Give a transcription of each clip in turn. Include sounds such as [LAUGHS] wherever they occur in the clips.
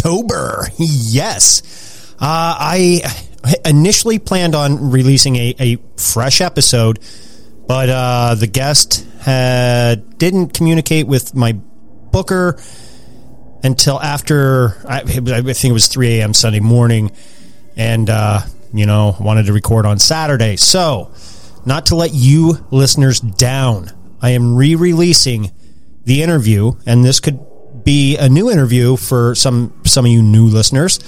Spooktober. Yes. Uh, I initially planned on releasing a, a fresh episode, but uh, the guest had, didn't communicate with my booker until after, I, I think it was 3 a.m. Sunday morning, and, uh, you know, wanted to record on Saturday. So, not to let you listeners down, I am re releasing the interview, and this could be a new interview for some some of you new listeners.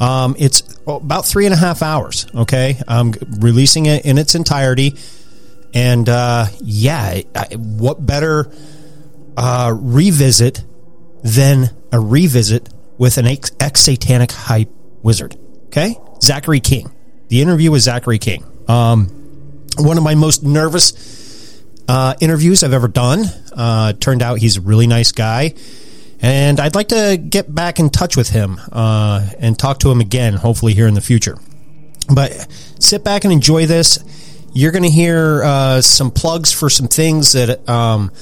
Um, it's about three and a half hours. Okay, I'm releasing it in its entirety, and uh, yeah, I, what better uh, revisit than a revisit with an ex satanic high wizard? Okay, Zachary King. The interview with Zachary King. Um, one of my most nervous uh, interviews I've ever done. Uh, turned out he's a really nice guy. And I'd like to get back in touch with him uh, and talk to him again, hopefully here in the future. But sit back and enjoy this. You're going to hear uh, some plugs for some things that um,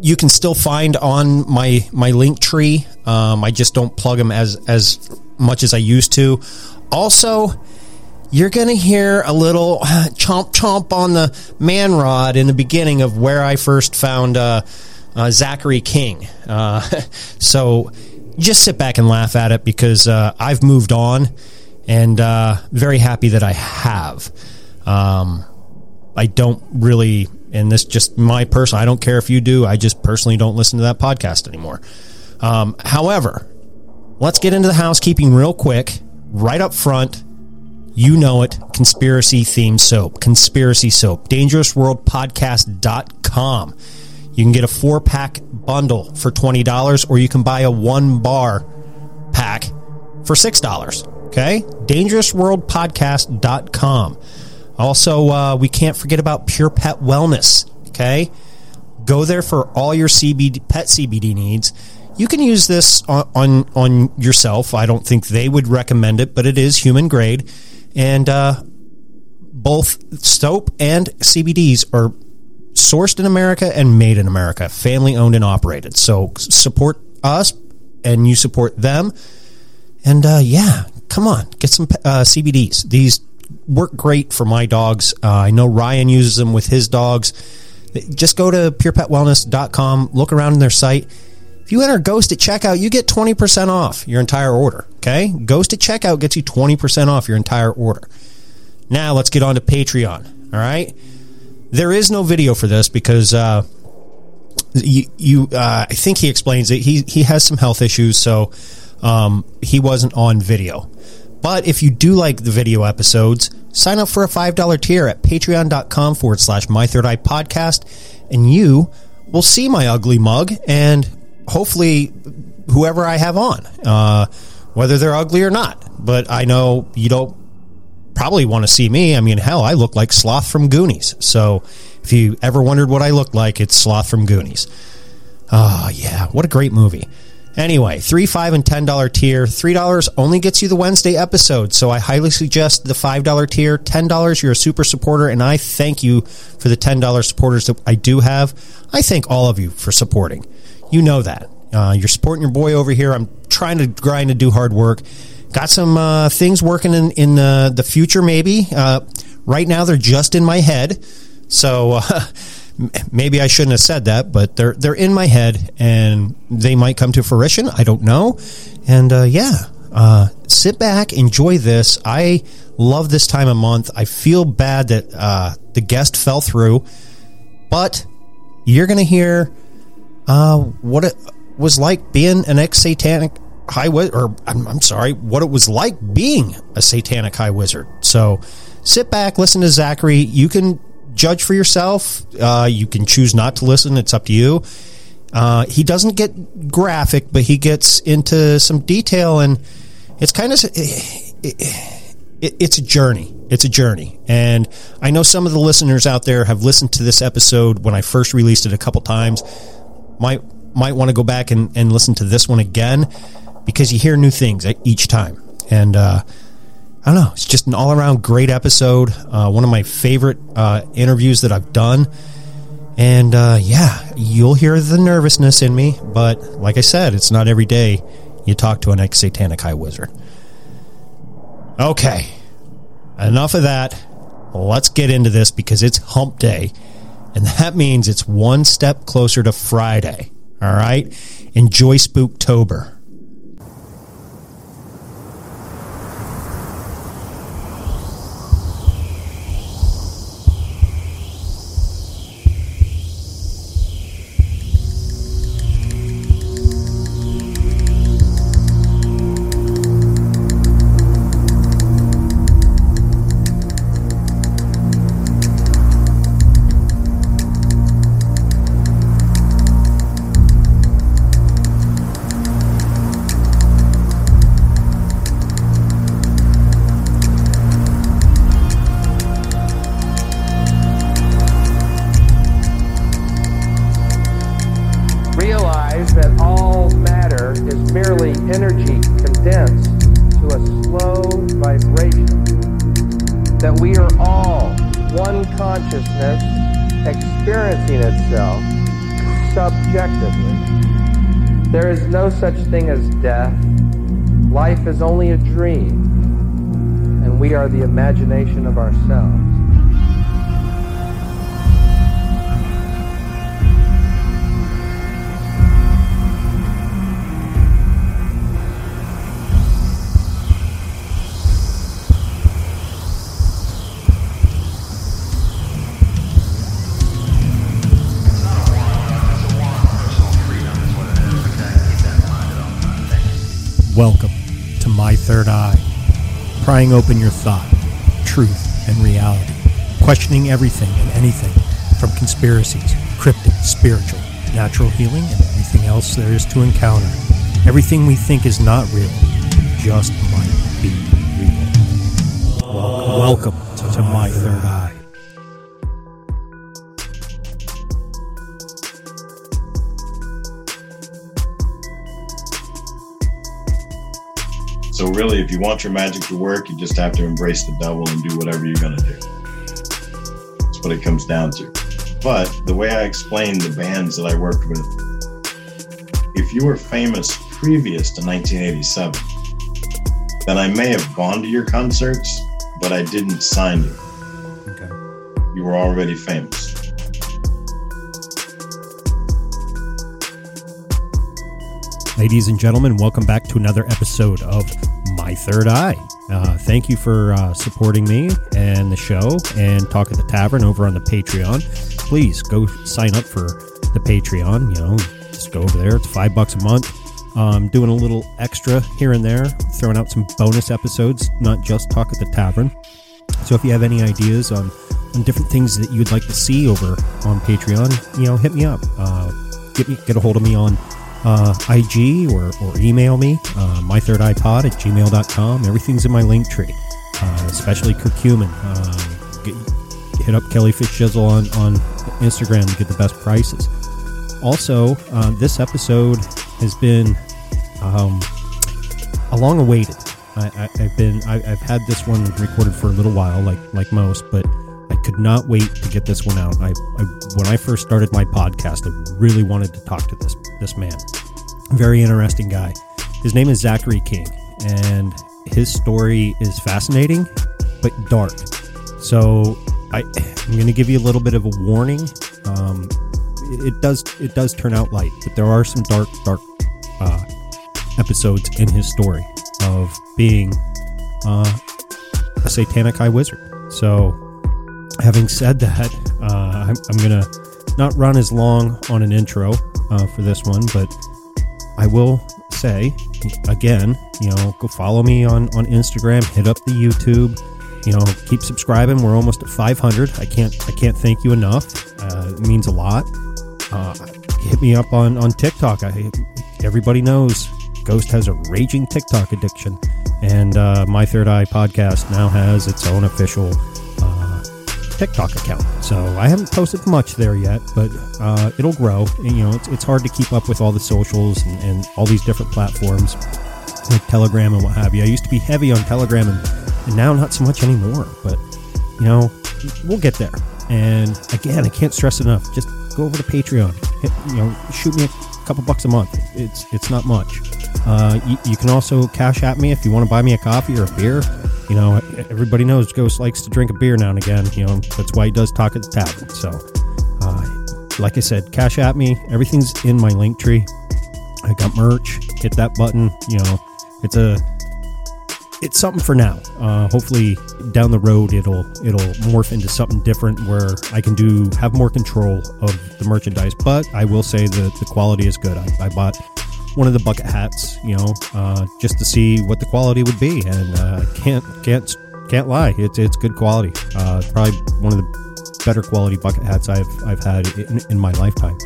you can still find on my my link tree. Um, I just don't plug them as as much as I used to. Also, you're going to hear a little chomp chomp on the man rod in the beginning of where I first found. Uh, uh, Zachary King. Uh, [LAUGHS] so just sit back and laugh at it because uh, I've moved on and uh, very happy that I have. Um, I don't really, and this just my personal, I don't care if you do, I just personally don't listen to that podcast anymore. Um, however, let's get into the housekeeping real quick, right up front. You know it, conspiracy themed soap, conspiracy soap, dangerousworldpodcast.com. You can get a four pack bundle for $20, or you can buy a one bar pack for $6. Okay? DangerousWorldPodcast.com. Also, uh, we can't forget about Pure Pet Wellness. Okay? Go there for all your CBD, pet CBD needs. You can use this on, on, on yourself. I don't think they would recommend it, but it is human grade. And uh, both soap and CBDs are sourced in America and made in America, family owned and operated. So support us and you support them. And uh, yeah, come on, get some uh, CBDs. These work great for my dogs. Uh, I know Ryan uses them with his dogs. Just go to purepetwellness.com, look around in their site. If you enter Ghost at checkout, you get 20% off your entire order. Okay? Ghost at checkout gets you 20% off your entire order. Now let's get on to Patreon. All right? There is no video for this because uh, you, you uh, I think he explains it. He he has some health issues, so um, he wasn't on video. But if you do like the video episodes, sign up for a five dollar tier at patreon.com forward slash my third eye podcast, and you will see my ugly mug and hopefully whoever I have on, uh, whether they're ugly or not. But I know you don't probably want to see me. I mean, hell, I look like Sloth from Goonies. So if you ever wondered what I look like, it's Sloth from Goonies. Oh, yeah. What a great movie. Anyway, three, five, and ten dollar tier. Three dollars only gets you the Wednesday episode, so I highly suggest the five dollar tier. Ten dollars, you're a super supporter, and I thank you for the ten dollar supporters that I do have. I thank all of you for supporting. You know that uh, you're supporting your boy over here. I'm trying to grind and do hard work got some uh, things working in in uh, the future. Maybe uh, right now they're just in my head, so [LAUGHS] uh, maybe I shouldn't have said that, but they're they're in my head and they might come to fruition. I don't know. And uh, yeah, uh, sit back, enjoy this. I love this time of month. I feel bad that the guest fell through, but you're going to hear what it was like being an ex satanic high wizard, or I'm, I'm sorry, what it was like being a satanic high wizard. So sit back, listen to Zachary. You can judge for yourself. Uh, you can choose not to listen. It's up to you. Uh, he doesn't get graphic, but he gets into some detail, and it's kind of it, it, it's a journey. It's a journey, and I know some of the listeners out there have listened to this episode when I first released it a couple times. Might might want to go back and, and listen to this one again because you hear new things each time, and uh, I don't know. It's just an all around great episode. Uh, one of my favorite uh, interviews that I've done. And uh, yeah, you'll hear the nervousness in me, but like I said, it's not every day you talk to an ex satanic high wizard. Okay, enough of that. Let's get into this because it's hump day, and that means it's one step closer to Friday. All right? Enjoy Spooktober. Is only a dream, and we are the imagination of ourselves. Prying open your thought, truth, and reality, questioning everything and anything from conspiracies, cryptic, spiritual, natural healing, and everything else there is to encounter. Everything we think is not real just might be real. Welcome, Welcome to My Third Eye. So really, if you want your magic to work, you just have to embrace the devil and do whatever you're going to do. That's what it comes down to. But the way I explained the bands that I worked with, if you were famous previous to 1987, then I may have gone to your concerts, but I didn't sign you. Okay. You were already famous. Ladies and gentlemen, welcome back to another episode of My Third Eye. Uh, thank you for uh, supporting me and the show and Talk at the Tavern over on the Patreon. Please go sign up for the Patreon. You know, just go over there. It's five bucks a month. Um, doing a little extra here and there, throwing out some bonus episodes, not just Talk at the Tavern. So if you have any ideas on, on different things that you'd like to see over on Patreon, you know, hit me up. Uh, get me get a hold of me on uh, IG or, or email me, uh, mythirdipod at gmail.com. Everything's in my link tree, uh, especially curcumin. Uh, get, hit up Kelly Fitzgizzle on, on Instagram to get the best prices. Also, uh, this episode has been um, a long awaited. I, have been I, have had this one recorded for a little while, like like most, but could not wait to get this one out. I, I when I first started my podcast, I really wanted to talk to this this man. Very interesting guy. His name is Zachary King, and his story is fascinating but dark. So I, I'm going to give you a little bit of a warning um, it does it does turn out light, but there are some dark dark uh, episodes in his story of being uh, a satanic high wizard. So, having said that, uh, I'm, I'm gonna not run as long on an intro uh, for this one, but I will say again, you know, go follow me on on Instagram, hit up the YouTube you know keep subscribing. We're almost at 500 i can't i can't thank you enough. Uh, it means a lot. Uh, hit me up on on tiktok. I, everybody knows ghost has a raging tiktok addiction. And uh, my third eye podcast now has its own official tiktok account so i haven't posted much there yet but uh, it'll grow and, you know it's, it's hard to keep up with all the socials and, and all these different platforms like telegram and what have you i used to be heavy on telegram and and now not so much anymore. But you know, we'll get there. And again, I can't stress enough. Just go over to Patreon. Hit, you know, shoot me a couple bucks a month. It's it's not much. Uh, you, you, can also cash at me if you want to buy me a coffee or a beer. You know, everybody knows Ghost likes to drink a beer now and again. You know, that's why he does talk at the tavern. So, uh, like I said, cash at me. Everything's in my link tree. I got merch. Hit that button. You know, it's a it's something for now. Uh, hopefully, down the road, it'll it'll morph into something different where I can do have more control of the merchandise. But I will say that the quality is good. I, I bought one of the bucket hats, you know, uh, just to see what the quality would be, and uh, can't can't can't lie, it's it's good quality. Uh, probably one of the better quality bucket hats I've I've had in, in my lifetime.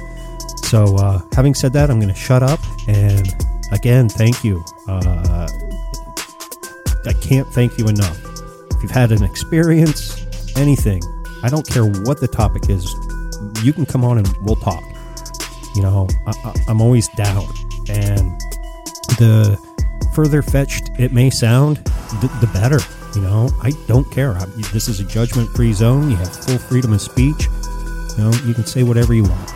So, uh, having said that, I'm going to shut up and again, thank you. Uh, I can't thank you enough. If you've had an experience, anything, I don't care what the topic is, you can come on and we'll talk. You know, I, am always down. And the further fetched it may sound, the, the better. You know, I don't care. I, this is a judgment free zone. You have full freedom of speech. You know, you can say whatever you want.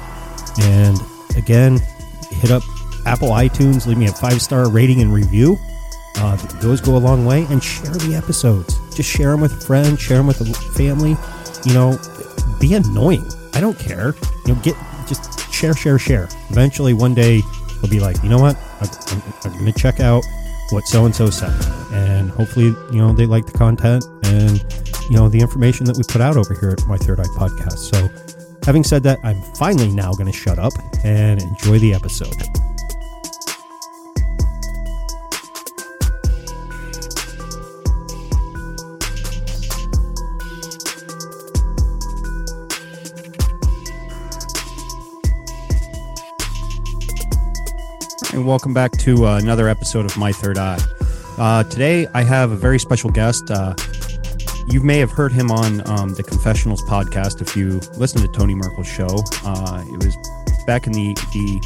And again, hit up Apple iTunes, leave me a five star rating and review. Uh, those go a long way. And share the episodes. Just share them with a friend, share them with a family. You know, be annoying. I don't care. You know, get just share, share, share. Eventually, one day, they'll be like, you know what? I'm, I'm, I'm going to check out what so and so said, and hopefully, you know, they like the content and you know the information that we put out over here at my Third Eye podcast. So, having said that, I'm finally now going to shut up and enjoy the episode. And welcome back to uh, another episode of My Third Eye. Uh, today, I have a very special guest. Uh, you may have heard him on um, the Confessionals podcast if you listen to Tony Merkel's show. Uh, it was back in the the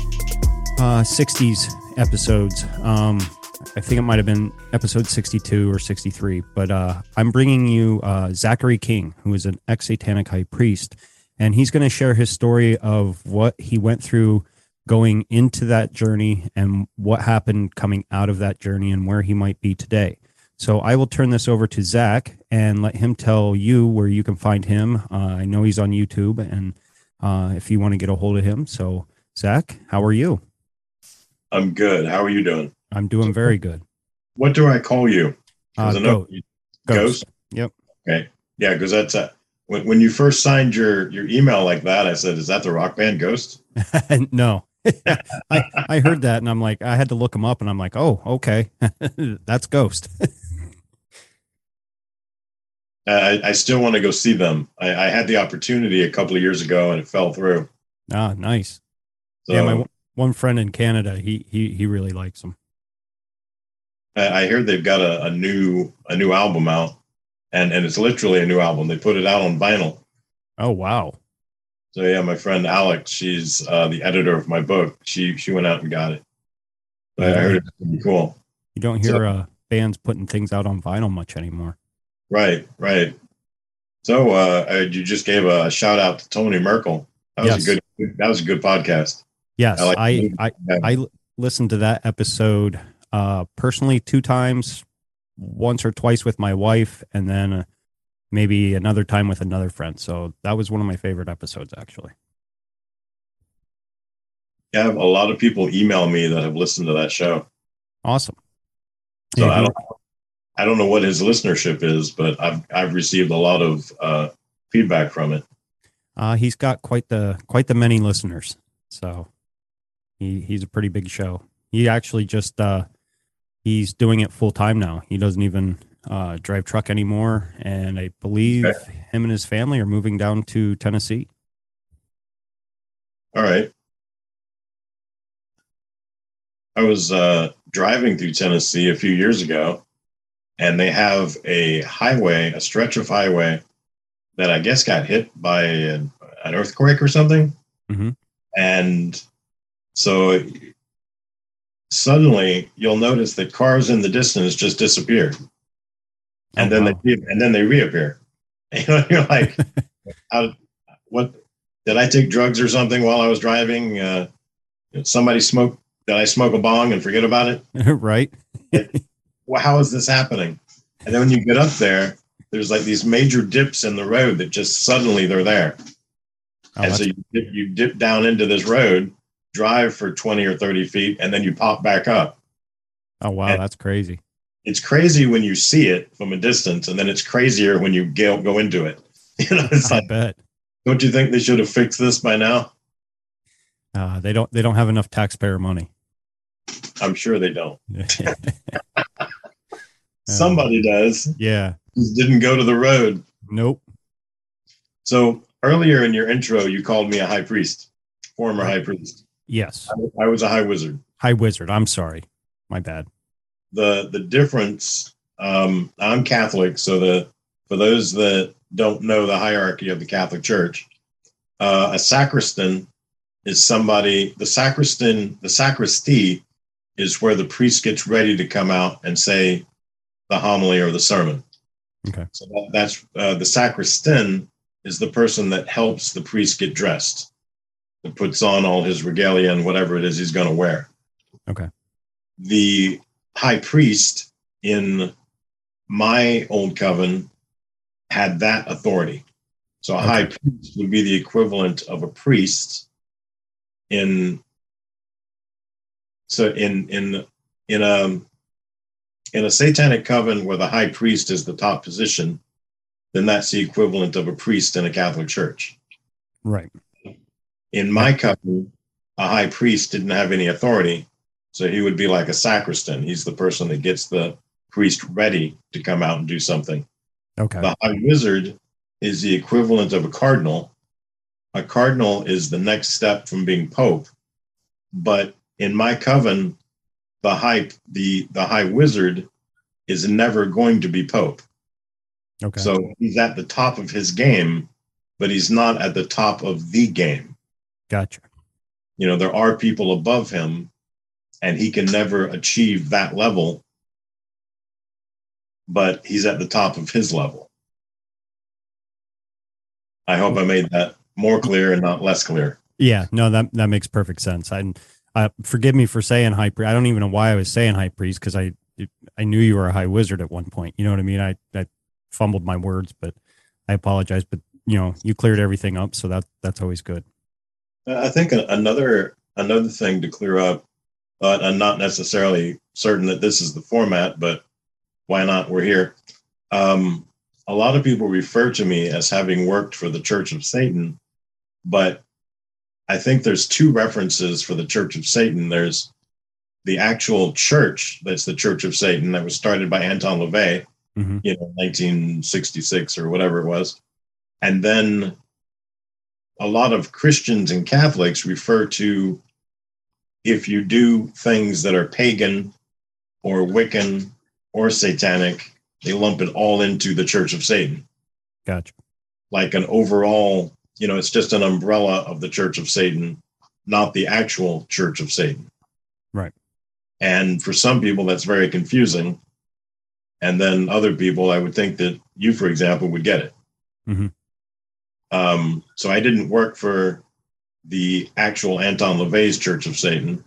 '60s uh, episodes. Um, I think it might have been episode 62 or 63. But uh, I'm bringing you Zachary King, who is an ex Satanic high priest, and he's going to share his story of what he went through going into that journey and what happened coming out of that journey and where he might be today. So I will turn this over to Zach and let him tell you where you can find him. Uh, I know he's on YouTube and uh, if you want to get a hold of him. So, Zach, how are you? I'm good. How are you doing? I'm doing very good. What do I call you? Uh, ghost. ghost. Yep. Okay. Yeah, because that's a, when, when you first signed your your email like that, I said, "Is that the rock band Ghost?" [LAUGHS] no, [LAUGHS] I, I heard that and I'm like, I had to look him up and I'm like, oh, okay, [LAUGHS] that's Ghost. [LAUGHS] I, I, still want to go see them. I, I, had the opportunity a couple of years ago and it fell through. Ah, nice. So, yeah, my one friend in Canada, he he he really likes them. I, I hear they've got a, a new a new album out, and and it's literally a new album. They put it out on vinyl. Oh wow! So yeah, my friend Alex, she's uh, the editor of my book. She she went out and got it. I heard it's pretty cool. You don't hear so, uh, bands putting things out on vinyl much anymore. Right, right. So uh, you just gave a shout out to Tony Merkel. That was yes. a good. That was a good podcast. Yes, I like I I, I, listened to that episode uh, personally two times, once or twice with my wife, and then uh, maybe another time with another friend. So that was one of my favorite episodes, actually. Yeah, a lot of people email me that have listened to that show. Awesome. So Yeah, I don't, I don't know what his listenership is, but I've I've received a lot of uh, feedback from it. Uh, he's got quite the quite the many listeners. So he he's a pretty big show. He actually just uh, he's doing it full time now. He doesn't even uh, drive truck anymore, and I believe Okay. him and his family are moving down to Tennessee. All right. I was uh, driving through Tennessee a few years ago, and they have a highway, a stretch of highway that I guess got hit by an, an earthquake or something. Mhm. And so suddenly you'll notice that cars in the distance just disappear. And Oh, then wow. they and then they reappear. [LAUGHS] You know, you're like, [LAUGHS] how, what did I take drugs or something while I was driving? Uh, did somebody smoke? Did I smoke a bong and forget about it? [LAUGHS] right? Well, how is this happening? And then when you get up there, there's like these major dips in the road that just suddenly they're there. Oh, and so you dip, you dip down into this road, drive for 20 or 30 feet, and then you pop back up. oh wow, and- that's crazy. It's crazy when you see it from a distance, and then it's crazier when you go, go into it. [LAUGHS] You know, it's I like, bet don't you think they should have fixed this by now? uh, they don't they don't have enough taxpayer money. I'm sure they don't. [LAUGHS] Somebody does. yeah. Didn't go to the road. Nope. So earlier in your intro, you called me a high priest, former high priest. Yes. I was a high wizard. High wizard. I'm sorry. My bad. The the difference. Um, I'm Catholic, so the for those that don't know the hierarchy of the Catholic Church, uh, a sacristan is somebody. The sacristan, the sacristy, is where the priest gets ready to come out and say the homily or the sermon. Okay. So that, that's uh, the sacristan is the person that helps the priest get dressed, that puts on all his regalia and whatever it is he's going to wear. Okay. The high priest in my old coven had that authority. So a Okay. high priest would be the equivalent of a priest in so in in in a in a satanic coven where the high priest is the top position, then that's the equivalent of a priest in a Catholic church. Right. In my coven, a high priest didn't have any authority, so he would be like a sacristan. He's the person that gets the priest ready to come out and do something. Okay. The high wizard is the equivalent of a cardinal. A cardinal is the next step from being pope, but in my coven, the high the the high wizard is never going to be pope. Okay. So he's at the top of his game, but he's not at the top of the game. gotcha. You know, there are people above him, and he can never achieve that level, but he's at the top of his level. I hope I made that more clear and not less clear. Yeah. No, that that makes perfect sense. I uh, forgive me for saying high priest. I don't even know why I was saying high priest because I I knew you were a high wizard at one point. You know what I mean? I I fumbled my words, but I apologize. But you know, you cleared everything up, so that that's always good. I think another another thing to clear up, but I'm not necessarily certain that this is the format, but why not? We're here. Um, a lot of people refer to me as having worked for the Church of Satan, but I think there's two references for the Church of Satan. There's the actual church that's the Church of Satan that was started by Anton LaVey, Mhm. you know, 1966 or whatever it was. And then a lot of Christians and Catholics refer to if you do things that are pagan or Wiccan or satanic, they lump it all into the Church of Satan. Gotcha. Like an overall, you know, it's just an umbrella of the Church of Satan, not the actual Church of Satan. Right. And for some people, that's very confusing. And then other people, I would think that you, for example, would get it. Mhm. Um, so I didn't work for the actual Anton LaVey's Church of Satan,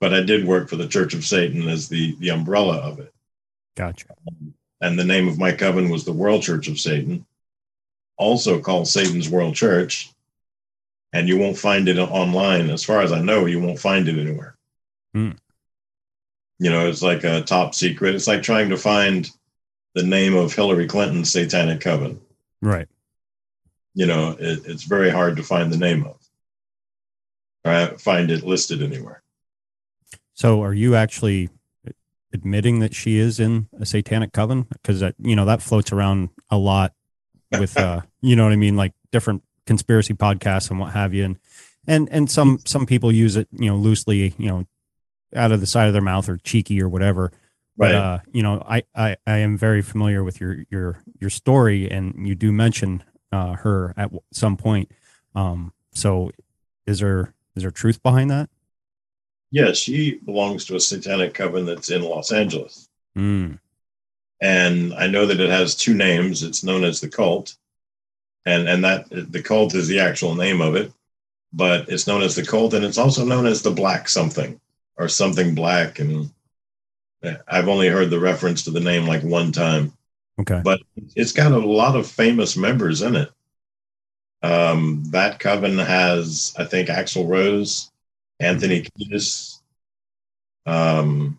but I did work for the Church of Satan as the the umbrella of it. Gotcha. And the name of my coven was the World Church of Satan, also called Satan's World Church. and you won't find it online. As far as I know, you won't find it anywhere. Hmm. You know, it's like a top secret. It's like trying to find the name of Hillary Clinton's satanic coven. Right. You know, it, it's very hard to find the name of or find it listed anywhere. So, are you actually admitting that she is in a satanic coven? Because that you know that floats around a lot with uh, [LAUGHS] you know what I mean, like different conspiracy podcasts and what have you, and and and some some people use it you know loosely, you know, out of the side of their mouth or cheeky or whatever. But Right. uh, you know, I, I I am very familiar with your your your story, and you do mention uh, her at some point. Um, so, is there is there truth behind that? Yeah, she belongs to a satanic coven that's in Los Angeles. Mm, and I know that it has two names. It's known as the cult, and and that the cult is the actual name of it, but it's known as the cult, and it's also known as the Black something or something black. And I've only heard the reference to the name like one time, okay. but it's got a lot of famous members in it. Um, that coven has, I think, Axl Rose, Anthony Kiedis, um,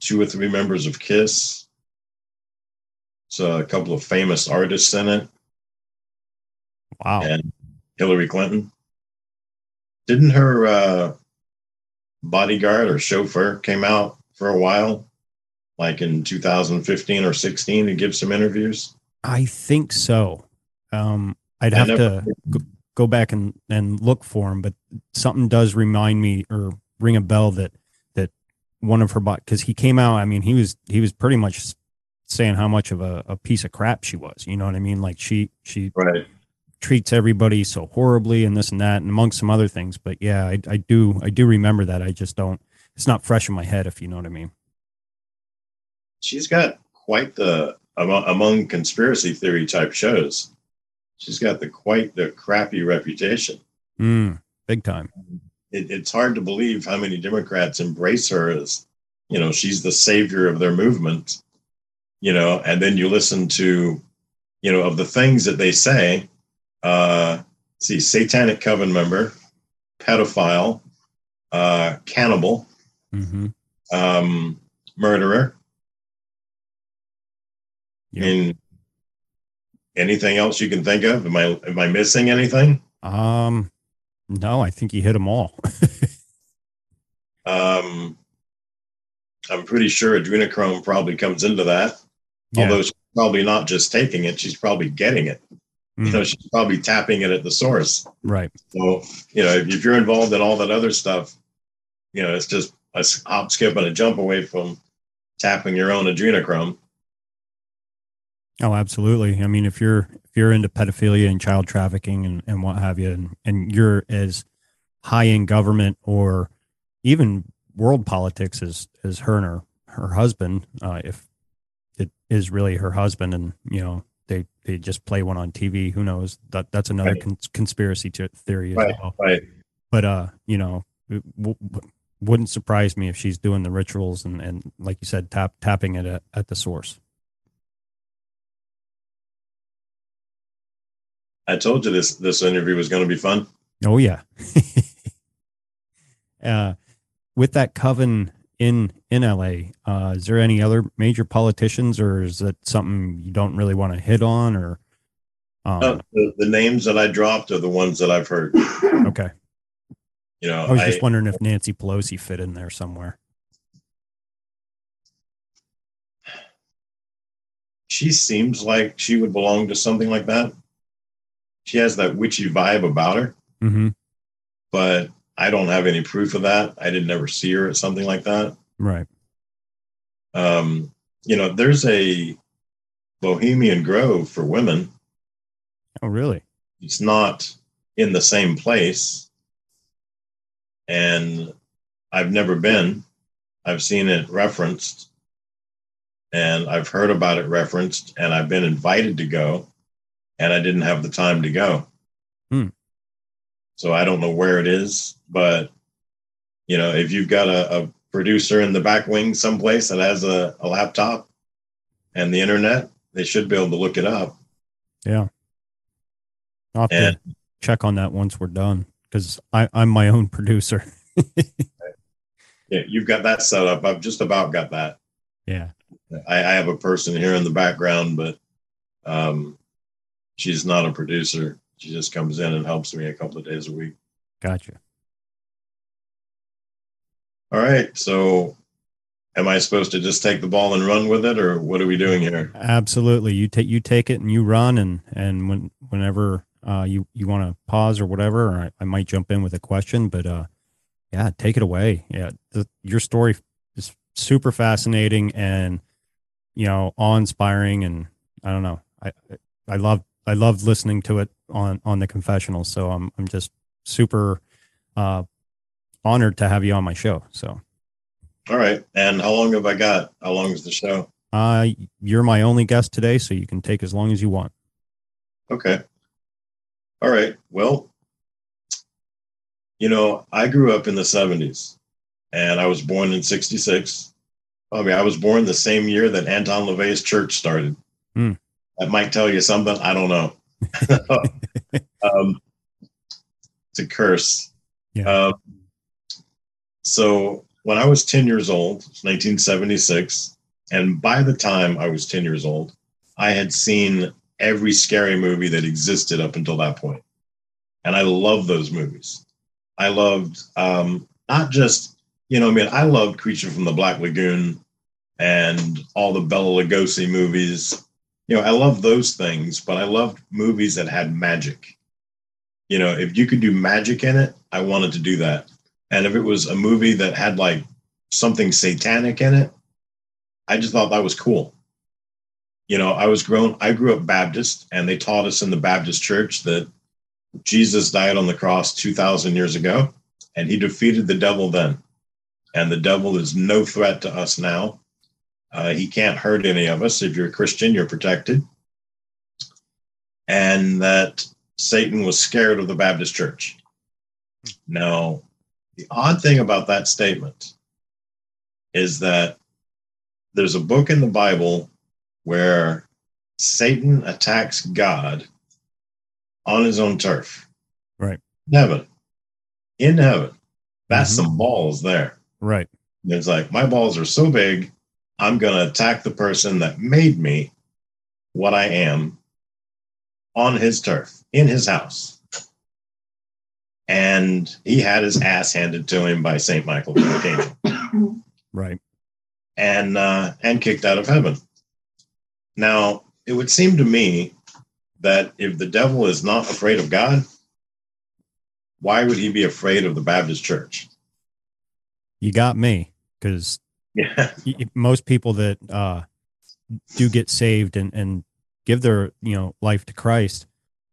two or three members of Kiss. So a couple of famous artists in it, Wow. and Hillary Clinton. Didn't her uh, bodyguard or chauffeur came out for a while, like in 2015 or 16, to give some interviews? I think so. Um, I'd have never- to go, back and, and look for him, but something does remind me or ring a bell that that one of her because he came out. I mean, he was he was pretty much saying how much of a, a piece of crap she was. You know what I mean? Like she she Right. treats everybody so horribly and this and that and amongst some other things. But yeah, I, I do I do remember that. I just don't. It's not fresh in my head, if you know what I mean. she's got quite the among, among conspiracy theory type shows. She's got the quite the crappy reputation. Mm, big time. It, it's hard to believe how many Democrats embrace her as, you know, she's the savior of their movement. You know, and then you listen to, you know, of the things that they say. Uh, see, satanic coven member, pedophile, uh, cannibal, hmm um, murderer. Yeah. I mean, anything else you can think of? Am I am I missing anything? Um, no, I think you hit them all. [LAUGHS] Um, I'm pretty sure adrenochrome probably comes into that. Yeah. Although she's probably not just taking it, she's probably getting it. You know, Mhm. she's probably tapping it at the source. right. So, you know, if, if you're involved in all that other stuff, you know, it's just a hop, skip, and a jump away from tapping your own adrenochrome. Oh, absolutely. I mean, if you're if you're into pedophilia and child trafficking and, and what have you, and, and you're as high in government or even world politics as as her and her her husband, uh, if it is really her husband, and you know they they just play one on TV, who knows? That that's another Right. cons- conspiracy to theory as Right, well. right. But uh, you know, it w- w- wouldn't surprise me if she's doing the rituals and and like you said, tap tapping it at, at the source. I told you this this interview was going to be fun. Oh yeah. [LAUGHS] uh, with that coven in in LA, uh, is there any other major politicians, or is that something you don't really want to hit on? Or um, Uh, the, the names that I dropped are the ones that I've heard. okay, You know, I was I- just wondering if Nancy Pelosi fit in there somewhere. she seems like she would belong to something like that. She has that witchy vibe about her, hmm but I don't have any proof of that. I didn't ever see her at something like that. Right. Um, you know, there's a Bohemian Grove for women. Oh, really? It's not in the same place. And I've never been. I've seen it referenced and I've heard about it referenced and I've been invited to go and I didn't have the time to go. Hmm. So I don't know where it is, but you know, if you've got a, a producer in the back wing someplace that has a, a laptop and the internet, they should be able to look it up. Yeah. I'll have And to check on that once we're done because I'm my own producer. [LAUGHS] yeah, you've got that set up. I've just about got that. Yeah. I, I have a person here in the background, but um, she's not a producer. She just comes in and helps me a couple of days a week. Gotcha. All right. So am I supposed to just take the ball and run with it or what are we doing here? Absolutely. You take you take it and you run and and when whenever uh, you you want to pause or whatever, or I, I, might jump in with a question, but uh, yeah, take it away. Yeah, the, your story is super fascinating and you know awe inspiring, and I don't know, I I love I loved listening to it on on the confessional. So I'm I'm just super uh, honored to have you on my show. So, all right. And how long have I got? How long is the show? Uh, you're my only guest today, so you can take as long as you want. Okay. All right. Well, you know, I grew up in the 70s and I was born in 66. I mean, I was born the same year that Anton LaVey's church started. Hmm. That might tell you something. I don't know. [LAUGHS] um, it's a curse. Yeah. Um, so when I was 10 years old, 1976, and by the time I was 10 years old, I had seen every scary movie that existed up until that point. And I love those movies. I loved um, not just, you know, I mean, I loved Creature from the Black Lagoon and all the Bela Lugosi movies. You know, I love those things, but I loved movies that had magic. You know, if you could do magic in it, I wanted to do that. And if it was a movie that had like something satanic in it, I just thought that was cool. You know, I was grown, I grew up Baptist, and they taught us in the Baptist church that Jesus died on the cross 2,000 years ago, and he defeated the devil then. And the devil is no threat to us now. Uh, he can't hurt any of us. If you're a Christian, you're protected. And that Satan was scared of the Baptist church. Now, the odd thing about that statement is that there's a book in the Bible where Satan attacks God on his own turf. Right. Heaven. In heaven. That's mm-hmm. some balls there. Right. It's like, my balls are so big, I'm going to attack the person that made me what I am on his turf, in his house and he had his ass handed to him by Saint Michael the Archangel. [COUGHS] Right. And uh, and kicked out of heaven. Now, it would seem to me that if the devil is not afraid of God, why would he be afraid of the Baptist church? You got me because yeah. most people that uh, do get saved and, and give their you know life to Christ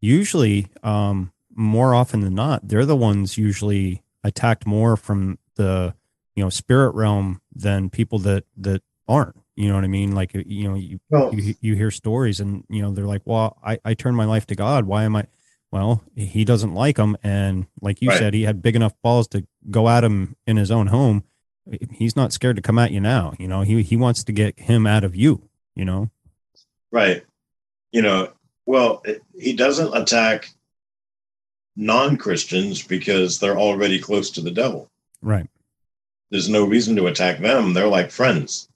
usually um, more often than not, they're the ones usually attacked more from the you know spirit realm than people that that aren't. You know what I mean? Like you know, you you, you hear stories, and you know they're like, "Well, I I turned my life to God. Why am I?" Well, he doesn't like them, and like you right. said, he had big enough balls to go at him in his own home. He's not scared to come at you now. You know, he he wants to get him out of you. You know, right? You know, well, he doesn't attack non Christians because they're already close to the devil. Right. There's no reason to attack them. They're like friends.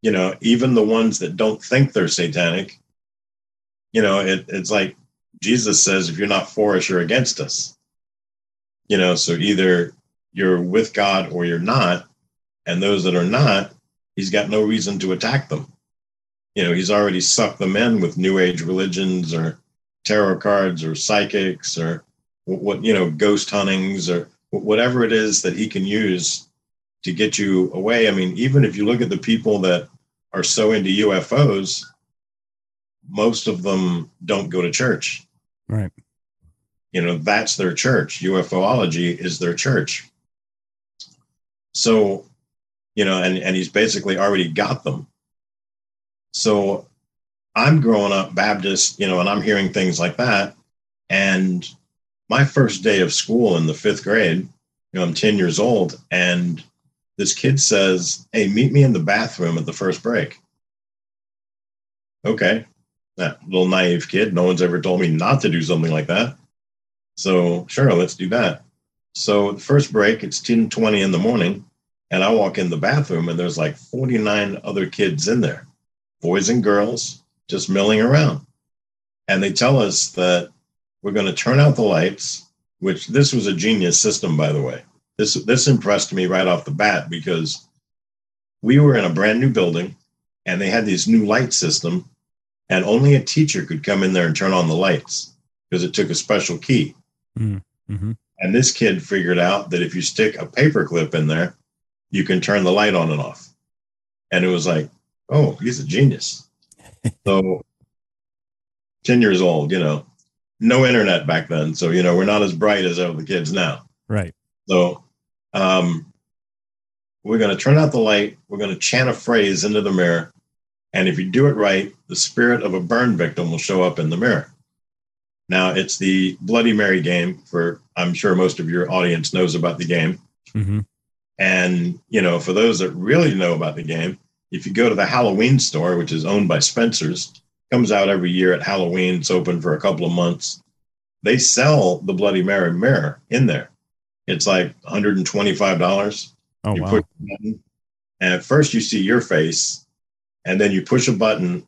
You know, even the ones that don't think they're satanic, you know, it, it's like Jesus says, if you're not for us, you're against us. You know, so either you're with God or you're not. And those that are not, he's got no reason to attack them. You know, he's already sucked them in with new age religions or tarot cards or psychics or what you know ghost huntings or whatever it is that he can use to get you away i mean even if you look at the people that are so into ufos most of them don't go to church right you know that's their church ufology is their church so you know and and he's basically already got them so I'm growing up Baptist, you know, and I'm hearing things like that. And my first day of school in the fifth grade, you know, I'm 10 years old, and this kid says, Hey, meet me in the bathroom at the first break. Okay. That little naive kid. No one's ever told me not to do something like that. So sure, let's do that. So the first break, it's 10:20 in the morning, and I walk in the bathroom and there's like 49 other kids in there, boys and girls, just milling around. And they tell us that we're going to turn out the lights, which this was a genius system, by the way. This this impressed me right off the bat because we were in a brand new building and they had this new light system and only a teacher could come in there and turn on the lights because it took a special key. Mm-hmm. And this kid figured out that if you stick a paper clip in there, you can turn the light on and off. And it was like, oh, he's a genius. [LAUGHS] so 10 years old, you know, no internet back then. So, you know, we're not as bright as all the kids now. Right. So um, we're going to turn out the light. We're going to chant a phrase into the mirror. And if you do it right, the spirit of a burn victim will show up in the mirror. Now, it's the Bloody Mary game for, I'm sure most of your audience knows about the game. Mm-hmm. And, you know, for those that really know about the game, if you go to the Halloween store, which is owned by Spencer's, comes out every year at Halloween, it's open for a couple of months. They sell the Bloody Mary mirror in there. It's like $125. Oh, you wow. push button, and at first you see your face, and then you push a button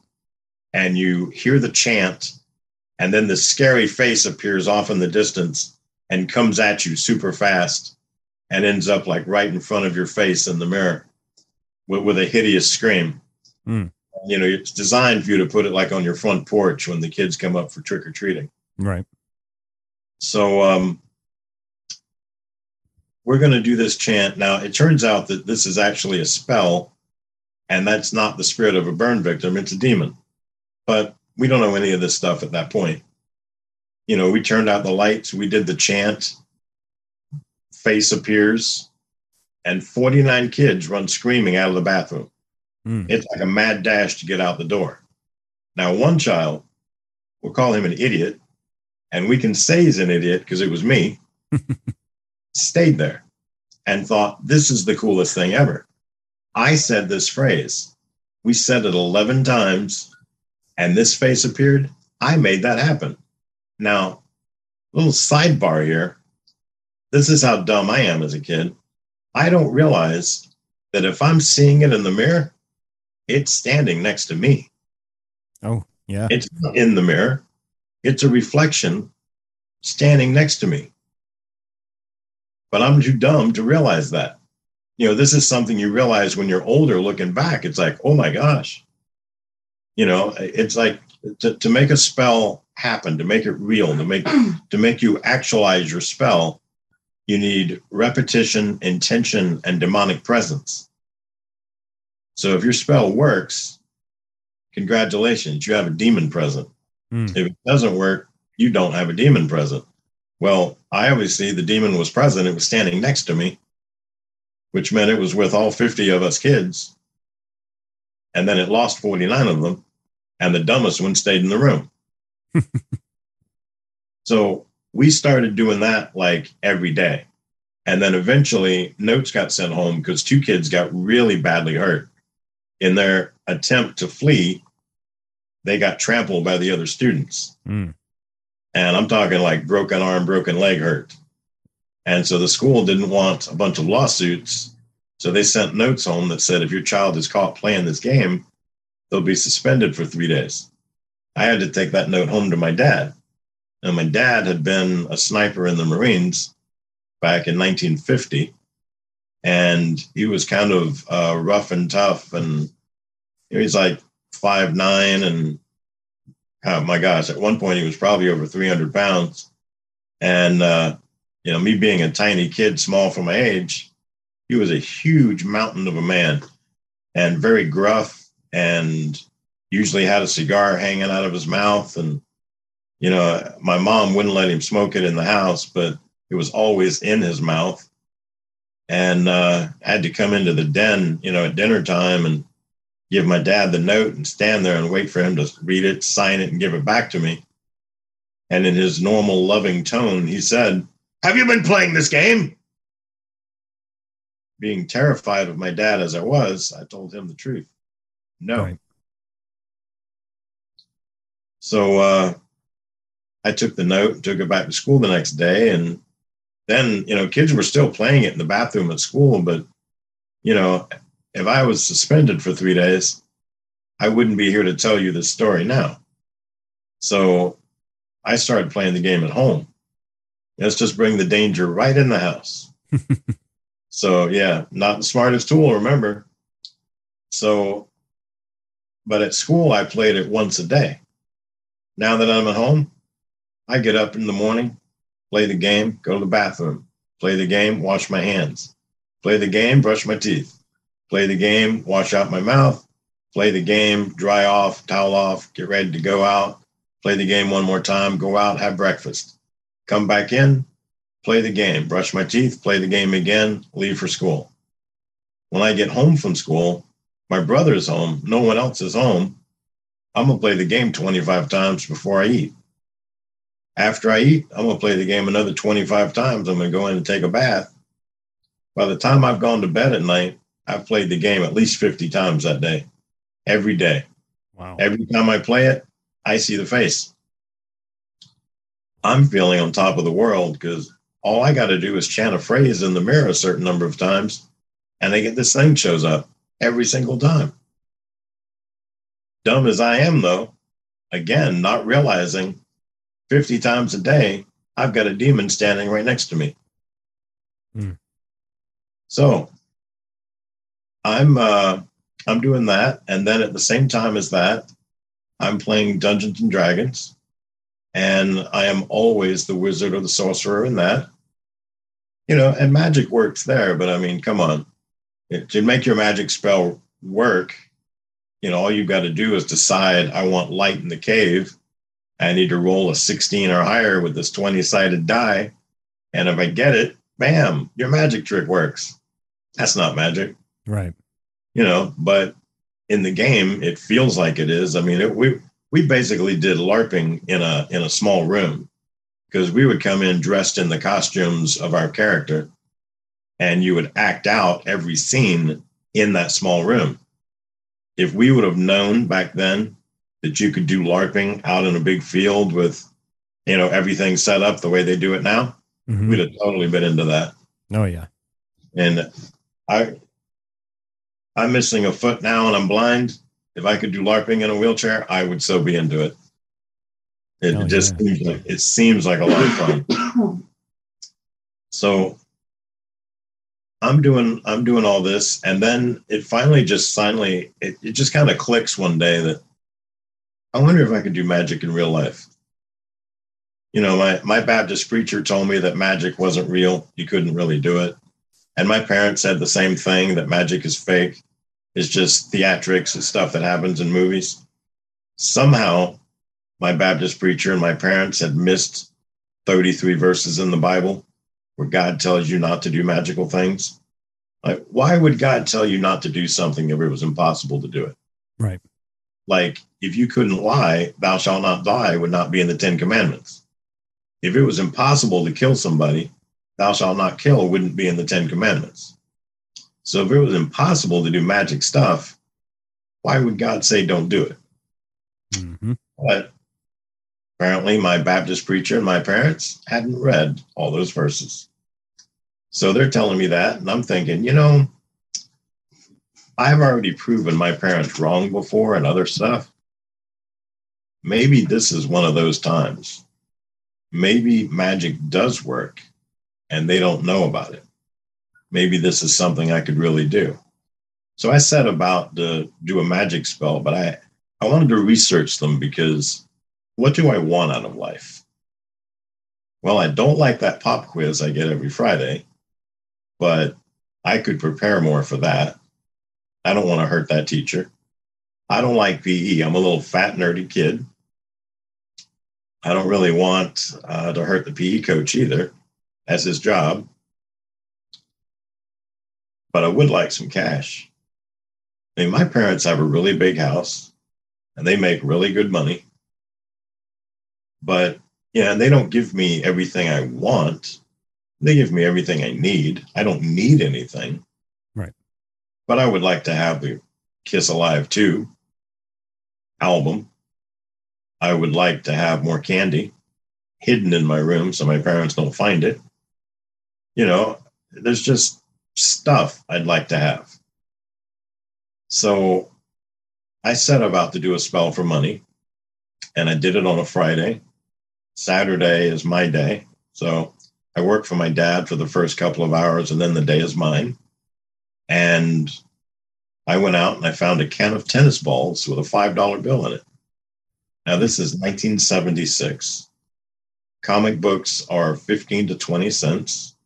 and you hear the chant, and then the scary face appears off in the distance and comes at you super fast and ends up like right in front of your face in the mirror with, with a hideous scream. Hmm. You know, it's designed for you to put it like on your front porch when the kids come up for trick or treating. Right. So um, we're going to do this chant. Now, it turns out that this is actually a spell, and that's not the spirit of a burn victim, it's a demon. But we don't know any of this stuff at that point. You know, we turned out the lights, we did the chant, face appears, and 49 kids run screaming out of the bathroom. Mm. It's like a mad dash to get out the door. Now, one child, we'll call him an idiot, and we can say he's an idiot because it was me, [LAUGHS] stayed there and thought, this is the coolest thing ever. I said this phrase. We said it 11 times, and this face appeared. I made that happen. Now, little sidebar here. This is how dumb I am as a kid. I don't realize that if I'm seeing it in the mirror, it's standing next to me. Oh, yeah. It's not in the mirror, it's a reflection standing next to me. But I'm too dumb to realize that. You know, this is something you realize when you're older looking back. It's like, oh my gosh. You know, it's like to, to make a spell happen, to make it real, to make [CLEARS THROAT] to make you actualize your spell, you need repetition, intention, and demonic presence. So if your spell works, congratulations, you have a demon present. Hmm. If it doesn't work, you don't have a demon present. Well, I obviously the demon was present, it was standing next to me, which meant it was with all 50 of us kids. And then it lost 49 of them, and the dumbest one stayed in the room. [LAUGHS] so we started doing that like every day. And then eventually notes got sent home because two kids got really badly hurt. In their attempt to flee, they got trampled by the other students. Hmm. And I'm talking like broken arm, broken leg hurt. And so the school didn't want a bunch of lawsuits. So they sent notes home that said if your child is caught playing this game, they'll be suspended for three days. I had to take that note home to my dad. And my dad had been a sniper in the Marines back in 1950. And he was kind of uh, rough and tough. And he was like five nine and oh my gosh, at one point he was probably over 300 pounds. And, uh, you know, me being a tiny kid, small for my age, he was a huge mountain of a man and very gruff and usually had a cigar hanging out of his mouth. And, you know, my mom wouldn't let him smoke it in the house, but it was always in his mouth. And uh, had to come into the den, you know, at dinner time and give my dad the note and stand there and wait for him to read it, sign it, and give it back to me. And in his normal loving tone, he said, Have you been playing this game? Being terrified of my dad as I was, I told him the truth. No. Right. So uh, I took the note and took it back to school the next day. And then, you know, kids were still playing it in the bathroom at school. But, you know, if I was suspended for three days, I wouldn't be here to tell you this story now. So I started playing the game at home. Let's just bring the danger right in the house. [LAUGHS] so, yeah, not the smartest tool, remember. So, but at school, I played it once a day. Now that I'm at home, I get up in the morning, play the game, go to the bathroom, play the game, wash my hands, play the game, brush my teeth, play the game, wash out my mouth, play the game, dry off, towel off, get ready to go out, play the game one more time, go out, have breakfast, come back in, play the game, brush my teeth, play the game again, leave for school. When I get home from school, my brother's home, no one else is home. I'm going to play the game 25 times before I eat. After I eat, I'm going to play the game another 25 times. I'm going to go in and take a bath. By the time I've gone to bed at night, I've played the game at least 50 times that day, every day. Wow. Every time I play it, I see the face. I'm feeling on top of the world because all I got to do is chant a phrase in the mirror a certain number of times, and they get this thing shows up every single time. Dumb as I am, though, again, not realizing 50 times a day, I've got a demon standing right next to me. Hmm. So I'm uh, I'm doing that, and then at the same time as that, I'm playing Dungeons and Dragons, and I am always the wizard or the sorcerer in that. You know, and magic works there, but I mean, come on, to make your magic spell work, you know, all you've got to do is decide I want light in the cave, I need to roll a 16 or higher with this 20 sided die. And if I get it, bam, your magic trick works. That's not magic. Right. You know, but in the game, it feels like it is. I mean, it, we, we basically did LARPing in a, in a small room because we would come in dressed in the costumes of our character and you would act out every scene in that small room. If we would have known back then that you could do LARPing out in a big field with, you know, everything set up the way they do it now, Mhm. we'd have totally been into that. Oh yeah. And I, I'm missing a foot now and I'm blind. If I could do LARPing in a wheelchair, I would so be into it. It Oh, just yeah. seems like it seems like a lot of fun. [COUGHS] so I'm doing I'm doing all this, and then it finally just finally it, it just kind of clicks one day that I wonder if I could do magic in real life. You know, my my Baptist preacher told me that magic wasn't real; you couldn't really do it. And my parents said the same thing that magic is fake, it's just theatrics and stuff that happens in movies. Somehow, my Baptist preacher and my parents had missed 33 verses in the Bible where God tells you not to do magical things. Like, why would God tell you not to do something if it was impossible to do it? Right. Like, if you couldn't lie, thou shalt not lie would not be in the Ten Commandments. If it was impossible to kill somebody, thou shalt not kill wouldn't be in the Ten Commandments. So if it was impossible to do magic stuff, why would God say don't do it? hmm But apparently, my Baptist preacher and my parents hadn't read all those verses. So they're telling me that, and I'm thinking, you know, I've already proven my parents wrong before and other stuff. Maybe this is one of those times. Maybe magic does work and they don't know about it. Maybe this is something I could really do. So I set about to do a magic spell, but I, I wanted to research them because what do I want out of life? Well, I don't like that pop quiz I get every Friday, but I could prepare more for that. I don't want to hurt that teacher. I don't like PE. I'm a little fat, nerdy kid. I don't really want uh, to hurt the PE coach either. That's his job. But I would like some cash. I mean, my parents have a really big house and they make really good money. But yeah, and they don't give me everything I want. They give me everything I need. I don't need anything. Right. But I would like to have the Kiss Alive 2 album. I would like to have more candy. hidden in my room so my parents don't find it. You know, there's just stuff I'd like to have. So I set about to do a spell for money, and I did it on a Friday. Saturday is my day. So I work for my dad for the first couple of hours, and then the day is mine. And I went out and I found a can of tennis balls with a $5 bill in it. Now, this is 1976. Comic books are 15 to 20 cents.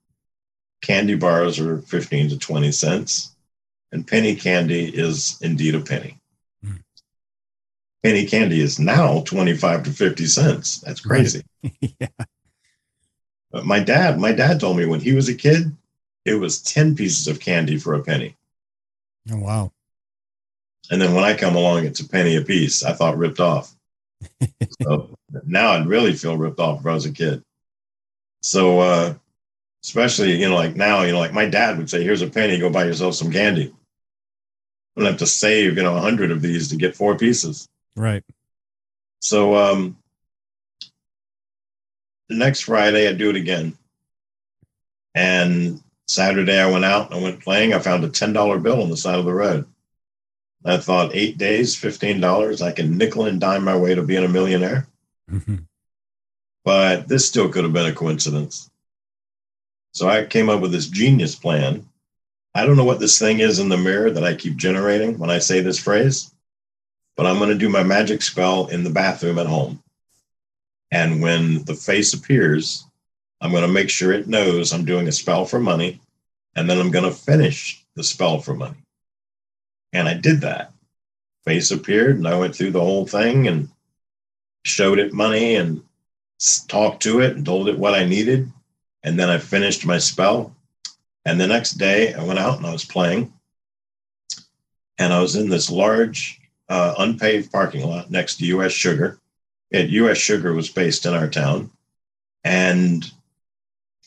Candy bars are 15 to 20 cents. And penny candy is indeed a penny. Penny candy is now 25 to 50 cents. That's crazy. [LAUGHS] yeah. But my dad, my dad told me when he was a kid, it was 10 pieces of candy for a penny. Oh, wow. And then when I come along, it's a penny a piece. I thought ripped off. [LAUGHS] so now I'd really feel ripped off if I was a kid. So, uh, especially, you know, like now, you know, like my dad would say, here's a penny, go buy yourself some candy. I don't have to save, you know, a hundred of these to get four pieces. Right. So, um, the next Friday, I do it again. And Saturday, I went out and I went playing. I found a $10 bill on the side of the road. I thought eight days, $15, I can nickel and dime my way to being a millionaire. Mm-hmm. But this still could have been a coincidence. So I came up with this genius plan. I don't know what this thing is in the mirror that I keep generating when I say this phrase, but I'm going to do my magic spell in the bathroom at home. And when the face appears, I'm going to make sure it knows I'm doing a spell for money. And then I'm going to finish the spell for money. And I did that. Face appeared, and I went through the whole thing and showed it money and talked to it and told it what I needed. And then I finished my spell. And the next day, I went out and I was playing. And I was in this large, uh, unpaved parking lot next to US Sugar. At US Sugar was based in our town. And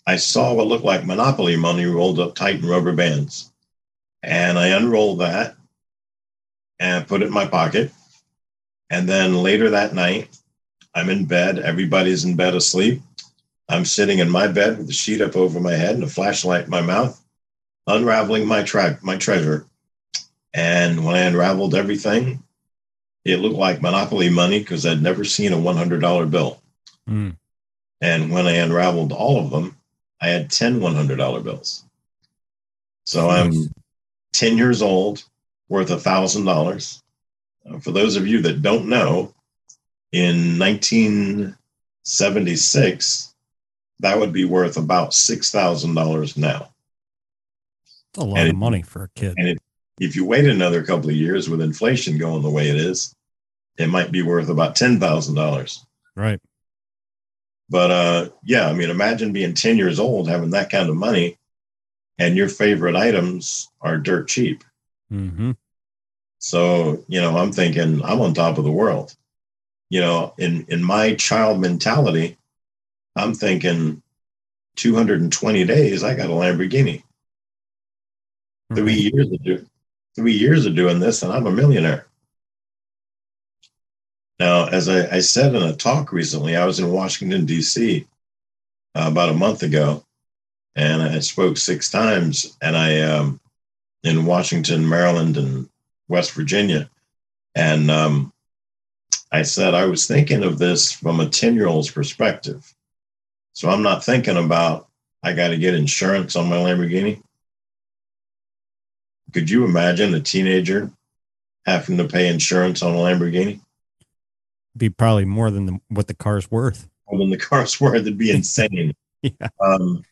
I saw what looked like Monopoly money rolled up tight in rubber bands. And I unrolled that and put it in my pocket. And then later that night, I'm in bed. Everybody's in bed asleep. I'm sitting in my bed with the sheet up over my head and a flashlight in my mouth, unraveling my my treasure. And when I unraveled everything, it looked like Monopoly money because I'd never seen a $100 bill. Mm. And when I unraveled all of them, I had 10 $100 bills. So nice. I'm 10 years old worth a thousand dollars. Uh, for those of you that don't know, in 1976, that would be worth about six thousand dollars now. That's a lot and of it, money for a kid. And it, if you wait another couple of years with inflation going the way it is, it might be worth about ten thousand dollars. Right. But uh, yeah, I mean, imagine being ten years old having that kind of money, and your favorite items are dirt cheap. Mm-hmm. So, you know, I'm thinking I'm on top of the world. You know, in, in my child mentality, I'm thinking 220 days, I got a Lamborghini. Mm-hmm. Three years of do, three years of doing this, and I'm a millionaire. Now, as I, I said in a talk recently, I was in Washington, D.C. Uh, about a month ago, and I spoke six times. And I, um, in Washington, Maryland, and West Virginia. And um, I said, I was thinking of this from a 10 year old's perspective. So I'm not thinking about, I got to get insurance on my Lamborghini. Could you imagine a teenager having to pay insurance on a Lamborghini? Be probably more than the, what the car's worth. More than the car's [LAUGHS] worth. It'd be [LAUGHS] insane. yeah. Um,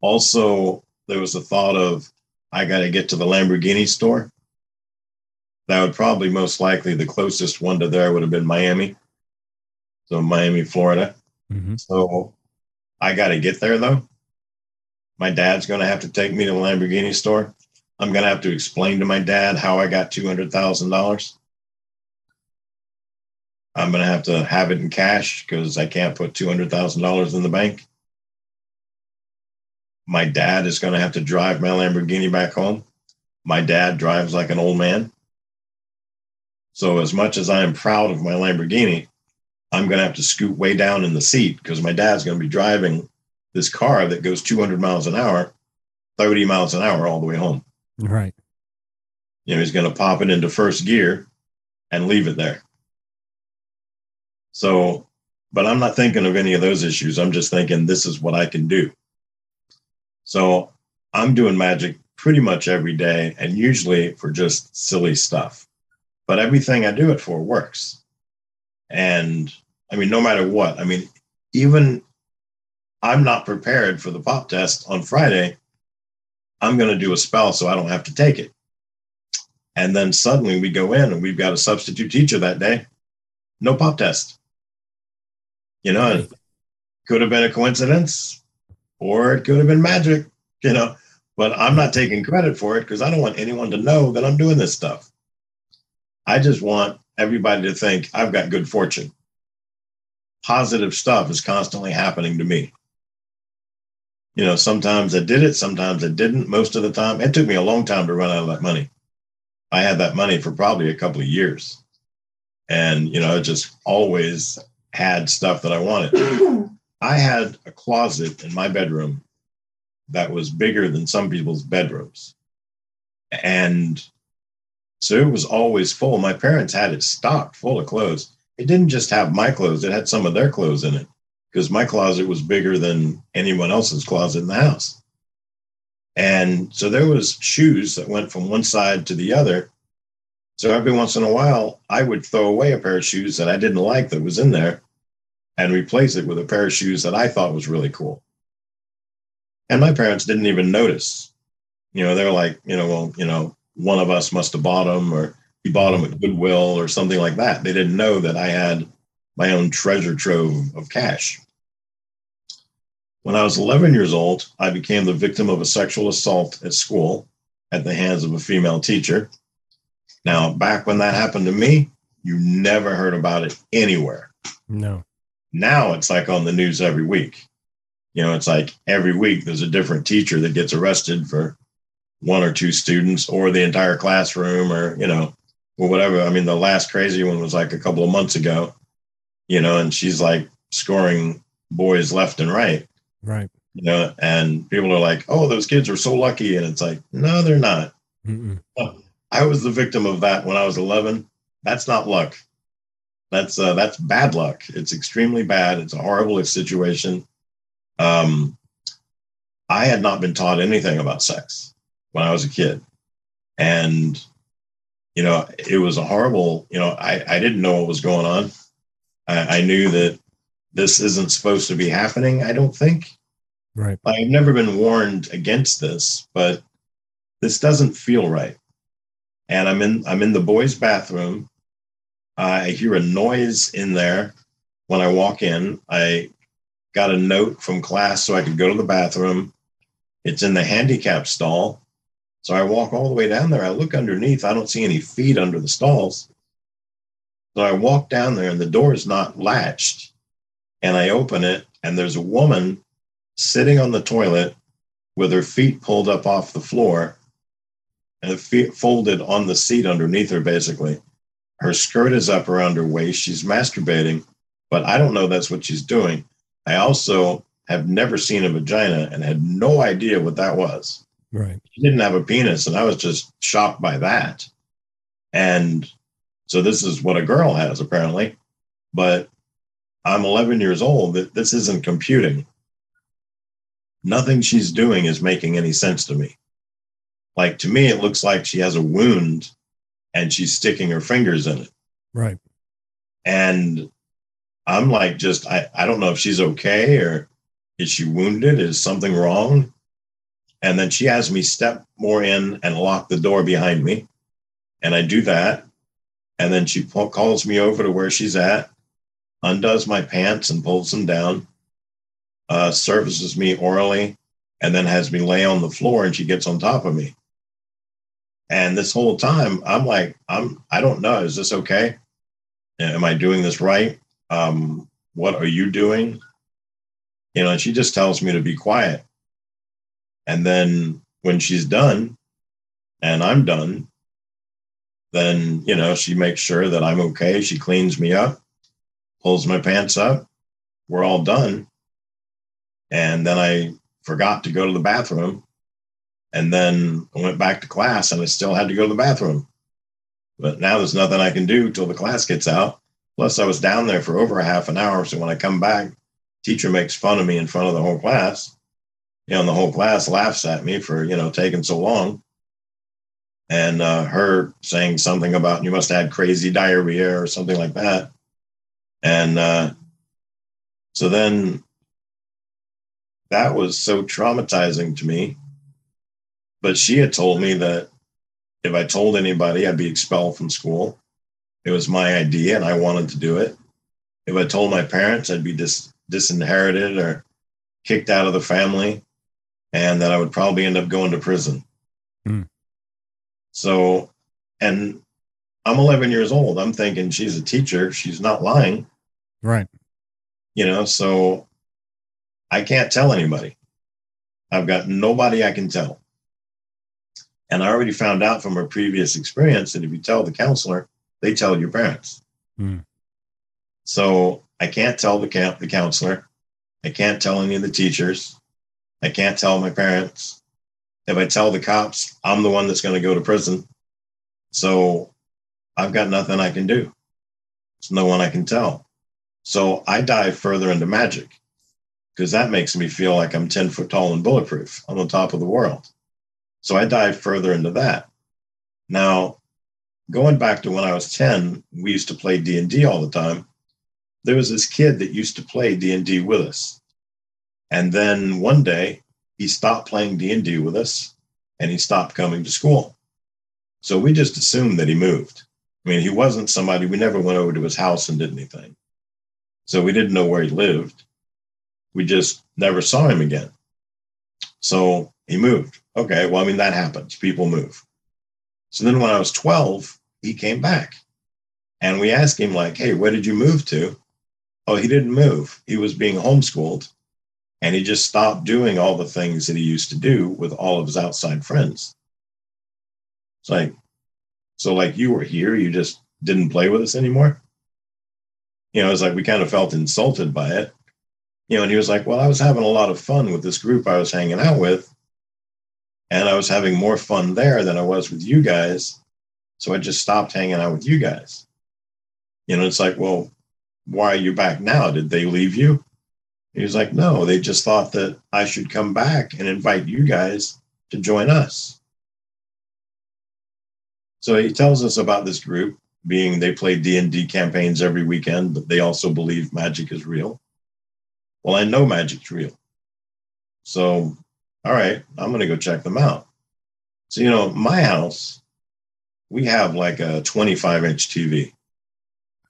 also, there was a thought of, I got to get to the Lamborghini store that would probably most likely the closest one to there would have been Miami. So Miami, Florida. Mm-hmm. So I got to get there though. My dad's going to have to take me to the Lamborghini store. I'm going to have to explain to my dad how I got $200,000. I'm going to have to have it in cash because I can't put $200,000 in the bank. My dad is going to have to drive my Lamborghini back home. My dad drives like an old man. So, as much as I am proud of my Lamborghini, I'm going to have to scoot way down in the seat because my dad's going to be driving this car that goes 200 miles an hour, 30 miles an hour all the way home. Right. You know, he's going to pop it into first gear and leave it there. So, but I'm not thinking of any of those issues. I'm just thinking this is what I can do. So I'm doing magic pretty much every day and usually for just silly stuff. But everything I do it for works. And I mean, no matter what, I mean, even I'm not prepared for the pop test on Friday. I'm going to do a spell so I don't have to take it. And then suddenly we go in and we've got a substitute teacher that day. No pop test. You know, could have been a coincidence or it could have been magic, you know, but I'm not taking credit for it because I don't want anyone to know that I'm doing this stuff. I just want everybody to think I've got good fortune. Positive stuff is constantly happening to me. You know, sometimes I did it, sometimes I didn't. Most of the time, it took me a long time to run out of that money. I had that money for probably a couple of years. And, you know, I just always had stuff that I wanted. [CLEARS THROAT] I had a closet in my bedroom that was bigger than some people's bedrooms. And so it was always full. My parents had it stocked full of clothes. It didn't just have my clothes, it had some of their clothes in it because my closet was bigger than anyone else's closet in the house. And so there was shoes that went from one side to the other. So every once in a while, I would throw away a pair of shoes that I didn't like that was in there and replace it with a pair of shoes that I thought was really cool. And my parents didn't even notice. You know, they're like, you know, well, you know, one of us must have bought them or he bought them at Goodwill or something like that. They didn't know that I had my own treasure trove of cash. When I was 11 years old, I became the victim of a sexual assault at school at the hands of a female teacher. Now, back when that happened to me, you never heard about it anywhere. No. Now it's like on the news every week. You know, it's like every week there's a different teacher that gets arrested for one or two students or the entire classroom or, you know, or whatever. I mean, the last crazy one was like a couple of months ago, you know, and she's like scoring boys left and right. Right. You know, and people are like, oh, those kids are so lucky. And it's like, no, they're not. I was the victim of that when I was 11. That's not luck. That's uh, that's bad luck. It's extremely bad. It's a horrible situation. Um, I had not been taught anything about sex when I was a kid, and you know, it was a horrible. You know, I I didn't know what was going on. I, I knew that this isn't supposed to be happening. I don't think. Right. I've never been warned against this, but this doesn't feel right. And I'm in I'm in the boys' bathroom. I hear a noise in there when I walk in. I got a note from class so I could go to the bathroom. It's in the handicap stall. So I walk all the way down there. I look underneath. I don't see any feet under the stalls. So I walk down there and the door is not latched. And I open it and there's a woman sitting on the toilet with her feet pulled up off the floor and feet folded on the seat underneath her, basically. Her skirt is up around her waist. She's masturbating, but I don't know that's what she's doing. I also have never seen a vagina and had no idea what that was. Right. She didn't have a penis, and I was just shocked by that. And so this is what a girl has apparently, but I'm 11 years old. This isn't computing. Nothing she's doing is making any sense to me. Like to me, it looks like she has a wound and she's sticking her fingers in it. Right. And I'm like, just, I, I don't know if she's okay or is she wounded? Is something wrong? And then she has me step more in and lock the door behind me. And I do that. And then she calls me over to where she's at, undoes my pants and pulls them down, uh, services me orally, and then has me lay on the floor and she gets on top of me. And this whole time, I'm like, I'm, I don't know. Is this okay? Am I doing this right? Um, what are you doing? You know, and she just tells me to be quiet. And then when she's done and I'm done, then, you know, she makes sure that I'm okay. She cleans me up, pulls my pants up. We're all done. And then I forgot to go to the bathroom. And then I went back to class and I still had to go to the bathroom. But now there's nothing I can do till the class gets out. Plus, I was down there for over a half an hour. So when I come back, teacher makes fun of me in front of the whole class. You know, and the whole class laughs at me for, you know, taking so long. And uh, her saying something about you must have had crazy diarrhea or something like that. And uh, so then that was so traumatizing to me. But she had told me that if I told anybody, I'd be expelled from school. It was my idea and I wanted to do it. If I told my parents, I'd be dis- disinherited or kicked out of the family and that I would probably end up going to prison. So, and I'm 11 years old. I'm thinking she's a teacher. She's not lying, Right. you know, so I can't tell anybody. I've got nobody I can tell. And I already found out from a previous experience that if you tell the counselor, they tell your parents. Hmm. So I can't tell the camp the counselor. I can't tell any of the teachers. I can't tell my parents. If I tell the cops, I'm the one that's going to go to prison. So I've got nothing I can do. There's no one I can tell. So I dive further into magic because that makes me feel like I'm 10 foot tall and bulletproof on the top of the world. So I dive further into that. Now, going back to when I was 10, we used to play D&D all the time. There was this kid that used to play D&D with us. And then one day he stopped playing D&D with us and he stopped coming to school. So we just assumed that he moved. I mean, he wasn't somebody, we never went over to his house and did anything. So we didn't know where he lived. We just never saw him again. So he moved. Okay, well, I mean, that happens. People move. So then when I was 12, he came back. And we asked him, like, hey, where did you move to? Oh, he didn't move. He was being homeschooled. And he just stopped doing all the things that he used to do with all of his outside friends. It's like, so like you were here, you just didn't play with us anymore. You know, it's like we kind of felt insulted by it. You know, and he was like, Well, I was having a lot of fun with this group I was hanging out with. And I was having more fun there than I was with you guys. So I just stopped hanging out with you guys. You know, it's like, well, why are you back now? Did they leave you? He was like, no, they just thought that I should come back and invite you guys to join us. So he tells us about this group being they play D&D campaigns every weekend, but they also believe magic is real. Well, I know magic's real. So, all right, I'm going to go check them out. So, you know, my house, we have like a 25 inch TV,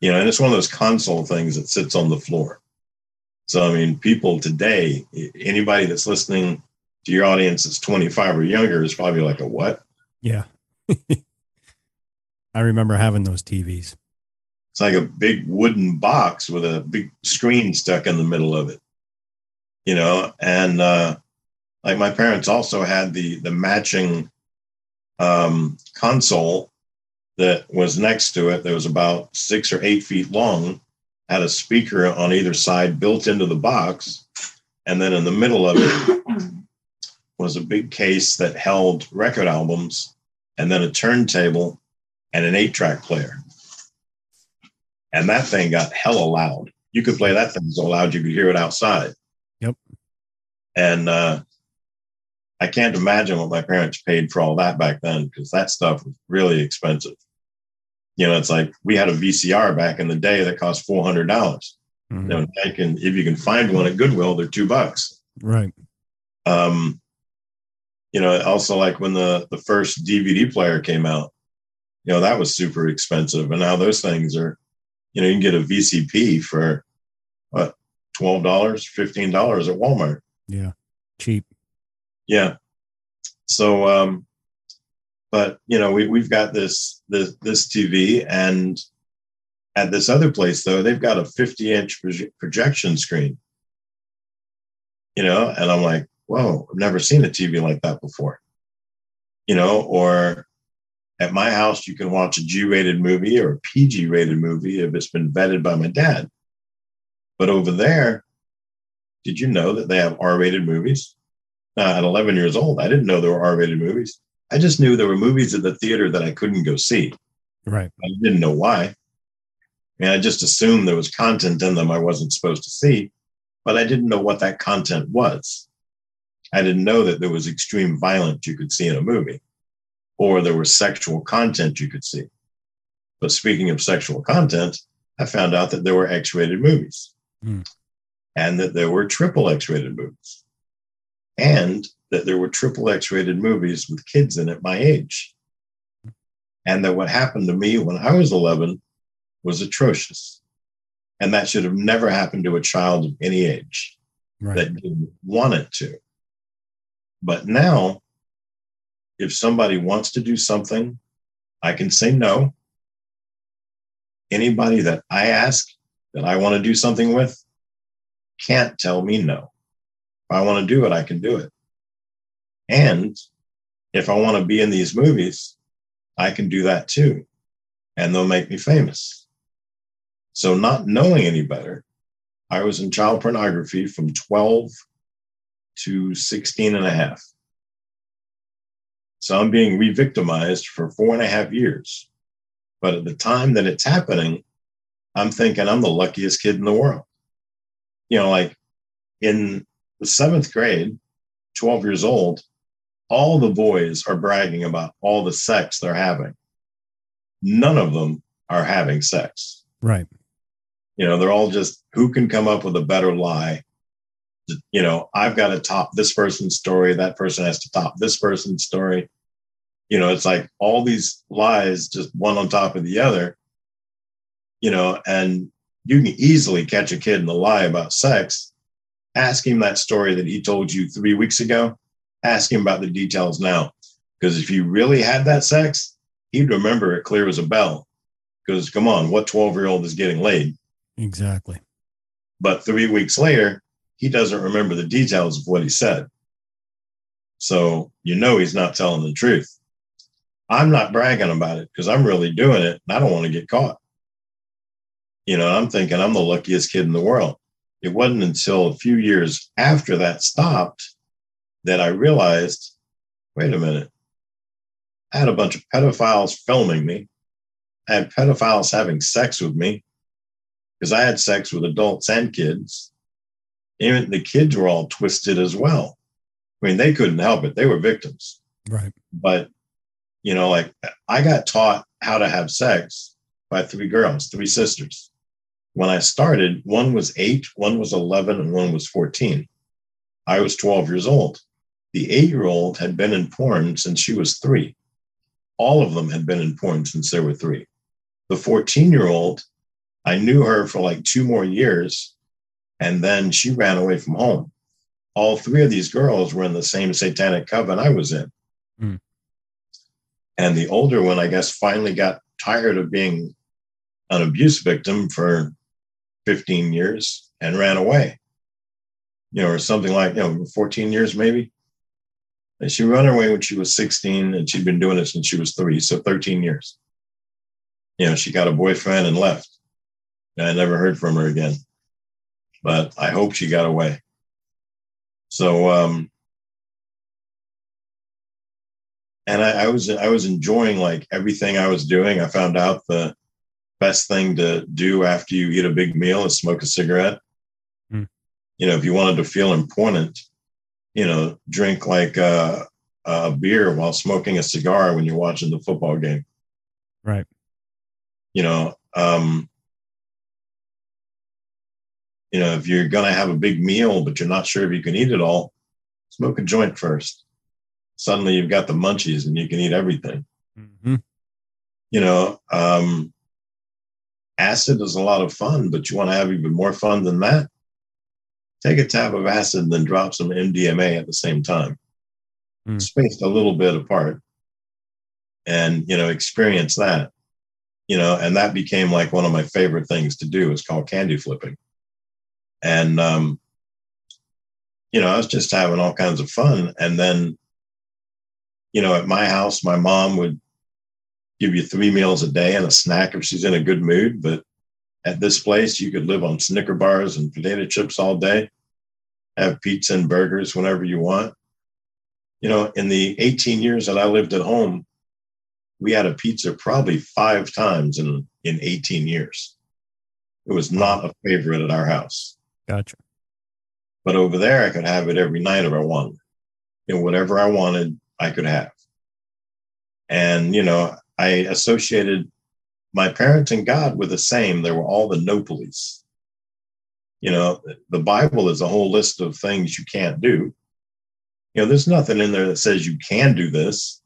you know, and it's one of those console things that sits on the floor. So, I mean, people today, anybody that's listening to your audience that's 25 or younger is probably like a what? Yeah. [LAUGHS] I remember having those TVs. It's like a big wooden box with a big screen stuck in the middle of it, you know. And uh, like my parents also had the the matching um, console that was next to it. That was about six or eight feet long, had a speaker on either side built into the box, and then in the middle of it was a big case that held record albums, and then a turntable and an eight track player. And that thing got hella loud. You could play that thing so loud you could hear it outside. Yep. And uh, I can't imagine what my parents paid for all that back then because that stuff was really expensive. You know, it's like we had a VCR back in the day that cost four hundred dollars. Mhm. You know, I can if you can find one at Goodwill, they're two bucks. Right. Um, you know, also like when the the first DVD player came out, you know, that was super expensive. And now those things are, you know, you can get a VCP for what twelve dollars, fifteen dollars at Walmart. Yeah. Cheap. Yeah. So um but you know, we we've got this this this TV and at this other place though, they've got a 50 inch proj- projection screen. You know, and I'm like, whoa, I've never seen a TV like that before. You know, or at my house, you can watch a G rated movie or a PG rated movie if it's been vetted by my dad. But over there, did you know that they have R rated movies? Uh, at 11 years old, I didn't know there were R rated movies. I just knew there were movies at the theater that I couldn't go see. Right. I didn't know why. I mean, I just assumed there was content in them I wasn't supposed to see, but I didn't know what that content was. I didn't know that there was extreme violence you could see in a movie or there was sexual content you could see. But speaking of sexual content, I found out that there were X rated movies Hmm. and that there were triple X rated movies and that there were triple X rated movies with kids in it my age. And that what happened to me when I was 11 was atrocious. And that should have never happened to a child of any age Right. that didn't want it to. But now, if somebody wants to do something, I can say no. Anybody that I ask that I want to do something with can't tell me no. If I want to do it, I can do it. And if I want to be in these movies, I can do that too. And they'll make me famous. So, not knowing any better, I was in child pornography from 12 to 16 and a half. So I'm being re victimized for four and a half years. But at the time that it's happening, I'm thinking I'm the luckiest kid in the world. You know, like in the seventh grade, 12 years old, all the boys are bragging about all the sex they're having. None of them are having sex. Right. You know, they're all just who can come up with a better lie. You know, I've got to top this person's story. That person has to top this person's story. You know, it's like all these lies, just one on top of the other. You know, and you can easily catch a kid in a lie about sex. Ask him that story that he told you three weeks ago. Ask him about the details now. Because if you really had that sex, he'd remember it clear as a bell. Because come on, what 12 year old is getting laid? Exactly. But three weeks later, he doesn't remember the details of what he said. So you know he's not telling the truth. I'm not bragging about it because I'm really doing it and I don't want to get caught. You know, I'm thinking I'm the luckiest kid in the world. It wasn't until a few years after that stopped that I realized wait a minute. I had a bunch of pedophiles filming me. I had pedophiles having sex with me because I had sex with adults and kids. Even the kids were all twisted as well. I mean, they couldn't help it. They were victims. Right. But, you know, like I got taught how to have sex by three girls, three sisters. When I started, one was eight, one was 11, and one was 14. I was 12 years old. The eight year old had been in porn since she was three. All of them had been in porn since they were three. The 14 year old I knew her for like two more years, and then she ran away from home. All three of these girls were in the same satanic coven I was in. Hmm. And the older one, I guess, finally got tired of being an abuse victim for 15 years and ran away. You know, or something like, you know, 14 years maybe. And she ran away when she was 16, and she'd been doing it since she was three, so 13 years. You know, she got a boyfriend and left. And I never heard from her again. But I hope she got away. So um and I, I was I was enjoying like everything I was doing. I found out the best thing to do after you eat a big meal is smoke a cigarette. Hmm. You know, if you wanted to feel important, you know, drink like uh, a beer while smoking a cigar when you're watching the football game. Right. You know, um, you know, if you're going to have a big meal, but you're not sure if you can eat it all, smoke a joint first. Suddenly you've got the munchies and you can eat everything. hmm You know, um, acid is a lot of fun, but you want to have even more fun than that? Take a tab of acid and then drop some MDMA at the same time, Hmm. spaced a little bit apart, and, you know, experience that. You know, and that became like one of my favorite things to do. It's called candy flipping. And, um, you know, I was just having all kinds of fun. And then, you know, at my house, my mom would give you three meals a day and a snack if she's in a good mood. But at this place, you could live on Snicker bars and potato chips all day, have pizza and burgers whenever you want. You know, in the 18 years that I lived at home, we had a pizza probably five times in, in 18 years. It was not a favorite at our house. Gotcha. But over there, I could have it every night if I wanted. You know, whatever I wanted, I could have. And, you know, I associated my parents and God were the same. They were all the no police. You know, the Bible is a whole list of things you can't do. You know, there's nothing in there that says you can do this.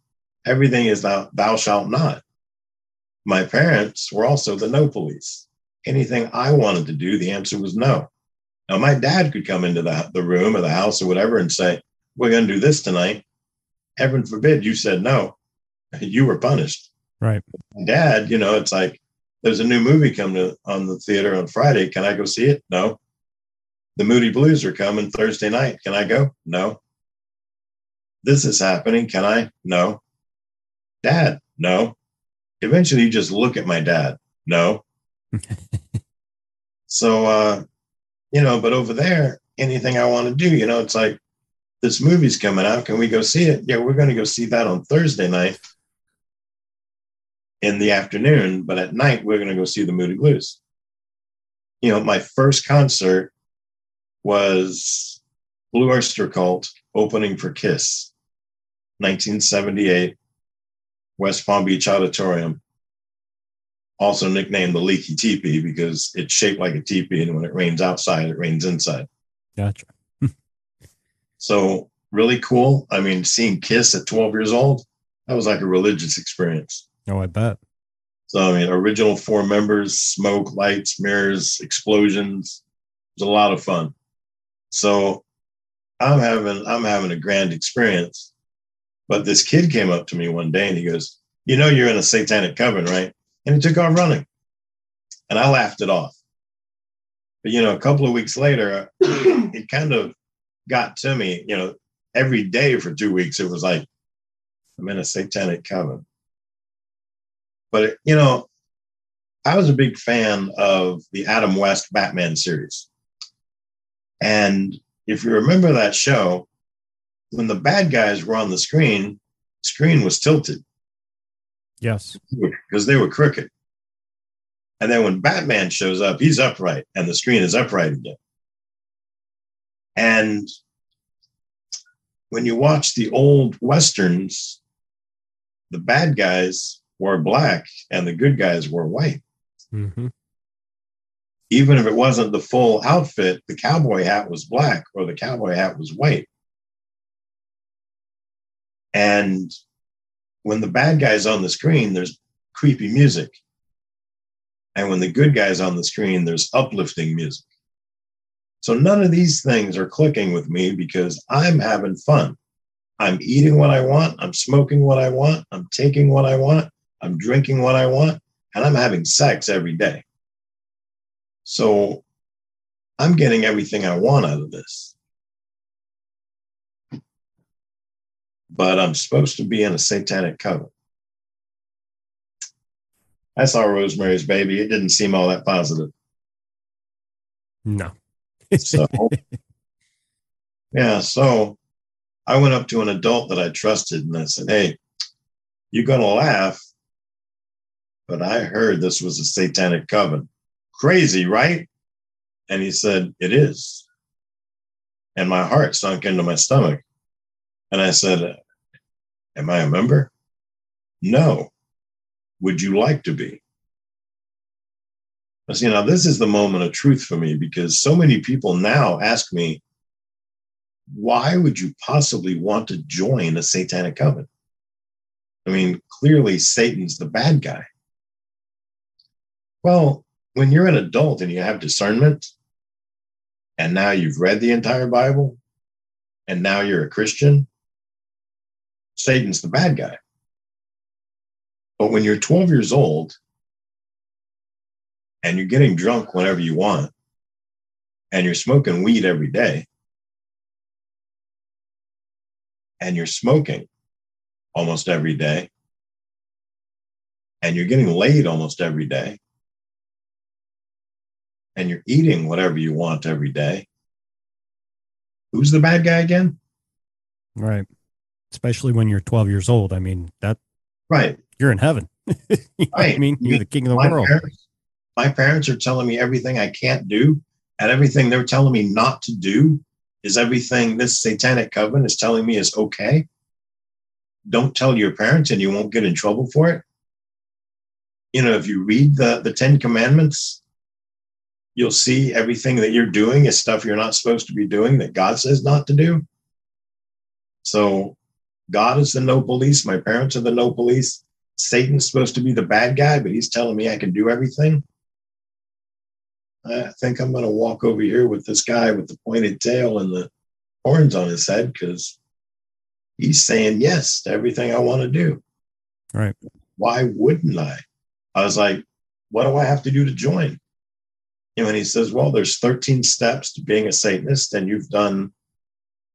Everything is thou, thou shalt not. My parents were also the no police. Anything I wanted to do, the answer was no. Now, my dad could come into the, the room or the house or whatever and say, We're going to do this tonight. Heaven forbid you said no. [LAUGHS] You were punished Right. dad, you know, it's like there's a new movie coming to, on the theater on Friday. Can I go see it? No. The Moody Blues are coming Thursday night. Can I go? No. This is happening. Can I? No. Dad? No. Eventually, you just look at my dad. No. [LAUGHS] so, uh, you know, but over there, anything I want to do, you know, it's like this movie's coming out. Can we go see it? Yeah, we're going to go see that on Thursday night in the afternoon, but at night we're going to go see the Moody Blues. You know, my first concert was Blue Oyster Cult opening for Kiss, 1978, West Palm Beach Auditorium. Also nicknamed the Leaky Teepee because it's shaped like a teepee, and when it rains outside, it rains inside. Gotcha. [LAUGHS] So really cool. I mean, seeing Kiss at 12 years old, that was like a religious experience. Oh, I bet. So I mean, original four members, smoke, lights, mirrors, explosions. It was a lot of fun. So I'm having I'm having a grand experience. But this kid came up to me one day and he goes, "You know, you're in a satanic coven, right?" And he took off running, and I laughed it off. But you know, a couple of weeks later, [CLEARS THROAT] it kind of got to me. You know, every day for two weeks, it was like, "I'm in a satanic coven." But you know, I was a big fan of the Adam West Batman series. And if you remember that show, when the bad guys were on the screen, the screen was tilted Yes. because they were crooked. And then when Batman shows up, he's upright and the screen is upright again. And when you watch the old westerns, the bad guys wore black and the good guys were white. Mm-hmm. Even if it wasn't the full outfit, the cowboy hat was black or the cowboy hat was white. And when the bad guy's on the screen, there's creepy music. And when the good guy's on the screen, there's uplifting music. So none of these things are clicking with me because I'm having fun. I'm eating what I want. I'm smoking what I want. I'm taking what I want. I'm drinking what I want. And I'm having sex every day. So I'm getting everything I want out of this. But I'm supposed to be in a satanic coven. I saw Rosemary's Baby. It didn't seem all that positive. No. So, yeah, so I went up to an adult that I trusted and I said, Hey, you're going to laugh, but I heard this was a satanic coven. Crazy, right? And he said, It is. And my heart sunk into my stomach. And I said, Am I a member? No. Would you like to be? I see, now this is the moment of truth for me because so many people now ask me, why would you possibly want to join a satanic coven? I mean, clearly Satan's the bad guy. Well, when you're an adult and you have discernment, and now you've read the entire Bible, and now you're a Christian, Satan's the bad guy. But when you're 12 years old and you're getting drunk whenever you want, and you're smoking weed every day, and you're smoking almost every day, and you're getting laid almost every day, and you're eating whatever you want every day, who's the bad guy again? Right. Especially when you're 12 years old. I mean, that Right. you're in heaven. [LAUGHS] You know what I mean, you're the king of the my world. Parents, my parents are telling me everything I can't do, and everything they're telling me not to do is everything this satanic covenant is telling me is okay. Don't tell your parents, and you won't get in trouble for it. You know, if you read the the Ten Commandments, you'll see everything that you're doing is stuff you're not supposed to be doing that God says not to do. So, God is the no police. My parents are the no police. Satan's supposed to be the bad guy, but he's telling me I can do everything. I think I'm going to walk over here with this guy with the pointed tail and the horns on his head because he's saying yes to everything I want to do. Right. Why wouldn't I? I was like, what do I have to do to join? You know, and he says, well, there's 13 steps to being a Satanist, and you've done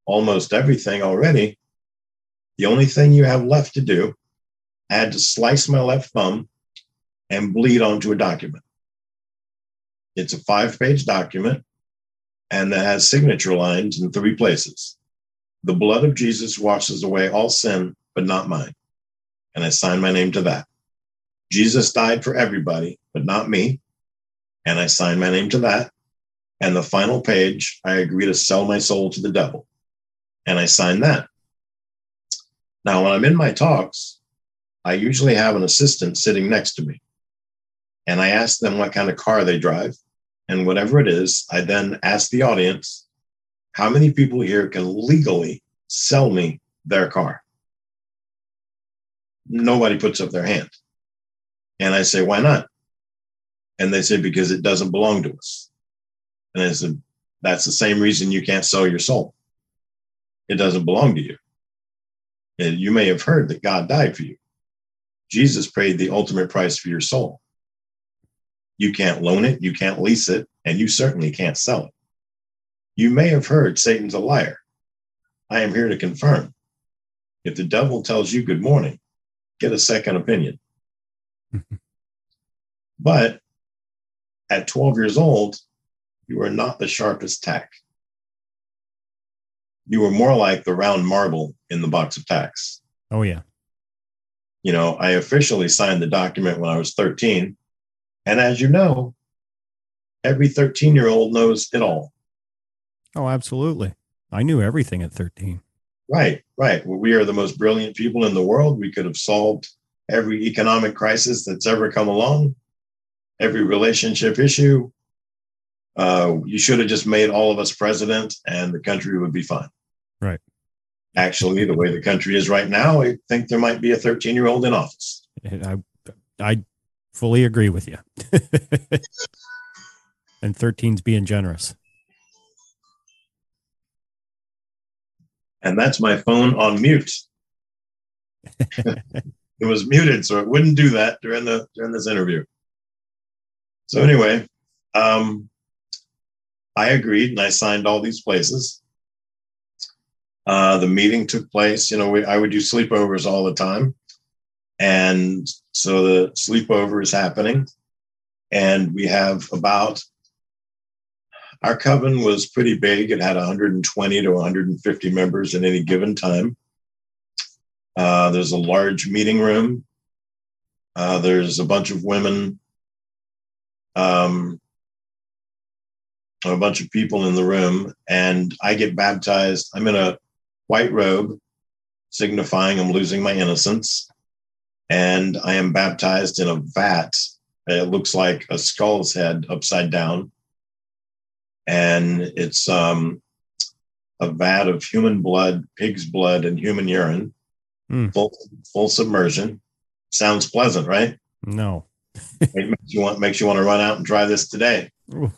almost everything already. The only thing you have left to do, I had to slice my left thumb and bleed onto a document. It's a five page document and that has signature lines in three places. The blood of Jesus washes away all sin, but not mine. And I signed my name to that. Jesus died for everybody, but not me. And I sign my name to that. And the final page, I agree to sell my soul to the devil. And I sign that. Now, when I'm in my talks, I usually have an assistant sitting next to me. And I ask them what kind of car they drive. And whatever it is, I then ask the audience, how many people here can legally sell me their car? Nobody puts up their hand. And I say, why not? And they say, because it doesn't belong to us. And I said, that's the same reason you can't sell your soul. It doesn't belong to you. And you may have heard that God died for you. Jesus paid the ultimate price for your soul. You can't loan it, you can't lease it, and you certainly can't sell it. You may have heard Satan's a liar. I am here to confirm. If the devil tells you good morning, get a second opinion. [LAUGHS] but at 12 years old, you were not the sharpest tack. You were more like the round marble in the box of tacks. Oh, yeah. You know, I officially signed the document when I was 13. And as you know, every 13 year old knows it all. Oh, absolutely. I knew everything at 13. Right, right. Well, we are the most brilliant people in the world. We could have solved every economic crisis that's ever come along, every relationship issue. Uh, you should have just made all of us president and the country would be fine. Right. Actually, the way the country is right now, I think there might be a 13 year old in office. And I, I fully agree with you. [LAUGHS] and 13's being generous. And that's my phone on mute. [LAUGHS] [LAUGHS] it was muted, so it wouldn't do that during the during this interview. So anyway, um, I agreed and I signed all these places. Uh, the meeting took place. You know, we, I would do sleepovers all the time, and so the sleepover is happening, and we have about our coven was pretty big. It had 120 to 150 members at any given time. Uh, there's a large meeting room. Uh, there's a bunch of women, um, a bunch of people in the room, and I get baptized. I'm in a white robe, signifying I'm losing my innocence, and I am baptized in a vat. It looks like a skull's head upside down and it's um, a vat of human blood, pig's blood, and human urine, Mm. full full submersion. Sounds pleasant, right? No. It makes you want makes you want to run out and try this today. Oof.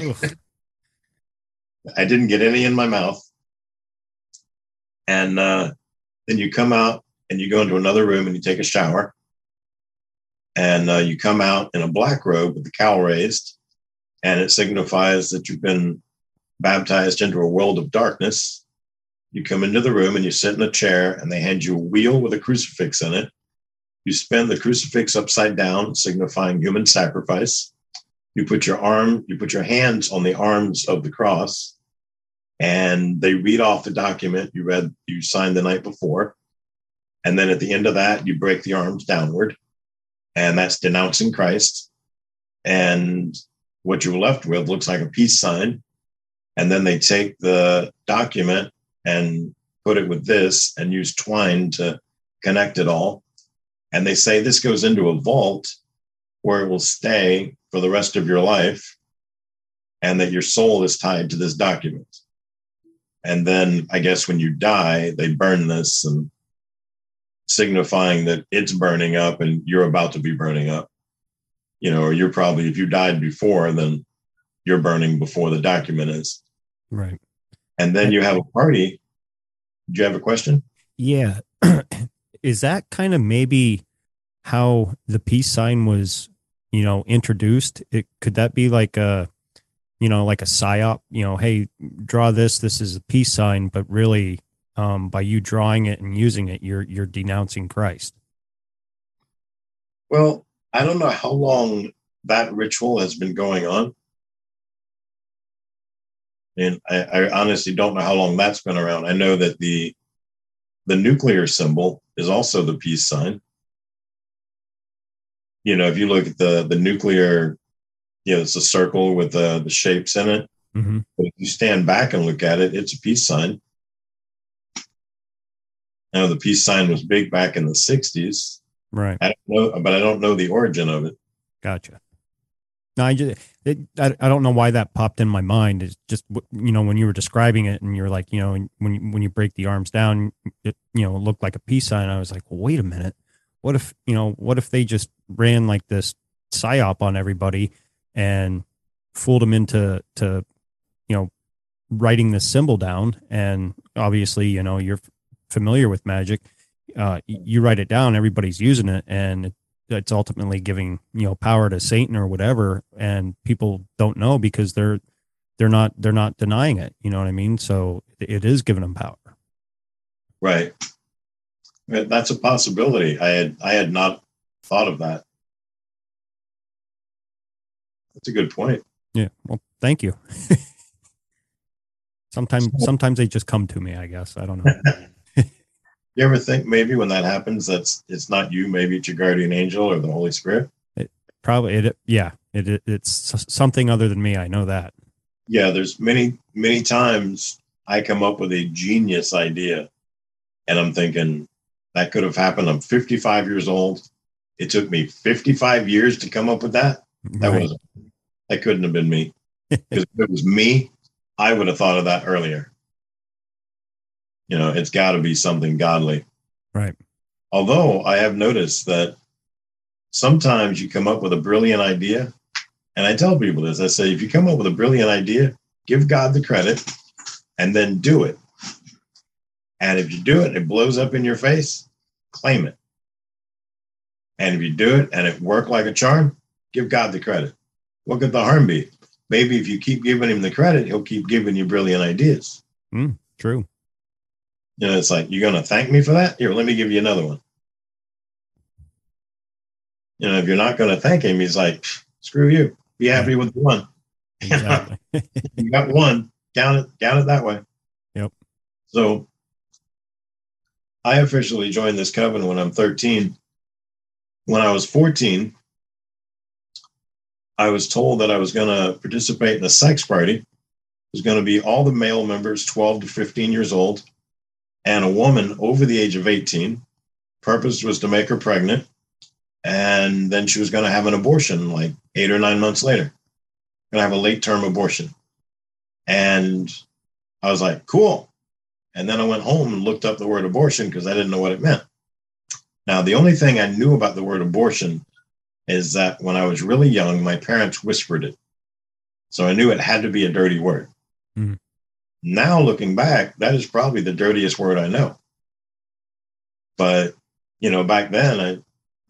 Oof. [LAUGHS] I didn't get any in my mouth, and uh, then you come out and you go into another room and you take a shower, and uh, you come out in a black robe with the cowl raised, and it signifies that you've been baptized into a world of darkness. You come into the room and you sit in a chair, and they hand you a wheel with a crucifix in it. You spin the crucifix upside down, signifying human sacrifice. You put your arm, you put your hands on the arms of the cross, and they read off the document you read, you signed the night before. And then at the end of that, you break the arms downward, and that's denouncing Christ. And what you're left with looks like a peace sign. And then they take the document and put it with this and use twine to connect it all. And they say this goes into a vault where it will stay for the rest of your life and that your soul is tied to this document. And then I guess when you die, they burn this and signifying that it's burning up and you're about to be burning up. You know, or you're probably, if you died before, then you're burning before the document is. Right. And then you have a party. Do you have a question? Yeah. [CLEARS THROAT] Is that kind of maybe how the peace sign was, you know, introduced? It could that be like a, you know, like a psyop, you know, hey, draw this, this is a peace sign, but really um, by you drawing it and using it, you're you're denouncing Christ. Well, I don't know how long that ritual has been going on. And I, I honestly don't know how long that's been around. I know that the the nuclear symbol is also the peace sign. You know, if you look at the the nuclear, you know, it's a circle with the, the shapes in it. Mm-hmm. But if you stand back and look at it, it's a peace sign. Now the peace sign was big back in the '60s. Right. I don't know, but I don't know the origin of it. Gotcha. No, I just it, I, I don't know why that popped in my mind. It's just you know when you were describing it and you're like you know when you, when you break the arms down, it you know looked like a peace sign. I was like, well, wait a minute, what if you know what if they just ran like this psyop on everybody and fooled them into to you know writing this symbol down and obviously you know you're familiar with magic uh, you write it down everybody's using it and it's ultimately giving you know power to satan or whatever and people don't know because they're they're not they're not denying it you know what i mean so it is giving them power Right. That's a possibility. I had I had not thought of that. That's a good point. yeah well thank you [LAUGHS] sometimes sometimes they just come to me i guess i don't know [LAUGHS] You ever think maybe when that happens, that's it's not you, maybe it's your guardian angel or the Holy Spirit? probably it yeah it, it it's something other than me i know that Yeah, there's many, many times I come up with a genius idea and I'm thinking that could have happened. I'm 55 years old. It took me 55 years to come up with that. That Right. was that couldn't have been me. [LAUGHS] Because if it was me, I would have thought of that earlier. You know, it's got to be something godly. Right. Although I have noticed that sometimes you come up with a brilliant idea, and I tell people this I say, if you come up with a brilliant idea, give God the credit and then do it. And if you do it and it blows up in your face, claim it. And if you do it and it worked like a charm, give God the credit. What could the harm be? Maybe if you keep giving him the credit, he'll keep giving you brilliant ideas. Hmm, true You know, it's like, you're going to thank me for that? Here, let me give you another one. You know, if you're not going to thank him, he's like, screw you. Be happy with the one. [LAUGHS] exactly [LAUGHS] You got one. Count it, count it that way. Yep. So I officially joined this covenant when I'm 13. When I was 14, I was told that I was going to participate in a sex party. It was going to be all the male members, 12 to 15 years old, and a woman over the age of 18. Purpose was to make her pregnant, and then she was going to have an abortion like eight or nine months later. Going to have a late term abortion. And I was like, cool. And then I went home and looked up the word abortion because I didn't know what it meant. Now, the only thing I knew about the word abortion is that when I was really young, my parents whispered it. So I knew it had to be a dirty word. Mhm. Now, looking back, that is probably the dirtiest word I know. But, you know, back then, I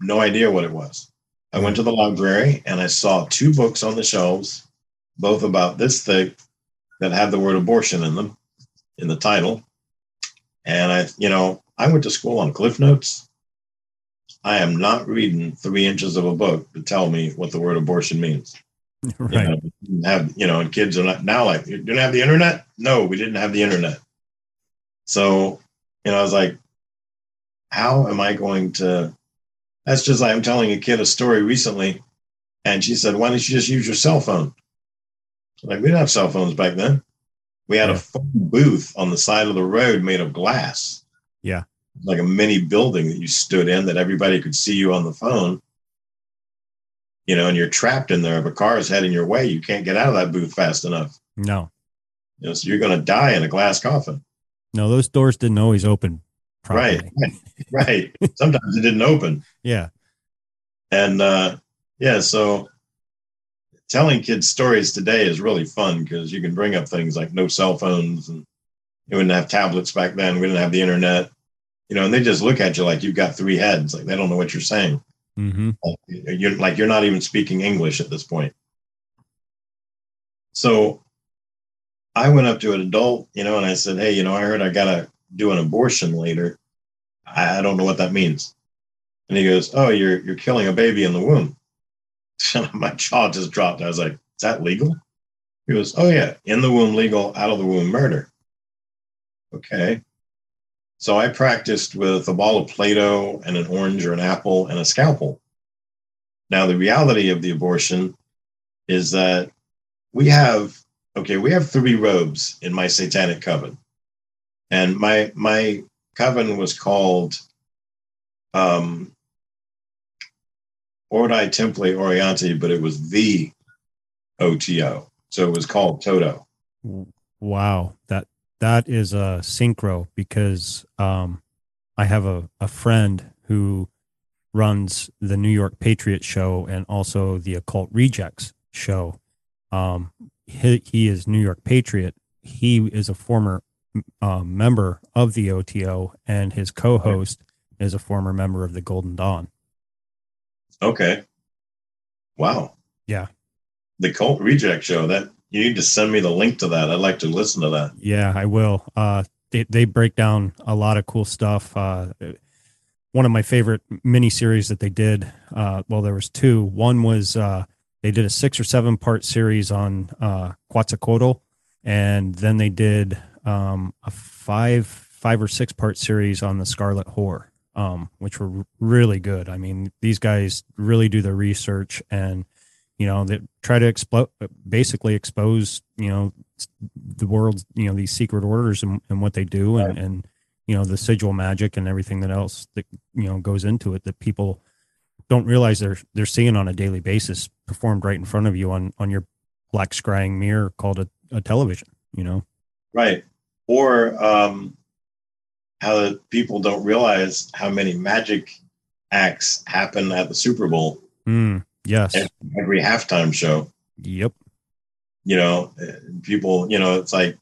no idea what it was. I went to the library and I saw two books on the shelves, both about this thick, that had the word abortion in them in the title. And I, you know, I went to school on Cliff Notes. I am not reading three inches of a book to tell me what the word abortion means. [LAUGHS] right. You know, have you know, and kids are not now like you didn't have the internet. No, we didn't have the internet. So you know, I was like, how am I going to? That's just like I'm telling a kid a story recently, and she said, "Why don't you just use your cell phone?" Like we didn't have cell phones back then. We had Yeah. a phone booth on the side of the road made of glass. Yeah. like a mini building that you stood in that everybody could see you on the phone. You know, and you're trapped in there. If a car is heading your way, you can't get out of that booth fast enough. No, You know, so you're going to die in a glass coffin. no, those doors didn't always open properly. Right, right, right. [LAUGHS] Sometimes it didn't open. Yeah. And uh, yeah, so telling kids stories today is really fun because you can bring up things like no cell phones and you wouldn't have tablets back then. We didn't have the internet, you know, and they just look at you like you've got three heads. Like they don't know what you're saying. Hmm Like, you're like you're not even speaking English at this point. So I went up to an adult, you know, and I said, Hey, you know, I heard I gotta do an abortion later. I, I don't know what that means. And he goes, Oh, you're you're killing a baby in the womb. [LAUGHS] My jaw just dropped. I was like, Is that legal? He goes, Oh yeah, in the womb legal, out of the womb murder. Okay. So I practiced with a ball of Play-Doh and an orange or an apple and a scalpel. Now, the reality of the abortion is that we have, okay, we have three robes in my satanic coven. And my my coven was called um Ordo Templi Orientis, but it was the OTO. So it was called Toto. Wow, that that is a synchro because um, I have a, a friend who runs the New York Patriot show and also the Occult Rejects show. Um, he, he is New York Patriot. He is a former um, member of the OTO, and his co-host is a former member of the Golden Dawn. Okay. Wow. Yeah. The Cult Reject Show. That you need to send me the link to that. I'd like to listen to that. Yeah, I will. Uh, they they break down a lot of cool stuff. Uh, one of my favorite mini series that they did. Uh, well, there was two. One was uh, they did a six or seven part series on uh, Quetzalcoatl, and then they did um, a five five or six part series on the Scarlet Whore, um, which were really good. I mean, these guys really do their research and you know that try to explode basically expose you know the world's you know these secret orders and, and what they do and, and you know the sigil magic and everything that else that you know goes into it that people don't realize they're they're seeing on a daily basis performed right in front of you on on your black scrying mirror called a, a television you know? Right. Or um, how the people don't realize how many magic acts happen at the Super Bowl. Mm, yes every, halftime show. yep You know, people, you know, it's like,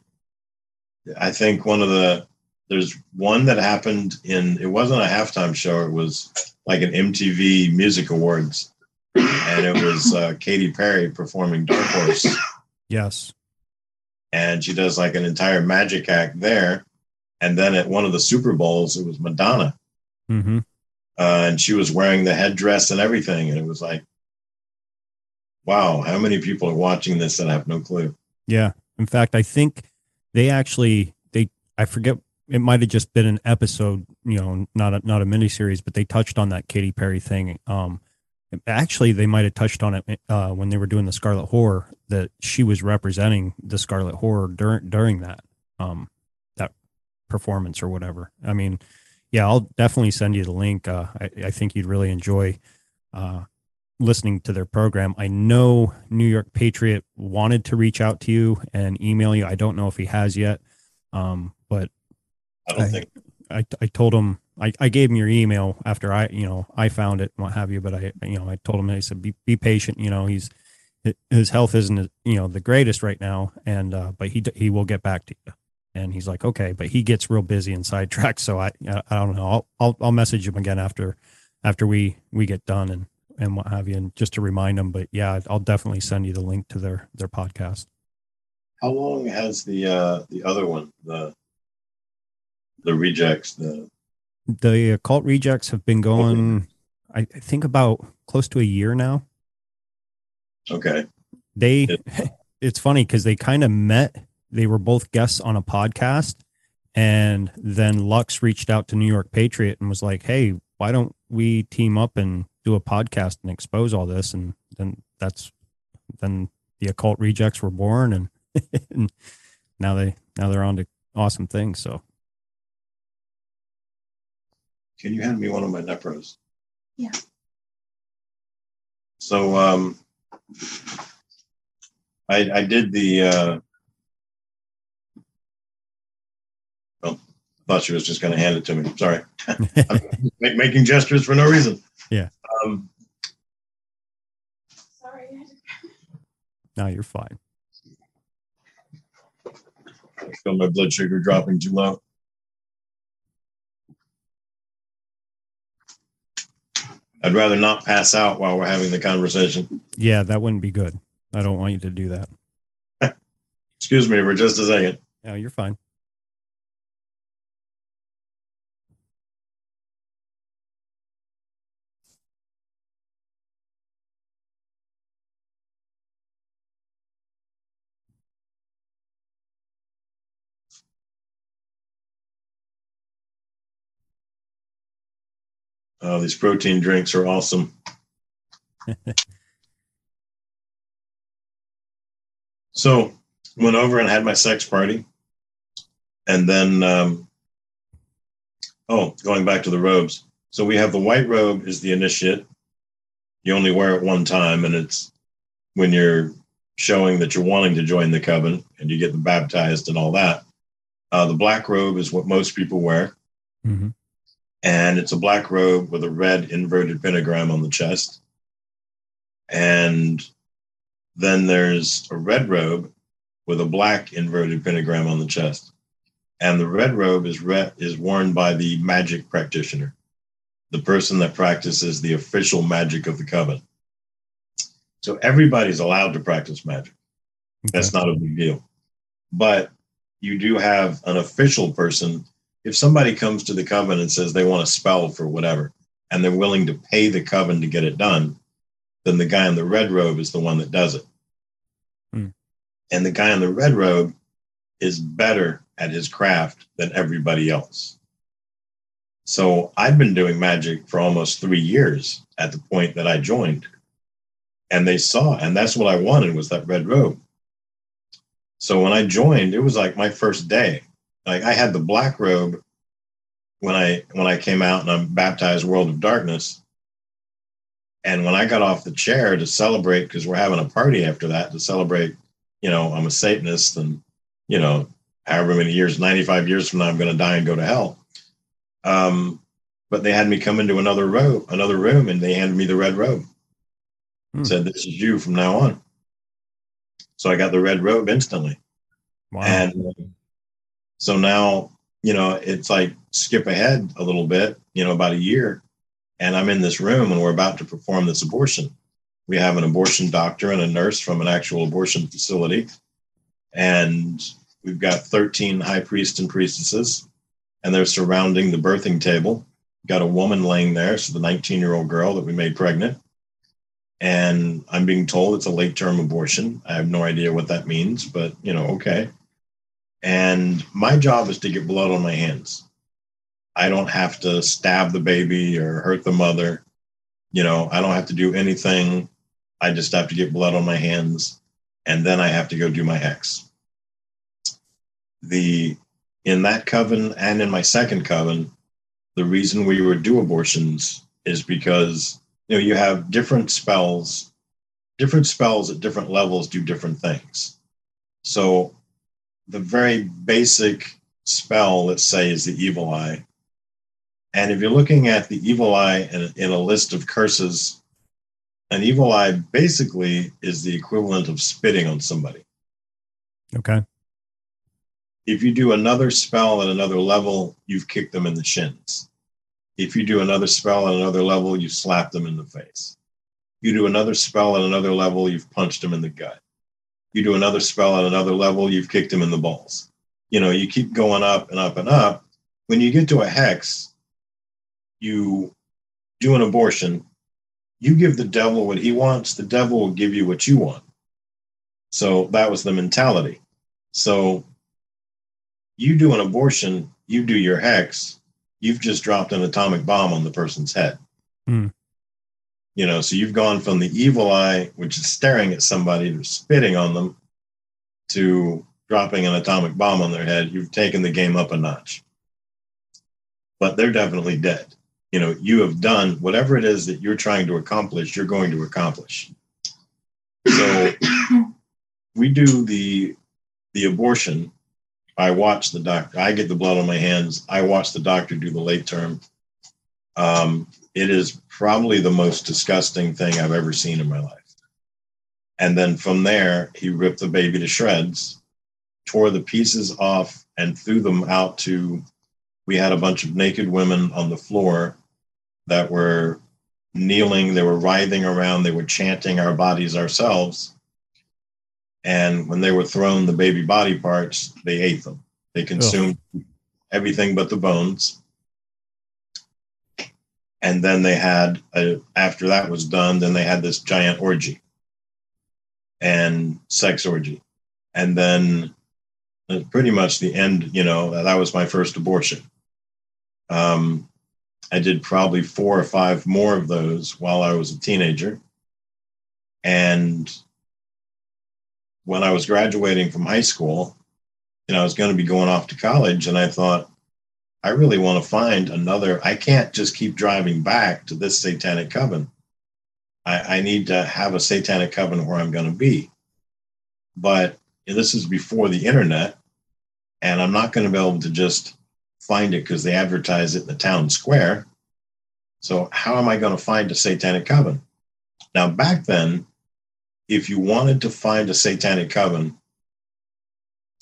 I think one of the, there's one that happened in, it wasn't a halftime show, it was like an MTV Music Awards. And it was uh, [LAUGHS] Katy Perry performing Dark Horse. yes and she does like an entire magic act there. And then at one of the Super Bowls, it was Madonna, mm-hmm uh, and she was wearing the headdress and everything, and it was like, wow, how many people are watching this and I have no clue? Yeah. In fact, I think they actually they I forget it might have just been an episode, you know, not a not a miniseries, but they touched on that Katy Perry thing. Um actually they might have touched on it uh when they were doing the Scarlet Whore that she was representing the Scarlet Whore during during that um that performance or whatever. I mean, yeah, I'll definitely send you the link. Uh I, I think you'd really enjoy uh listening to their program. I know New York Patriot wanted to reach out to you and email you. I don't know if he has yet, um, but I don't I- think. I, I told him I, I gave him your email after I you know I found it and what have you. But I you know I told him I said be be patient. You know he's his health isn't you know the greatest right now, and uh, but he he will get back to you. And he's like, okay, but he gets real busy and sidetracked. So I I don't know. I'll I'll, I'll message him again after after we we get done and and what have you, and just to remind them. But yeah, I'll definitely send you the link to their their podcast. How long has the uh, the other one the the rejects the The occult rejects have been going, I, I think, about close to a year now. okay They, [LAUGHS] it's funny because they kind of met. They were both guests on a podcast, and then Lux reached out to New York Patriot and was like, "Hey, why don't we team up and do a podcast and expose all this?" And then that's then the occult rejects were born, and, [LAUGHS] and now they now they're on to awesome things. So, Can you hand me one of my Nepros? Yeah. So um, I I did the. Uh, well, I thought she was just going to hand it to me. Sorry, [LAUGHS] I'm making gestures for no reason. Yeah. Um, Sorry. I had to- [LAUGHS] now you're fine. I feel my blood sugar dropping too low. I'd rather not pass out while we're having the conversation. Yeah, that wouldn't be good. I don't want you to do that. [LAUGHS] Excuse me for just a second. No, you're fine. Oh, these protein drinks are awesome. [LAUGHS] so, went over and had my sex party. And then, um, oh, going back to the robes. So, we have the white robe is the initiate. You only wear it one time, and it's when you're showing that you're wanting to join the covenant and you get baptized and all that. Uh, the black robe is what most people wear hmm and it's a black robe with a red inverted pentagram on the chest. And then there's a red robe with a black inverted pentagram on the chest. And the red robe is re- is worn by the magic practitioner, the person that practices the official magic of the coven. So everybody's allowed to practice magic. That's not a big deal. But you do have an official person. If somebody comes to the coven and says they want a spell for whatever, and they're willing to pay the coven to get it done, then the guy in the red robe is the one that does it. Hmm. And the guy in the red robe is better at his craft than everybody else. So I've been doing magic for almost three years at the point that I joined. And they saw, and that's what I wanted was that red robe. So when I joined, it was like my first day. Like I had the black robe when I when I came out and I'm baptized World of Darkness. And when I got off the chair to celebrate, because we're having a party after that to celebrate, you know, I'm a Satanist and, you know, however many years, 95 years from now, I'm going to die and go to hell. Um, but they had me come into another row, another room, and they handed me the red robe. Hmm. Said, This is you from now on. So I got the red robe instantly. Wow. And so now, you know, it's like skip ahead a little bit, you know, about a year. And I'm in this room and we're about to perform this abortion. We have an abortion doctor and a nurse from an actual abortion facility. And we've got 13 high priests and priestesses, and they're surrounding the birthing table. Got a woman laying there, so the 19 year old girl that we made pregnant. And I'm being told it's a late term abortion. I have no idea what that means, but you know, okay. And my job is to get blood on my hands. I don't have to stab the baby or hurt the mother. You know, I don't have to do anything. I just have to get blood on my hands. And then I have to go do my hex. The in that coven and in my second coven, the reason we would do abortions is because you know you have different spells, different spells at different levels do different things. So the very basic spell, let's say, is the evil eye. And if you're looking at the evil eye in, in a list of curses, an evil eye basically is the equivalent of spitting on somebody. okay. If you do another spell at another level, you've kicked them in the shins. If you do another spell at another level, you slap them in the face. You do another spell at another level, you've punched them in the gut. You do another spell at another level, you've kicked him in the balls. You know, you keep going up and up and up. When you get to a hex, you do an abortion, you give the devil what he wants, the devil will give you what you want. So that was the mentality. So you do an abortion, you do your hex, you've just dropped an atomic bomb on the person's head. Hmm. You know, so you've gone from the evil eye, which is staring at somebody, to spitting on them, to dropping an atomic bomb on their head. You've taken the game up a notch. But they're definitely dead. You know, you have done whatever it is that you're trying to accomplish, you're going to accomplish. So [COUGHS] we do the the abortion. I watch the doctor. I get the blood on my hands. I watch the doctor do the late term. Um, it is probably the most disgusting thing I've ever seen in my life. And then from there, he ripped the baby to shreds, tore the pieces off, and threw them out to. We had a bunch of naked women on the floor that were kneeling, they were writhing around, they were chanting our bodies ourselves. And when they were thrown the baby body parts, they ate them. They consumed everything but the bones. And then they had, a, after that was done, then they had this giant orgy and sex orgy. And then uh, pretty much the end, you know, that was my first abortion. Um, I did probably four or five more of those while I was a teenager. And when I was graduating from high school, you know, I was going to be going off to college, and I thought, I really want to find another. I can't just keep driving back to this satanic coven. I, I need to have a satanic coven where I'm going to be. But this is before the internet, and I'm not going to be able to just find it because they advertise it in the town square. So, how am I going to find a satanic coven? Now, back then, if you wanted to find a satanic coven,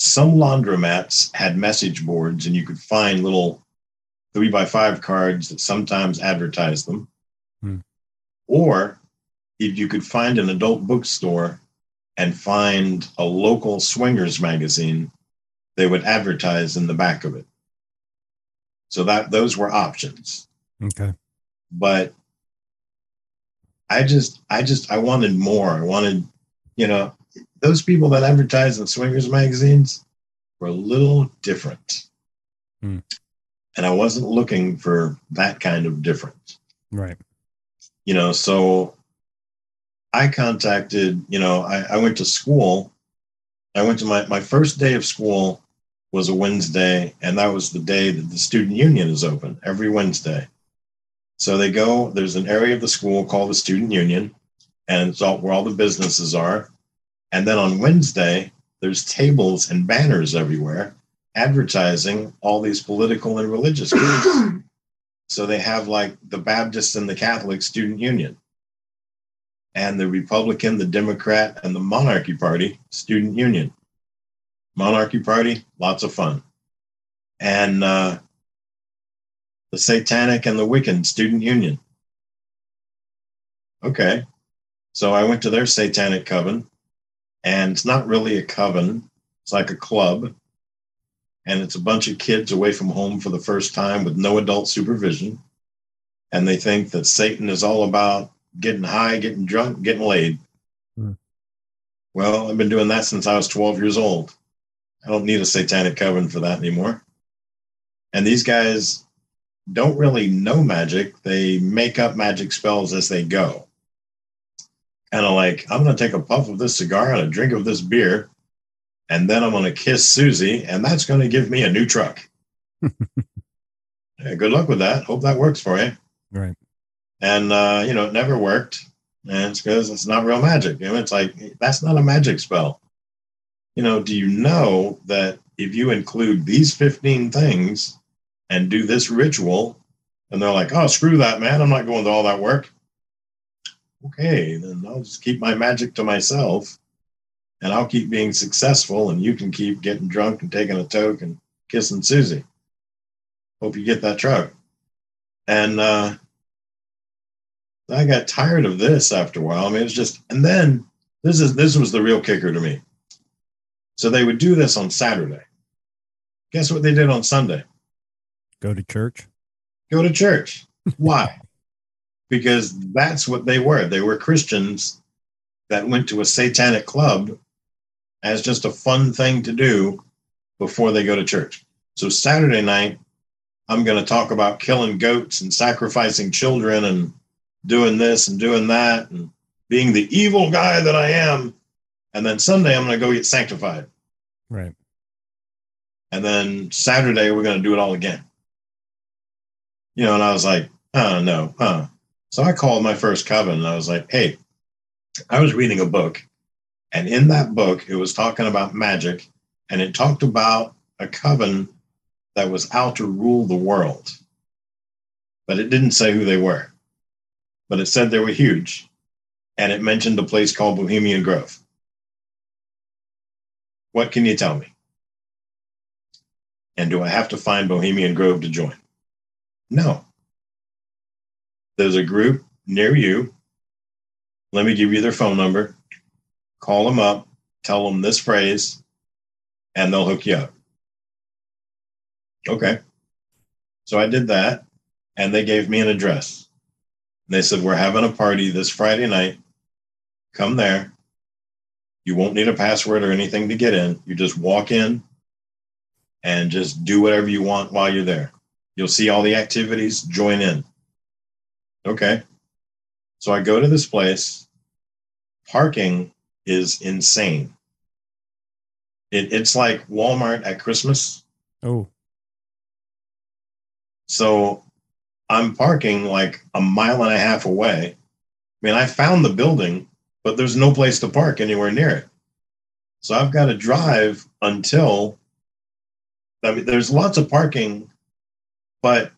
some laundromats had message boards and you could find little three by five cards that sometimes advertised them. Hmm. Or if you could find an adult bookstore and find a local swingers magazine, they would advertise in the back of it. So that those were options. Okay. But I just I just I wanted more. I wanted, you know, those people that advertise in swingers magazines were a little different. Hmm. And I wasn't looking for that kind of difference. Right. You know, so I contacted, you know, I, I went to school. I went to my, my first day of school was a Wednesday, and that was the day that the student union is open every Wednesday. So they go, there's an area of the school called the student union, and it's all where all the businesses are. And then on Wednesday, there's tables and banners everywhere advertising all these political and religious groups. [CLEARS THROAT] so they have like the Baptist and the Catholic Student Union, and the Republican, the Democrat, and the Monarchy Party Student Union. Monarchy Party, lots of fun. And uh, the Satanic and the Wiccan Student Union. Okay. So I went to their Satanic Coven, and it's not really a coven, it's like a club. And it's a bunch of kids away from home for the first time with no adult supervision. And they think that Satan is all about getting high, getting drunk, getting laid. Hmm. Well, I've been doing that since I was 12 years old. I don't need a satanic coven for that anymore. And these guys don't really know magic. They make up magic spells as they go. Kind of like, I'm going to take a puff of this cigar and a drink of this beer, and then I'm going to kiss Susie, and that's going to give me a new truck. [LAUGHS] Yeah, good luck with that. Hope that works for you. Right. And, uh, you know, it never worked. And it's because it's not real magic. You know, it's like, that's not a magic spell you know, do you know that if you include these 15 things and do this ritual, and they're like, oh, screw that, man, I'm not going to all that work. Okay, then I'll just keep my magic to myself and I'll keep being successful, and you can keep getting drunk and taking a toke and kissing Susie. Hope you get that truck. And uh, I got tired of this after a while. I mean, it's just, and then this is this was the real kicker to me. So they would do this on Saturday. Guess what they did on Sunday? Go to church. Go to church. Why? [LAUGHS] because that's what they were. They were Christians that went to a satanic club as just a fun thing to do before they go to church. So Saturday night, I'm going to talk about killing goats and sacrificing children and doing this and doing that and being the evil guy that I am. And then Sunday, I'm going to go get sanctified. Right. And then Saturday, we're going to do it all again. You know, and I was like, oh, no, huh. So I called my first coven and I was like, hey, I was reading a book. And in that book, it was talking about magic and it talked about a coven that was out to rule the world. But it didn't say who they were. But it said they were huge. And it mentioned a place called Bohemian Grove. What can you tell me? And do I have to find Bohemian Grove to join? No. There's a group near you. Let me give you their phone number. Call them up, tell them this phrase, and they'll hook you up. Okay. So I did that, and they gave me an address. They said, We're having a party this Friday night. Come there. You won't need a password or anything to get in. You just walk in and just do whatever you want while you're there. You'll see all the activities, join in. Okay. So I go to this place. Parking is insane. It, it's like Walmart at Christmas. Oh, So I'm parking like a mile and a half away. I mean, I found the building, but there's no place to park anywhere near it. So I've got to drive until I mean, there's lots of parking, but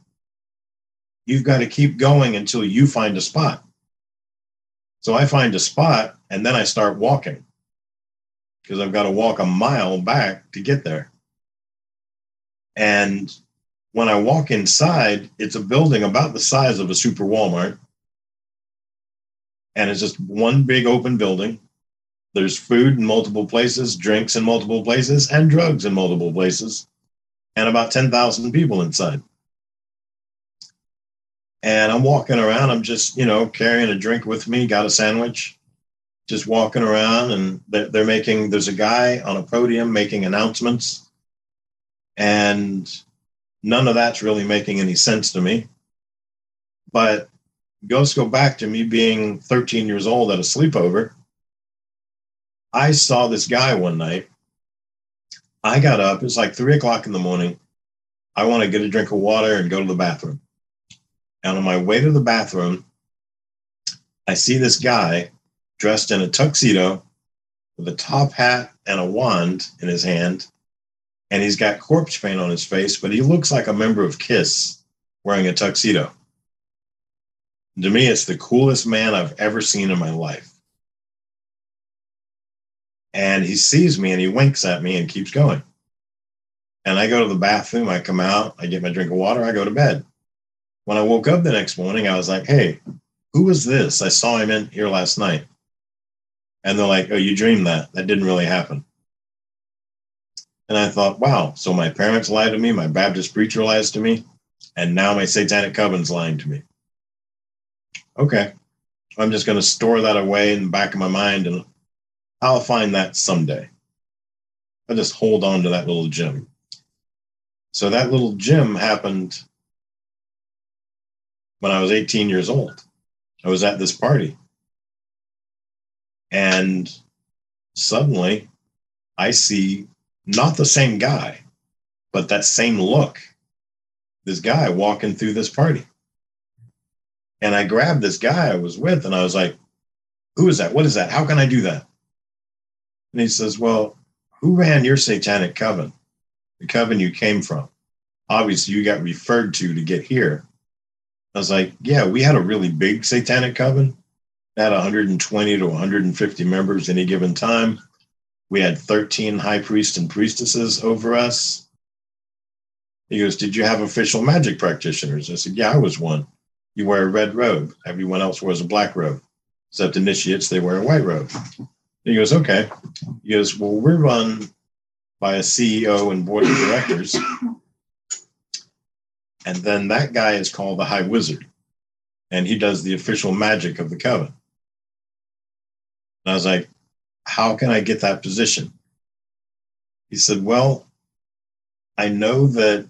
you've got to keep going until you find a spot. So I find a spot and then I start walking because I've got to walk a mile back to get there. And when I walk inside, it's a building about the size of a super Walmart. And it's just one big open building. There's food in multiple places, drinks in multiple places, and drugs in multiple places, and about 10,000 people inside. And I'm walking around, I'm just, you know, carrying a drink with me, got a sandwich, just walking around, and they're, they're making, there's a guy on a podium making announcements. And none of that's really making any sense to me. But let's go back to me being 13 years old at a sleepover. I saw this guy one night. I got up, it's like three o'clock in the morning. I want to get a drink of water and go to the bathroom. And on my way to the bathroom, I see this guy dressed in a tuxedo with a top hat and a wand in his hand and he's got corpse paint on his face, but he looks like a member of Kiss wearing a tuxedo. To me, it's the coolest man I've ever seen in my life. And he sees me and he winks at me and keeps going. And I go to the bathroom, I come out, I get my drink of water, I go to bed. When I woke up the next morning, I was like, hey, who was this? I saw him in here last night. And they're like, oh, you dreamed that. That didn't really happen. And I thought, wow, so my parents lied to me, my Baptist preacher lies to me, and now my satanic coven's lying to me. Okay. I'm just going to store that away in the back of my mind and I'll find that someday. I just hold on to that little gem. So that little gem happened when I was 18 years old. I was at this party. And suddenly I see not the same guy, but that same look. This guy walking through this party. And I grabbed this guy I was with and I was like, Who is that? What is that? How can I do that? And he says, Well, who ran your satanic coven? The coven you came from. Obviously, you got referred to to get here. I was like, Yeah, we had a really big satanic coven. Had 120 to 150 members any given time. We had 13 high priests and priestesses over us. He goes, Did you have official magic practitioners? I said, Yeah, I was one. You wear a red robe. Everyone else wears a black robe, except initiates, they wear a white robe. He goes, Okay. He goes, Well, we're run by a CEO and board of directors. And then that guy is called the High Wizard, and he does the official magic of the coven. And I was like, how can I get that position? He said, Well, I know that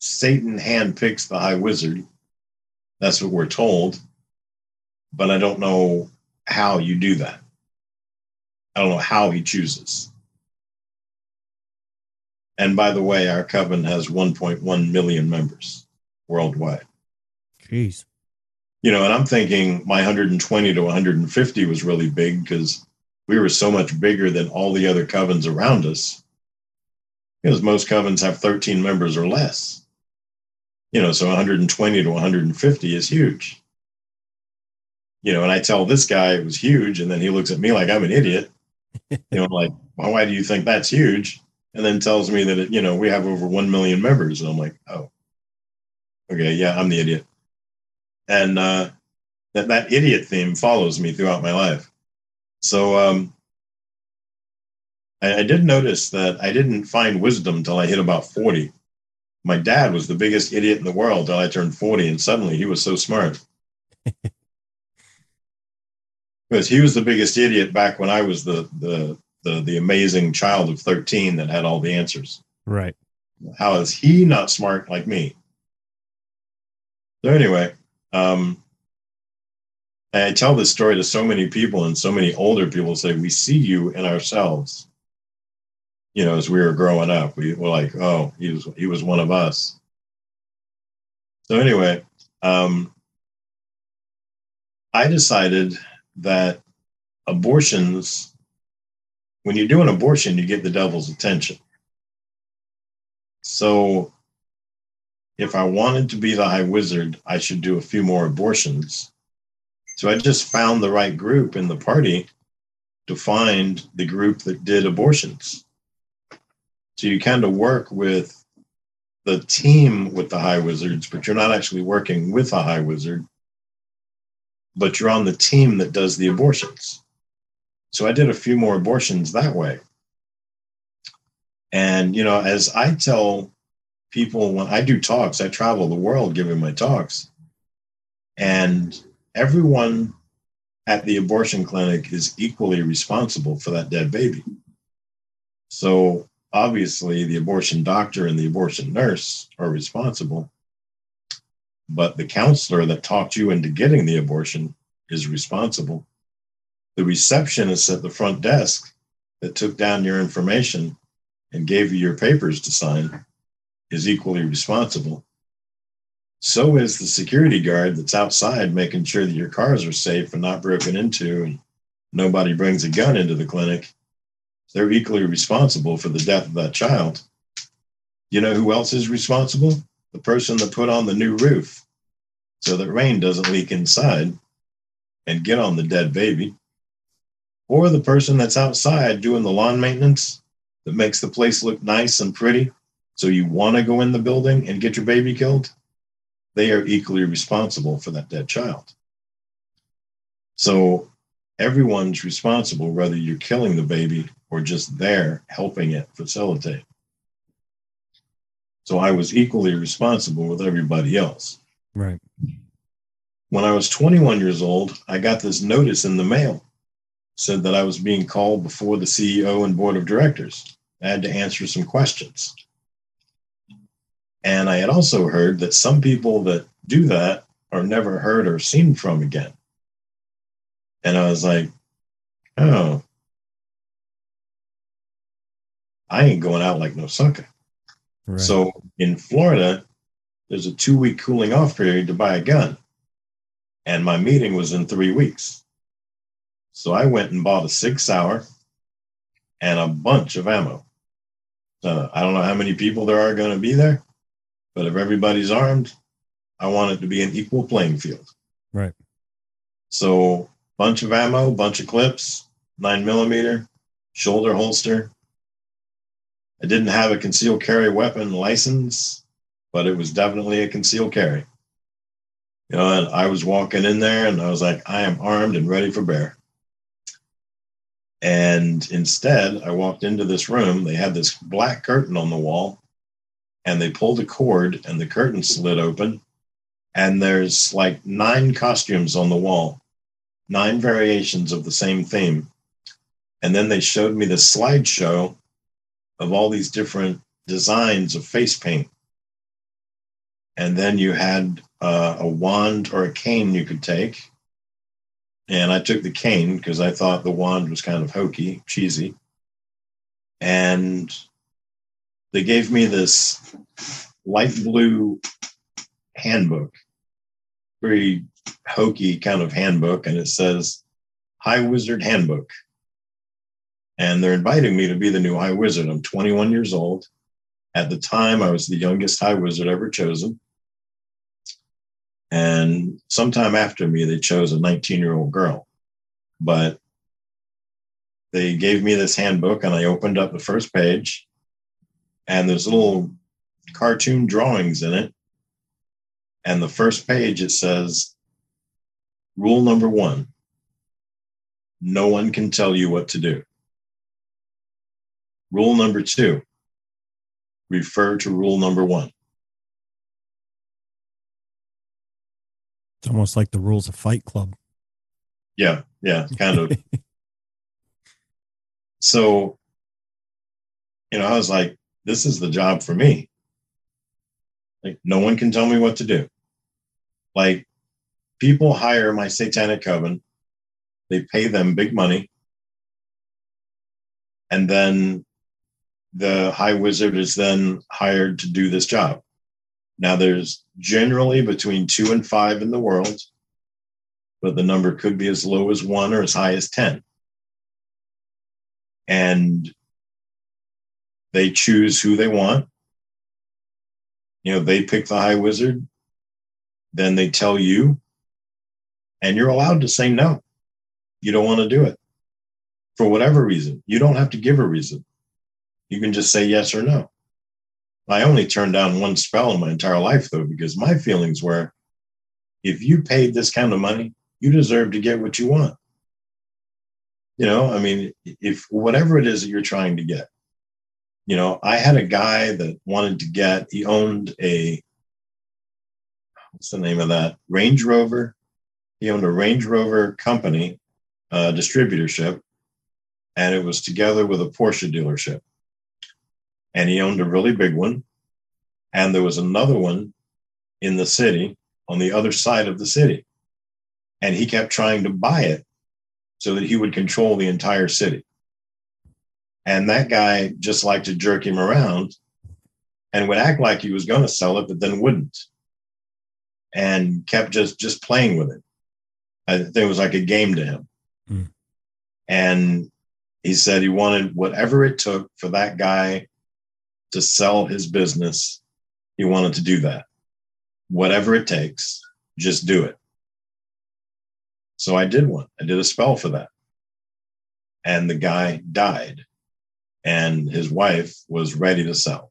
Satan handpicks the high wizard. That's what we're told. But I don't know how you do that. I don't know how he chooses. And by the way, our coven has 1.1 million members worldwide. Jeez. You know, and I'm thinking my 120 to 150 was really big because we were so much bigger than all the other covens around us. Because most covens have 13 members or less. You know, so 120 to 150 is huge. You know, and I tell this guy it was huge, and then he looks at me like I'm an idiot. [LAUGHS] you know, like, well, why do you think that's huge? And then tells me that, it, you know, we have over 1 million members. And I'm like, oh, okay, yeah, I'm the idiot. And uh, that, that idiot theme follows me throughout my life. So um, I, I did notice that I didn't find wisdom till I hit about 40. My dad was the biggest idiot in the world till I turned 40, and suddenly he was so smart. [LAUGHS] because he was the biggest idiot back when I was the, the the the amazing child of 13 that had all the answers. Right. How is he not smart like me? So anyway, um, I tell this story to so many people, and so many older people say, "We see you in ourselves." You know, as we were growing up, we were like, "Oh, he was he was one of us." So anyway, um, I decided that abortions, when you do an abortion, you get the devil's attention. So if I wanted to be the high wizard, I should do a few more abortions. So I just found the right group in the party to find the group that did abortions. So you kind of work with the team with the high wizards, but you're not actually working with a high wizard but you're on the team that does the abortions. So I did a few more abortions that way. And, you know, as I tell people when I do talks, I travel the world giving my talks. And everyone at the abortion clinic is equally responsible for that dead baby. So obviously, the abortion doctor and the abortion nurse are responsible but the counselor that talked you into getting the abortion is responsible. The receptionist at the front desk that took down your information and gave you your papers to sign is equally responsible. So is the security guard that's outside making sure that your cars are safe and not broken into and nobody brings a gun into the clinic. They're equally responsible for the death of that child. You know who else is responsible? the person that put on the new roof so that rain doesn't leak inside and get on the dead baby, or the person that's outside doing the lawn maintenance that makes the place look nice and pretty so you want to go in the building and get your baby killed, they are equally responsible for that dead child. So everyone's responsible, whether you're killing the baby or just there helping it facilitate. So I was equally responsible with everybody else. Right. When I was 21 years old, I got this notice in the mail said that I was being called before the CEO and board of directors. I had to answer some questions. And I had also heard that some people that do that are never heard or seen from again. And I was like, oh, I ain't going out like no sucker. Right. So in Florida, there's a two week cooling off period to buy a gun. And my meeting was in three weeks. So I went and bought a Sig Sauer and a bunch of ammo. I don't know how many people there are going to be there, but if everybody's armed, I want it to be an equal playing field. Right. So bunch of ammo, bunch of clips, nine millimeter, shoulder holster, I didn't have a concealed carry weapon license, but it was definitely a concealed carry. You know, and I was walking in there and I was like, I am armed and ready for bear. And instead, I walked into this room. They had this black curtain on the wall, and they pulled a cord, and the curtain slid open. And there's like nine costumes on the wall, nine variations of the same theme And then they showed me the slideshow of all these different designs of face paint. And then you had uh, a wand or a cane you could take. And I took the cane because I thought the wand was kind of hokey, cheesy. And they gave me this light blue handbook, very hokey kind of handbook. And it says High Wizard Handbook. And they're inviting me to be the new High Wizard. I'm 21 years old. At the time, I was the youngest High Wizard ever chosen. And sometime after me, they chose a 19 year old girl. But they gave me this handbook, and I opened up the first page, and there's little cartoon drawings in it. And the first page, it says, Rule number one no one can tell you what to do. Rule number two refer to rule number one. It's almost like the rules of Fight Club. Yeah, yeah, [LAUGHS] kind of. so, you know, I was like, this is the job for me. Like, no one can tell me what to do. Like, people hire my satanic coven, they pay them big money, and then the high wizard is then hired to do this job. Now, there's generally between two and five in the world, but the number could be as low as one or as high as 10. And they choose who they want. You know, they pick the high wizard, then they tell you, and you're allowed to say no. You don't want to do it for whatever reason. You don't have to give a reason. You can just say yes or no. I only turned down one spell in my entire life, though, because my feelings were if you paid this kind of money, you deserve to get what you want. You know, I mean, if whatever it is that you're trying to get, you know, I had a guy that wanted to get, he owned a, what's the name of that? Range Rover. He owned a Range Rover company, uh, distributorship, and it was together with a Porsche dealership and he owned a really big one. And there was another one in the city on the other side of the city. And he kept trying to buy it so that he would control the entire city. And that guy just liked to jerk him around and would act like he was going to sell it, but then wouldn't. And kept just just playing with it. I think it was like a game to him. Mm. And he said he wanted whatever it took for that guy to sell his business, he wanted to do that. Whatever it takes, just do it. So I did one. I did a spell for that. And the guy died. And his wife was ready to sell.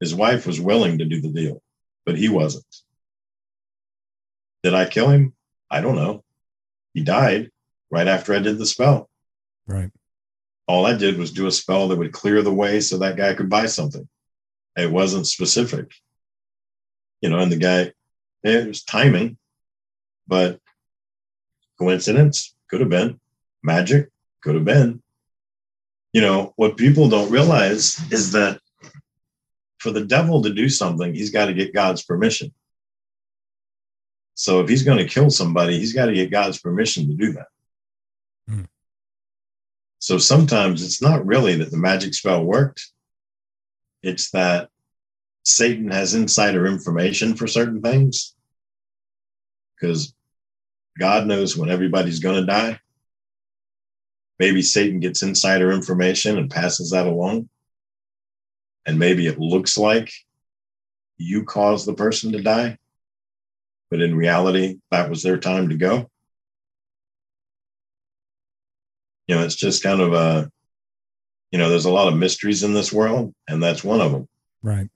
His wife was willing to do the deal, but he wasn't. Did I kill him? I don't know. He died right after I did the spell. Right all I did was do a spell that would clear the way so that guy could buy something. It wasn't specific, you know, and the guy, it was timing, but coincidence could have been, magic could have been. You know, what people don't realize is that for the devil to do something, he's got to get God's permission. So if he's going to kill somebody, he's got to get God's permission to do that. So sometimes it's not really that the magic spell worked, it's that Satan has insider information for certain things because God knows when everybody's going to die. Maybe Satan gets insider information and passes that along. And maybe it looks like you caused the person to die, but in reality, that was their time to go. You know, it's just kind of a, you know, there's a lot of mysteries in this world, and that's one of them. Right.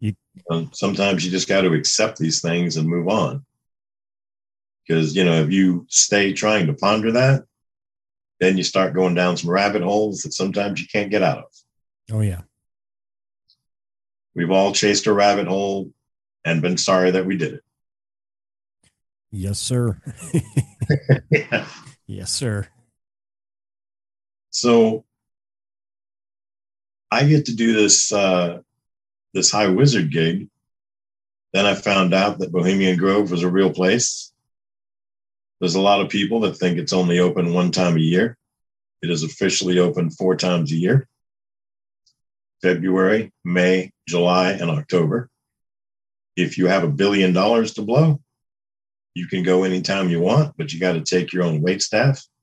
You, um, sometimes you just got to accept these things and move on. Because, you know, if you stay trying to ponder that, then you start going down some rabbit holes that sometimes you can't get out of. Oh, yeah. We've all chased a rabbit hole and been sorry that we did it. Yes, sir. yeah. [LAUGHS] [LAUGHS] Yes, sir. So I get to do this uh, this high wizard gig. Then I found out that Bohemian Grove was a real place. There's a lot of people that think it's only open one time a year. It is officially open four times a year February, May, July, and October. If you have a billion dollars to blow, you can go anytime you want, but you got to take your own wait staff.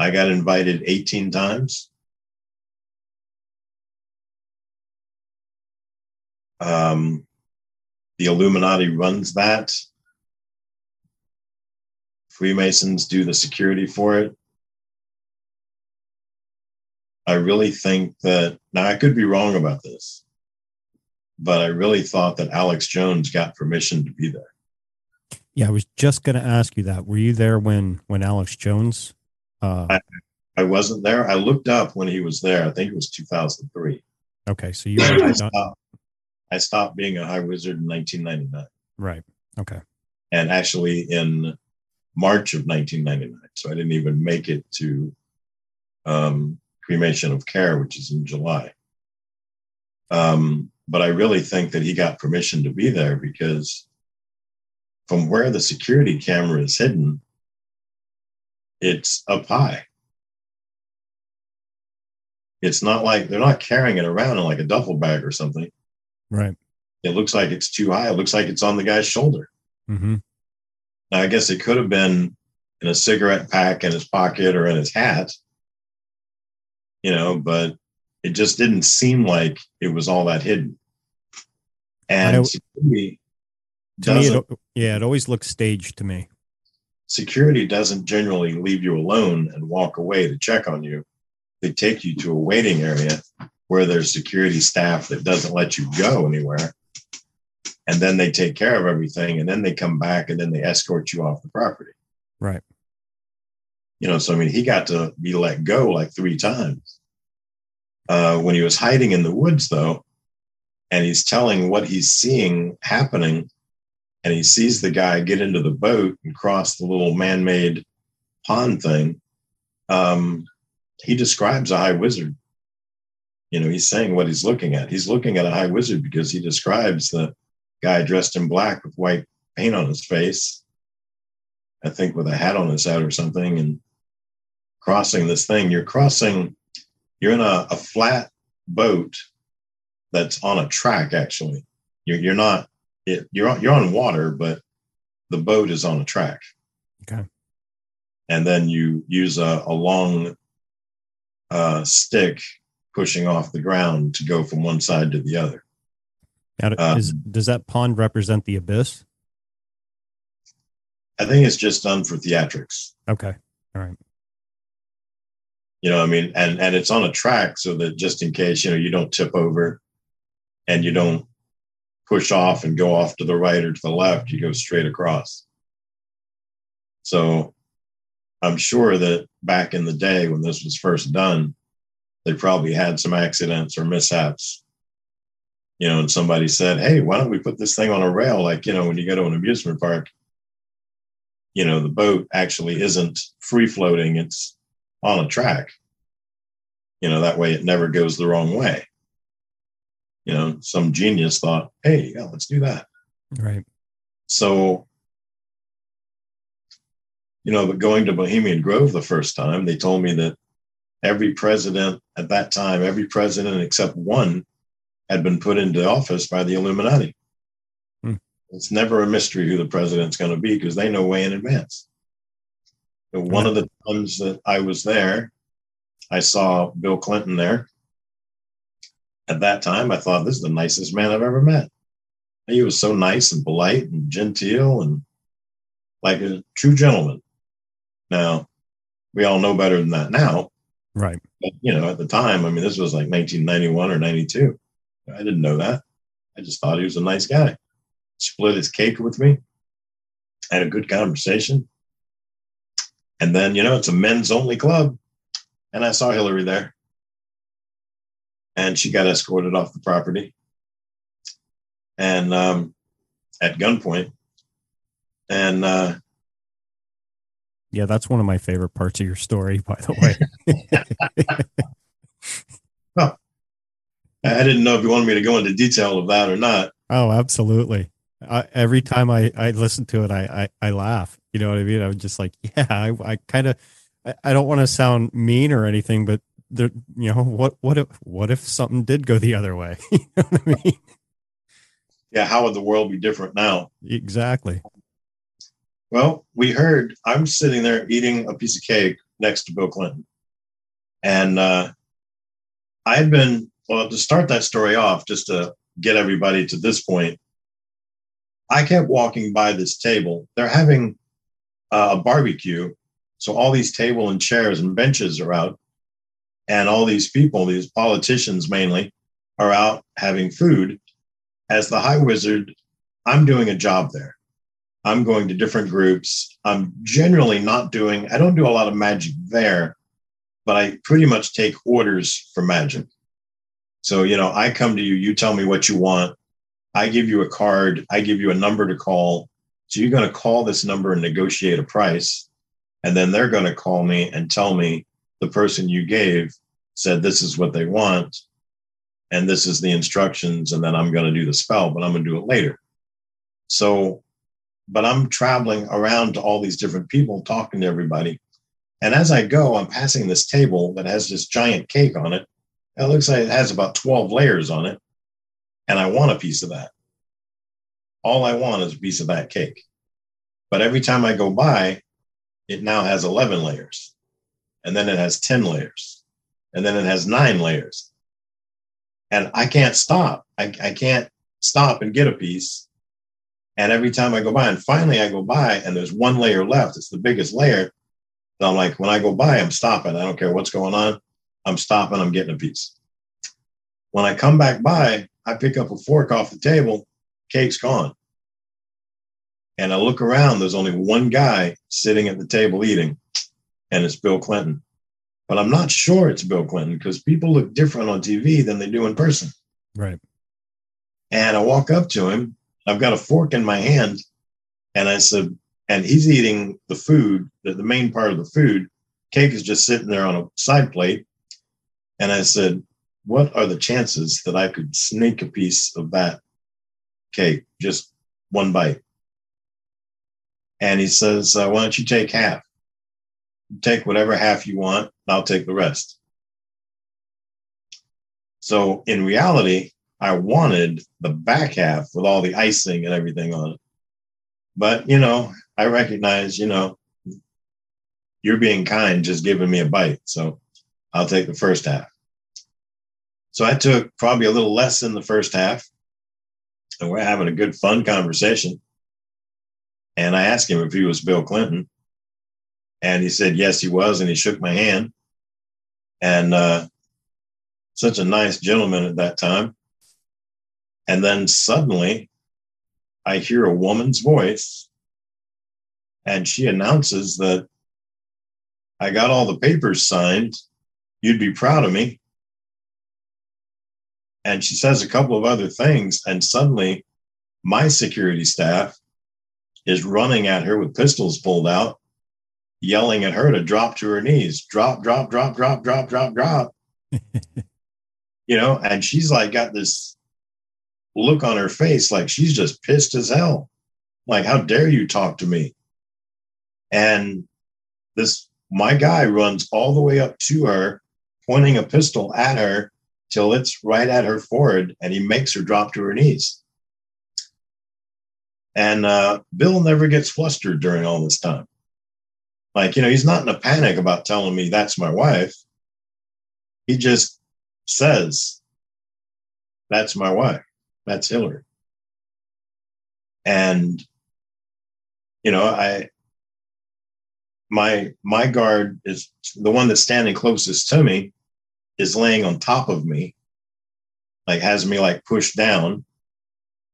I got invited 18 times. Um, the Illuminati runs that. Freemasons do the security for it. I really think that now I could be wrong about this, but I really thought that Alex Jones got permission to be there. Yeah, I was just going to ask you that. Were you there when when Alex Jones? Uh, I, I wasn't there. I looked up when he was there. I think it was 2003. okay, so you I stopped, I stopped being a high wizard in 1999, right. Okay, and actually in March of 1999. So I didn't even make it to um, cremation of care, which is in July. Um, but I really think that he got permission to be there because from where the security camera is hidden, it's up high. It's not like they're not carrying it around in like a duffel bag or something. right. It looks like it's too high. It looks like it's on the guy's shoulder. hmm Now, I guess it could have been in a cigarette pack in his pocket or in his hat, you know, but it just didn't seem like it was all that hidden. And security To me, it, yeah, it always looks staged to me. Security doesn't generally leave you alone and walk away to check on you. They take you to a waiting area where there's security staff that doesn't let you go anywhere. And then they take care of everything and then they come back and then they escort you off the property. Right. you know so i mean he got to be let go like three times uh, when he was hiding in the woods though and he's telling what he's seeing happening and he sees the guy get into the boat and cross the little man-made pond thing um, he describes a high wizard you know he's saying what he's looking at he's looking at a high wizard because he describes the guy dressed in black with white paint on his face I think with a hat on his head or something, and crossing this thing. You're crossing, you're in a, a flat boat that's on a track, actually. You're, you're not, it, you're, on, you're on water, but the boat is on a track. Okay. And then you use a, a long uh, stick pushing off the ground to go from one side to the other. Now, Um, is, does that pond represent the abyss? I think it's just done for theatrics. Okay. All right. you know i mean and and it's on a track so that just in case you know you don't tip over and you don't push off and go off to the right or to the left you go straight across so i'm sure that back in the day when this was first done they probably had some accidents or mishaps you know and somebody said hey why don't we put this thing on a rail like you know when you go to an amusement park you know the boat actually isn't free floating it's on a track. You know, that way it never goes the wrong way. You know, some genius thought, hey, yeah, let's do that. Right. So you know, but going to Bohemian Grove the first time, they told me that every president at that time, every president except one, had been put into office by the Illuminati. Hmm. It's never a mystery who the president's going to be because they know way in advance. One of the times that I was there, I saw Bill Clinton there. At that time, I thought this is the nicest man I've ever met. He was so nice and polite and genteel and like a true gentleman. Now, we all know better than that now. Right. But, you know, at the time, I mean, this was like 1991 or 92. I didn't know that. I just thought he was a nice guy. Split his cake with me, had a good conversation. And then, you know, it's a men's only club. And I saw Hillary there. And she got escorted off the property and um, at gunpoint. And uh, Yeah, that's one of my favorite parts of your story, by the way. [LAUGHS] I didn't know if you wanted me to go into detail of that or not. oh, absolutely. I, every time I, I listen to it, I, I, I laugh. You know what I mean? I'm just like, yeah, I, I kind of, I, I don't want to sound mean or anything, but there, you know, what, what if, what if something did go the other way? [LAUGHS] you know what I mean? Yeah, how would the world be different now? Exactly. Well, we heard I'm sitting there eating a piece of cake next to Bill Clinton. And uh, I've been, well, to start that story off, just to get everybody to this point, I kept walking by this table. They're having uh, a barbecue. So all these table and chairs and benches are out. And all these people, these politicians mainly, are out having food. As the high wizard, I'm doing a job there. I'm going to different groups. I'm generally not doing, I don't do a lot of magic there, but I pretty much take orders for magic. So, you know, I come to you, you tell me what you want. I give you a card, I give you a number to call. So you're going to call this number and negotiate a price. And then they're going to call me and tell me the person you gave said this is what they want and this is the instructions. And then I'm going to do the spell, but I'm going to do it later. So but I'm traveling around to all these different people, talking to everybody. And as I go, I'm passing this table that has this giant cake on it. It looks like it has about 12 layers on it. And I want a piece of that. All I want is a piece of that cake. But every time I go by, it now has 11 layers. And then it has 10 layers. And then it has nine layers. And I can't stop. I, I can't stop and get a piece and every time I go by, and finally I go by and there's one layer left, it's the biggest layer. And I'm like, when I go by, I'm stopping. I don't care what's going on. I'm stopping, I'm getting a piece. When I come back by, I pick up a fork off the table, cake's gone. And I look around, there's only one guy sitting at the table eating, and it's Bill Clinton. But I'm not sure it's Bill Clinton because people look different on TV than they do in person. Right. And I walk up to him I've got a fork in my hand. And I said, and he's eating the food, the, the main part of the food. Cake is just sitting there on a side plate. And I said, what are the chances that I could sneak a piece of that cake, just one bite? And he says, uh, why don't you take half? Take whatever half you want, I'll take the rest. So in reality, I wanted the back half with all the icing and everything on it. But, you know, I recognize, you know, you're being kind, just giving me a bite. So I'll take the first half. So I took probably a little less than the first half. And we're having a good, fun conversation. And I asked him if he was Bill Clinton. And he said, yes, he was. And he shook my hand. And uh, such a nice gentleman at that time. And then suddenly I hear a woman's voice and she announces that I got all the papers signed. You'd be proud of me. And she says a couple of other things. And suddenly my security staff is running at her with pistols pulled out, yelling at her to drop to her knees, drop, drop, drop, drop, drop, drop, drop. [LAUGHS] you know, and she's like got this look on her face like she's just pissed as hell. Like, how dare you talk to me? And this my guy runs all the way up to her, pointing a pistol at her till it's right at her forehead, and he makes her drop to her knees. And uh, Bill never gets flustered during all this time. Like, you know, he's not in a panic about telling me that's my wife. He just says, that's my wife. That's Hillary. And, you know, I, my, my guard is the one that's standing closest to me is laying on top of me, like has me like pushed down.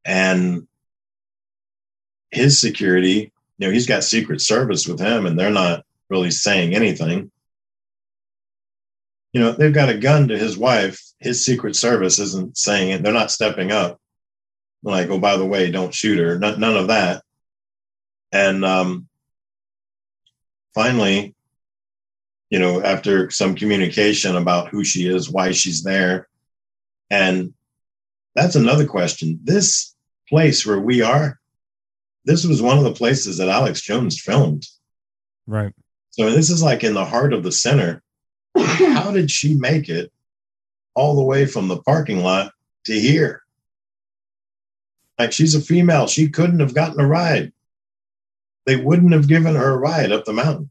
And his security, you know, he's got Secret Service with him and they're not really saying anything. You know, they've got a gun to his wife. His Secret Service isn't saying it. They're not stepping up. Like, oh, by the way, don't shoot her. None, none of that. And um, finally, you know, after some communication about who she is, why she's there. And that's another question. This place where we are, this was one of the places that Alex Jones filmed. Right. So this is like in the heart of the center. [COUGHS] How did she make it all the way from the parking lot to here? Like she's a female. She couldn't have gotten a ride. They wouldn't have given her a ride up the mountain.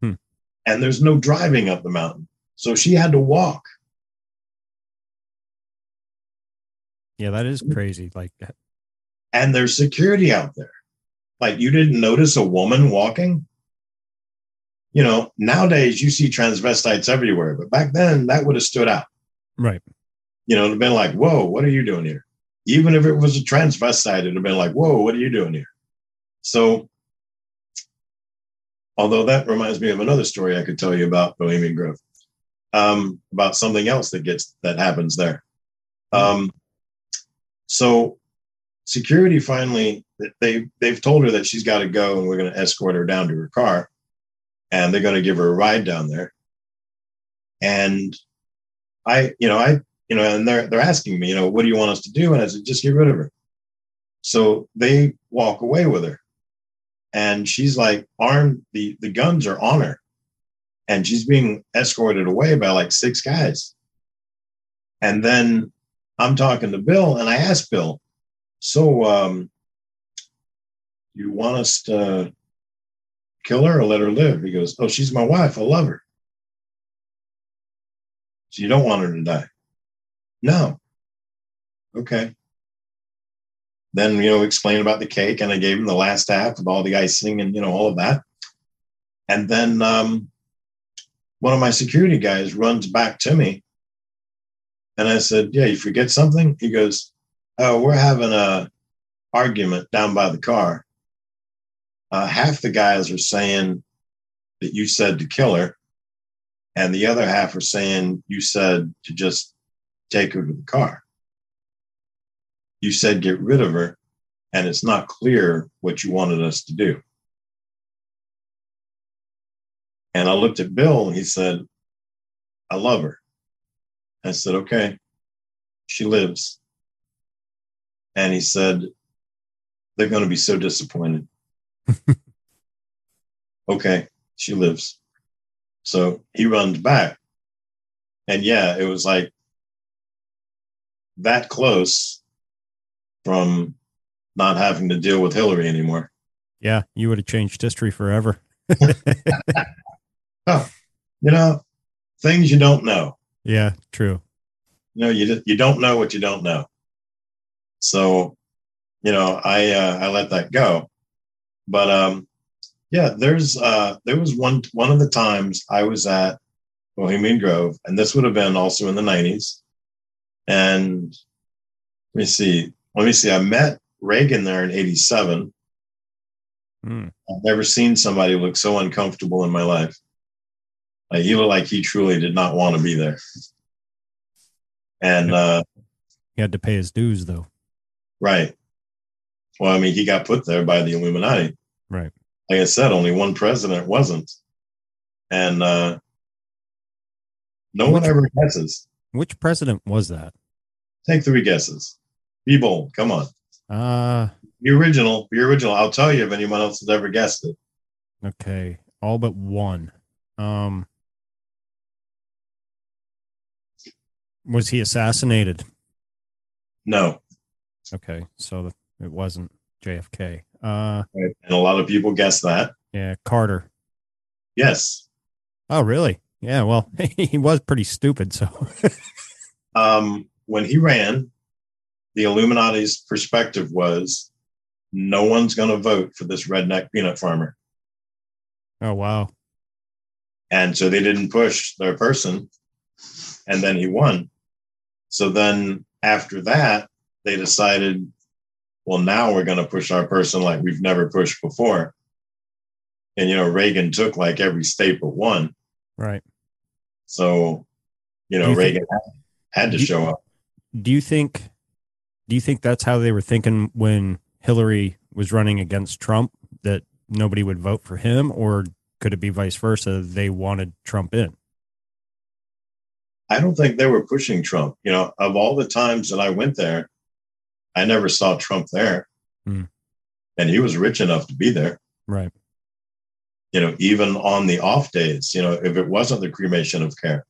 Hmm. And there's no driving up the mountain. So she had to walk. Yeah, that is crazy. Like, And there's security out there. Like you didn't notice a woman walking? You know, nowadays you see transvestites everywhere, but back then that would have stood out. right. You know, it'd have been like, whoa, what are you doing here? Even if it was a transvestite, it'd have been like, whoa, what are you doing here? So, although that reminds me of another story I could tell you about Bohemian Grove, um, about something else that gets that happens there. Um, so, security finally they they've told her that she's got to go, and we're going to escort her down to her car, and they're going to give her a ride down there. And I, you know, I you know, and they're they're asking me, you know, what do you want us to do? And I said, just get rid of her. So they walk away with her, and she's like armed. the The guns are on her, and she's being escorted away by like six guys. And then I'm talking to Bill, and I asked Bill, so um, you want us to kill her or let her live? He goes, oh, she's my wife. I love her. So you don't want her to die. No. Okay. Then, you know, explain about the cake, and I gave him the last half with all the icing and, you know, all of that. And then um, one of my security guys runs back to me. And I said, Yeah, you forget something? He goes, Oh, we're having a argument down by the car. Uh, half the guys are saying that you said to kill her, and the other half are saying you said to just take her to the car. You said get rid of her, and it's not clear what you wanted us to do. And I looked at Bill and he said, I love her. I said, okay, she lives. And he said, they're going to be so disappointed. [LAUGHS] okay, she lives. So he runs back. And yeah, it was like that close from not having to deal with Hillary anymore. Yeah, you would have changed history forever. [LAUGHS] Oh, you know, things you don't know. Yeah, true. You know, you just, you don't know what you don't know. So, you know, I uh, I let that go. But um, yeah, there's uh, there was one one of the times I was at Bohemian Grove, and this would have been also in the '90s. And let me see, let me see. I met Reagan there in '87. Hmm. I've never seen somebody look so uncomfortable in my life. Like he looked like he truly did not want to be there. And uh, He had to pay his dues, though. Right. Well, I mean, he got put there by the Illuminati. Right. Like I said, only one president wasn't. And uh, no one ever guesses. Which president was that? Take three guesses. Be bold. Come on. Uh, The original, the original. I'll tell you if anyone else has ever guessed it. Okay, all but one. Um, was he assassinated? No. Okay, so it wasn't JFK. Uh, And a lot of people guess that. yeah, Carter. Yes. Oh, really? Yeah. Well, [LAUGHS] he was pretty stupid. So, [LAUGHS] Um, when he ran, the Illuminati's perspective was no one's going to vote for this redneck peanut farmer. oh wow. And so they didn't push their person. And then he won. So then after that, they decided, well, now we're going to push our person like we've never pushed before. And, you know, Reagan took like every state but one. Right. So, you know, you Reagan had, had to you- show up. Do you think? Do you think that's how they were thinking when Hillary was running against Trump? That nobody would vote for him, or could it be vice versa? They wanted Trump in. I don't think they were pushing Trump. You know, of all the times that I went there, I never saw Trump there. Hmm. And he was rich enough to be there. Right. You know, even on the off days, you know, if it wasn't the cremation of care,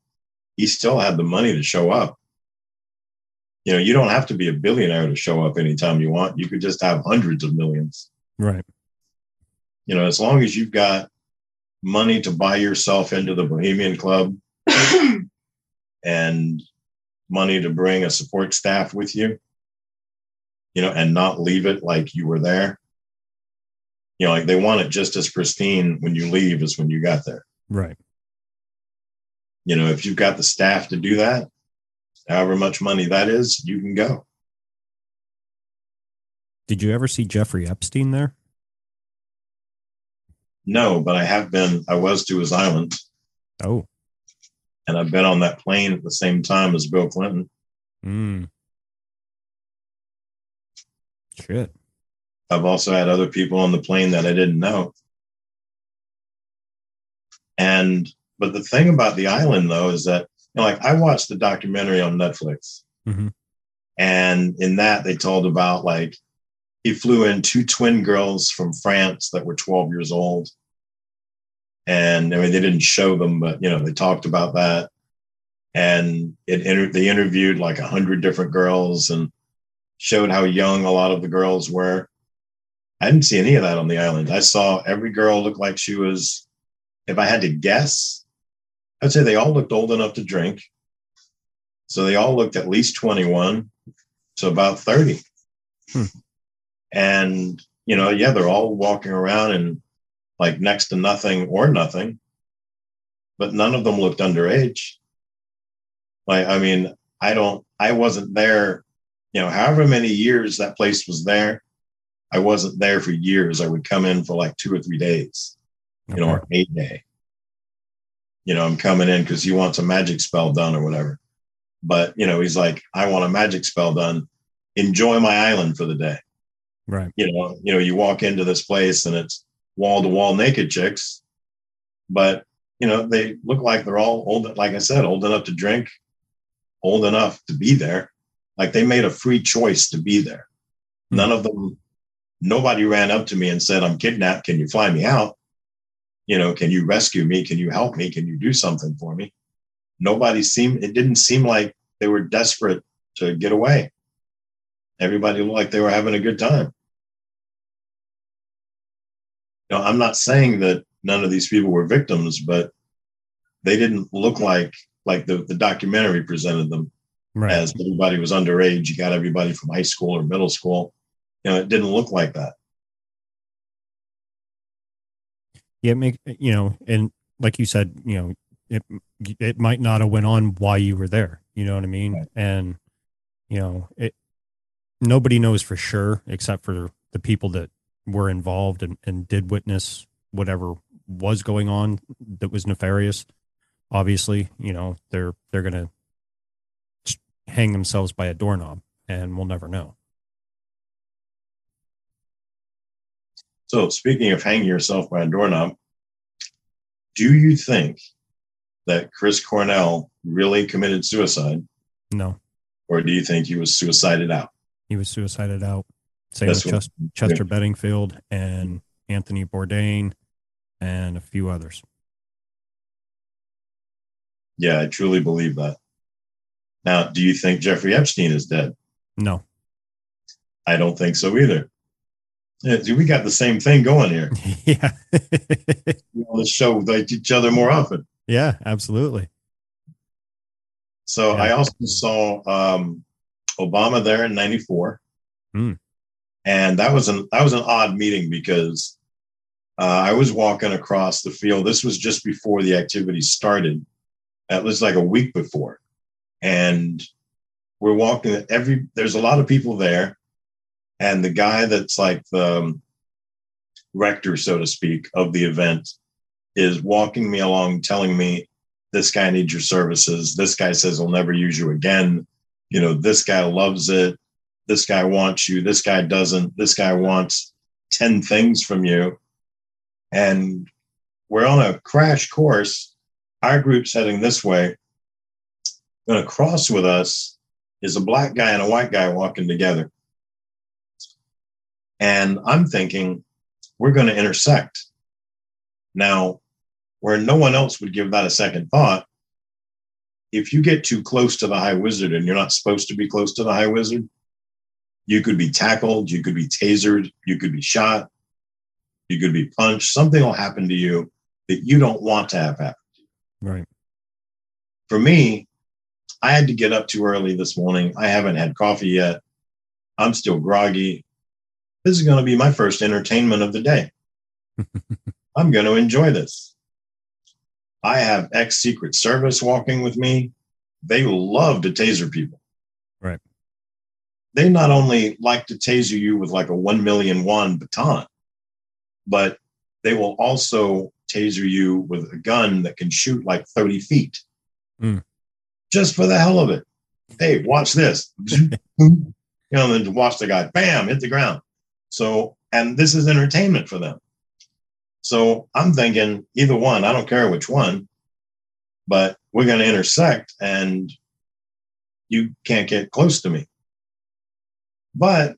he still had the money to show up. You know, you don't have to be a billionaire to show up anytime you want. You could just have hundreds of millions. Right. You know, as long as you've got money to buy yourself into the Bohemian Club [COUGHS] and money to bring a support staff with you, you know, and not leave it like you were there. You know, like they want it just as pristine when you leave as when you got there. Right. You know, if you've got the staff to do that, however much money that is, you can go. Did you ever see Jeffrey Epstein there? No, but I have been, I was to his island Oh. and I've been on that plane at the same time as Bill Clinton. Mm. Shit. I've also had other people on the plane that I didn't know. And but the thing about the island though is that you know, like I watched the documentary on Netflix, Mhm. and in that they told about like he flew in two twin girls from France that were 12 years old. And I mean, they didn't show them, but you know, they talked about that. And it inter- they interviewed like a hundred different girls and showed how young a lot of the girls were. I didn't see any of that on the island. I saw every girl look like she was, if I had to guess, I'd say they all looked old enough to drink. So they all looked at least 21 to about 30. Hmm. And, you know, yeah, they're all walking around and like next to nothing or nothing, but none of them looked underage. Like, I mean, I don't, I wasn't there, you know, however many years that place was there. I wasn't there for years. I would come in for like two or three days, you know, or a day. You know, I'm coming in because he wants a magic spell done or whatever. But, you know, he's like, I want a magic spell done. Enjoy my island for the day. Right. You know, you know, you walk into this place and it's wall to wall naked chicks, but you know, they look like they're all old, like I said, old enough to drink, old enough to be there. Like they made a free choice to be there. Hmm. None of them, nobody ran up to me and said, I'm kidnapped. Can you fly me out? You know, can you rescue me? Can you help me? Can you do something for me? Nobody seemed, it didn't seem like they were desperate to get away. Everybody looked like they were having a good time. You know, I'm not saying that none of these people were victims, but they didn't look like like the, the documentary presented them Right. as everybody was underage. You got everybody from high school or middle school. You know, it didn't look like that. Yeah, make you know, and like you said, you know, it it might not have went on while you were there. You know what I mean? Right. And you know, it nobody knows for sure except for the people that were involved and, and did witness whatever was going on that was nefarious. Obviously, you know, they're they're gonna hang themselves by a doorknob and we'll never know. So, speaking of hanging yourself by a doorknob, do you think that Chris Cornell really committed suicide, No. or do you think he was suicided out? He was suicided out. Same That's with Chester, Chester Bennington and Anthony Bourdain and a few others. Yeah, I truly believe that. Now, do you think Jeffrey Epstein is dead? No. I don't think so either. Yeah, we got the same thing going here. [LAUGHS] yeah. we want to show like each other more often. Yeah, absolutely. So Yeah. I also saw um, Obama there in '94, Hmm. and that was an that was an odd meeting because uh, I was walking across the field. This was just before the activity started. That was like a week before, and we're walking. Every there's a lot of people there, and the guy that's like the um, rector, so to speak, of the event is walking me along, telling me this guy needs your services. This guy says he'll never use you again. You know, this guy loves it. This guy wants you. This guy doesn't. This guy wants 10 things from you. And we're on a crash course. Our group's heading this way. Going to cross with us is a black guy and a white guy walking together. And I'm thinking, we're going to intersect. Now, where no one else would give that a second thought, if you get too close to the high wizard and you're not supposed to be close to the high wizard, you could be tackled, you could be tasered, you could be shot, you could be punched. Something will happen to you that you don't want to have happen. Right. For me, I had to get up too early this morning. I haven't had coffee yet. I'm still groggy. This is going to be my first entertainment of the day. [LAUGHS] I'm going to enjoy this. I have ex Secret Service walking with me. They love to taser people. Right. They not only like to taser you with like a 1 million won baton, but they will also taser you with a gun that can shoot like 30 feet Mm. Just for the hell of it. Hey, watch this. you [LAUGHS] know, and then watch the guy, bam, hit the ground. So, and this is entertainment for them. So I'm thinking either one, I don't care which one, but we're going to intersect and you can't get close to me. But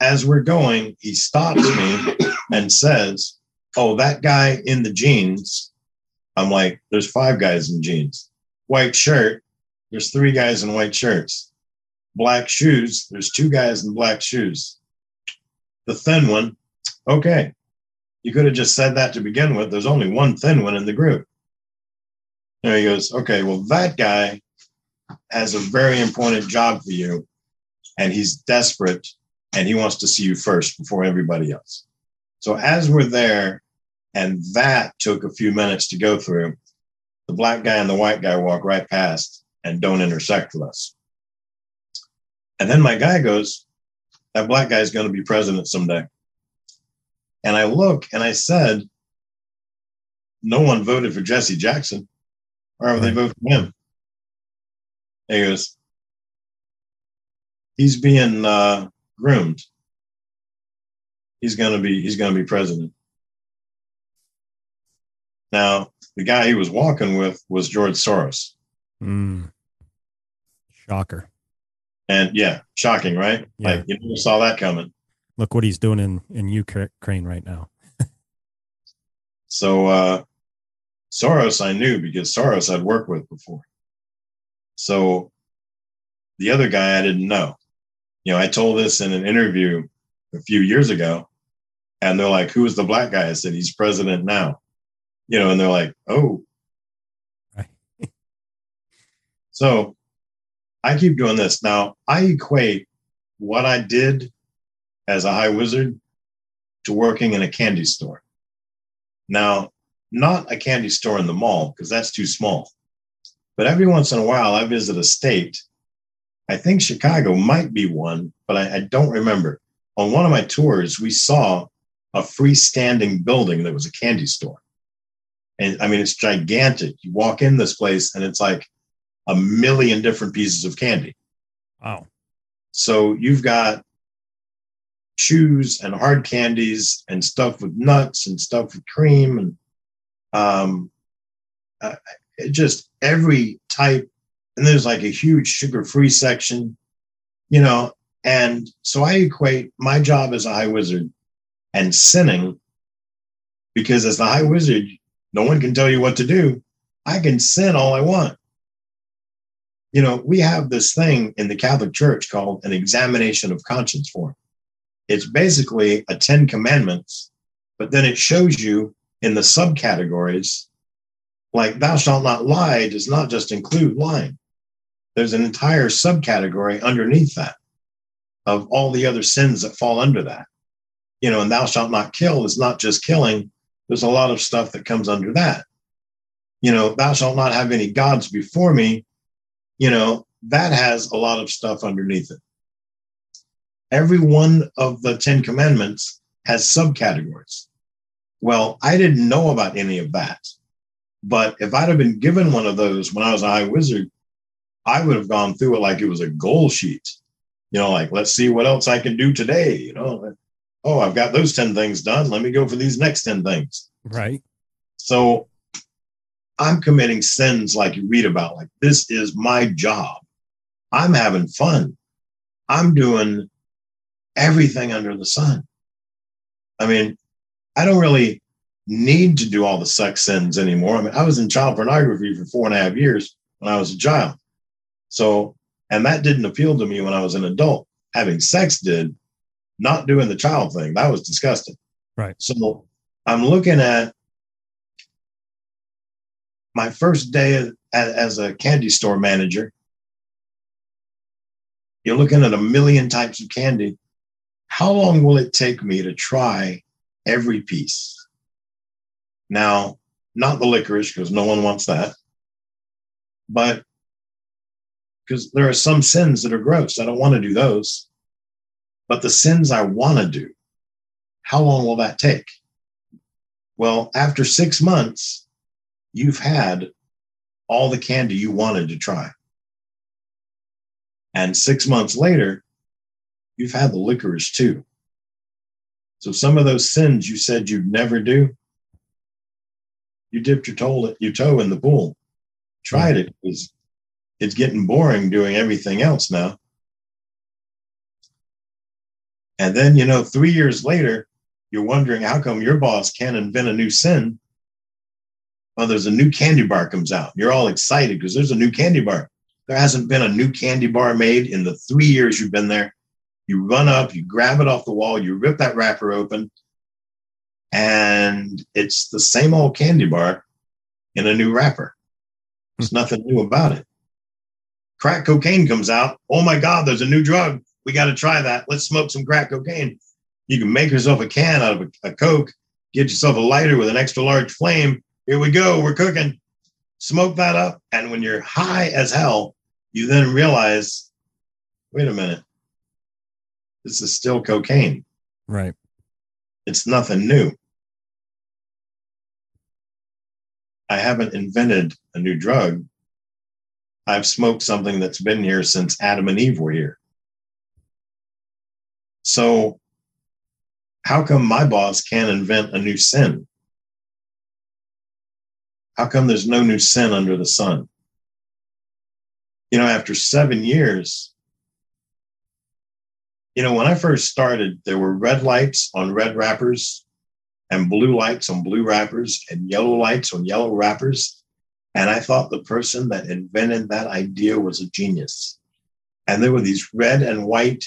as we're going, he stops me [COUGHS] and says, Oh, that guy in the jeans. I'm like, There's five guys in jeans. White shirt, there's three guys in white shirts. Black shoes, there's two guys in black shoes. The thin one, okay, you could have just said that to begin with. There's only one thin one in the group. There he goes, okay, well, that guy has a very important job for you, and he's desperate, and he wants to see you first before everybody else. So as we're there, and that took a few minutes to go through, the black guy and the white guy walk right past and don't intersect with us. And then my guy goes, that black guy is going to be president someday. And I look and I said, no one voted for Jesse Jackson. Why would they vote for him? And he goes, he's being uh, groomed. He's gonna be he's gonna be president. Now, the guy he was walking with was George Soros. Mm. Shocker. And yeah, shocking, right? Yeah. Like you never saw that coming. Look what he's doing in, in Ukraine right now. [LAUGHS] So uh, Soros, I knew because Soros I'd worked with before. So the other guy I didn't know. You know, I told this in an interview a few years ago, and they're like, "Who is the black guy?" I said, "He's president now." You know, and they're like, "Oh." So I keep doing this now. I equate what I did as a high wizard to working in a candy store. Now, not a candy store in the mall because that's too small. But every once in a while, I visit a state. I think Chicago might be one, but I, I don't remember. On one of my tours, we saw a freestanding building that was a candy store. And I mean, it's gigantic. You walk in this place and it's like a million different pieces of candy. Wow. So you've got chews and hard candies and stuff with nuts and stuff with cream and um, uh, just every type. And there's like a huge sugar-free section, you know. And so I equate my job as a high wizard and sinning Because as the high wizard, no one can tell you what to do. I can sin all I want. You know, we have this thing in the Catholic Church called an examination of conscience form. It's basically a 10 commandments, but then it shows you in the subcategories, like thou shalt not lie does not just include lying. There's an entire subcategory underneath that of all the other sins that fall under that. You know, and thou shalt not kill is not just killing, there's a lot of stuff that comes under that. You know, thou shalt not have any gods before me. You know, that has a lot of stuff underneath it. Every one of the 10 commandments has subcategories. Well, I didn't know about any of that. But if I'd have been given one of those when I was a high wizard, I would have gone through it like it was a goal sheet. You know, like, let's see what else I can do today. You know, oh, I've got those 10 things done. Let me go for these next 10 things. Right. So I'm committing sins like you read about, like, this is my job. I'm having fun. I'm doing everything under the sun. I mean, I don't really need to do all the sex sins anymore. I mean, I was in child pornography for four and a half years when I was a child. So, and that didn't appeal to me when I was an adult. Having sex did, not doing the child thing. That was disgusting. Right. So I'm looking at my first day as a candy store manager. You're looking at a million types of candy. How long will it take me to try every piece? Now, not the licorice, because no one wants that, but because there are some sins that are gross. I don't want to do those. But the sins I want to do, how long will that take? Well, after six months, you've had all the candy you wanted to try. And six months later, you've had the licorice too. So some of those sins you said you'd never do, you dipped your toe, your toe in the pool, tried it because it's getting boring doing everything else now. And then, you know, three years later, you're wondering how come your boss can't invent a new sin. Well, there's a new candy bar comes out. You're all excited because there's a new candy bar. There hasn't been a new candy bar made in the three years you've been there. You run up, you grab it off the wall, you rip that wrapper open, and it's the same old candy bar in a new wrapper. There's hmm. nothing new about it. Crack cocaine comes out. Oh my God, there's a new drug. We got to try that. Let's smoke some crack cocaine. You can make yourself a can out of a, a Coke, get yourself a lighter with an extra large flame. Here we go. We're cooking. Smoke that up. And when you're high as hell, you then realize wait a minute. This is still cocaine. Right. It's nothing new. I haven't invented a new drug. I've smoked something that's been here since Adam and Eve were here. So, how come my boss can't invent a new sin? How come there's no new sin under the sun? You know, after seven years, you know, when I first started, there were red lights on red wrappers and blue lights on blue wrappers and yellow lights on yellow wrappers. And I thought the person that invented that idea was a genius. And there were these red and white,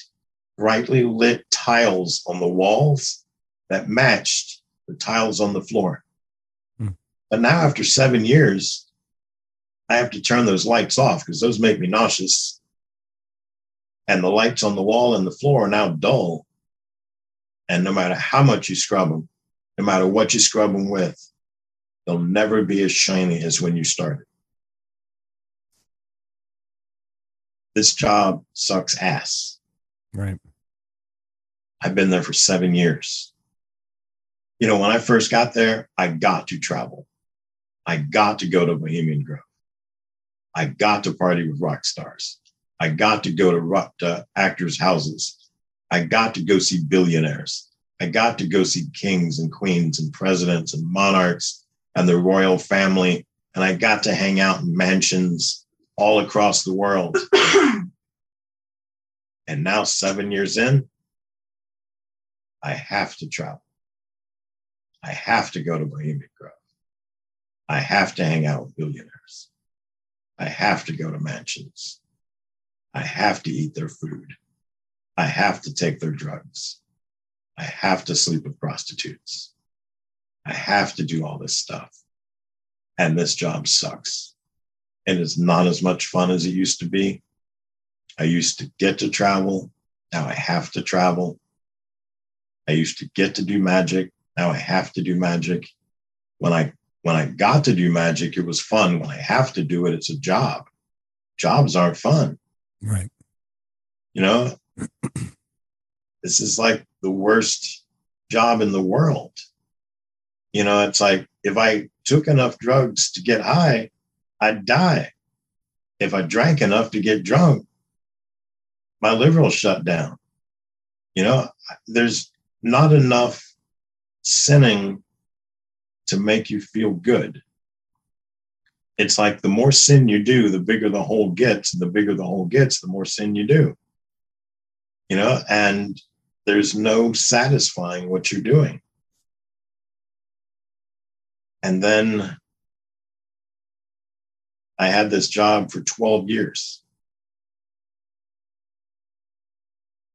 brightly lit tiles on the walls that matched the tiles on the floor. But now, after seven years, I have to turn those lights off because those make me nauseous and the lights on the wall and the floor are now dull. And no matter how much you scrub them, no matter what you scrub them with, they'll never be as shiny as when you started. This job sucks ass. Right. I've been there for seven years. You know, when I first got there, I got to travel. I got to go to Bohemian Grove. I got to party with rock stars. I got to go to, to actors' houses. I got to go see billionaires. I got to go see kings and queens and presidents and monarchs and the royal family. And I got to hang out in mansions all across the world. [CLEARS THROAT] and now, seven years in, I have to travel. I have to go to Bohemian Grove. I have to hang out with billionaires. I have to go to mansions. I have to eat their food. I have to take their drugs. I have to sleep with prostitutes. I have to do all this stuff. And this job sucks. And it's not as much fun as it used to be. I used to get to travel. Now I have to travel. I used to get to do magic. Now I have to do magic. When I when I got to do magic, it was fun. When I have to do it, it's a job. Jobs aren't fun. Right. You know, [CLEARS THROAT] this is like the worst job in the world. You know, it's like if I took enough drugs to get high, I'd die. If I drank enough to get drunk, my liver will shut down. You know, there's not enough sinning to make you feel good. It's like the more sin you do, the bigger the hole gets. The bigger the hole gets, the more sin you do. You know, and there's no satisfying what you're doing. And then I had this job for 12 years.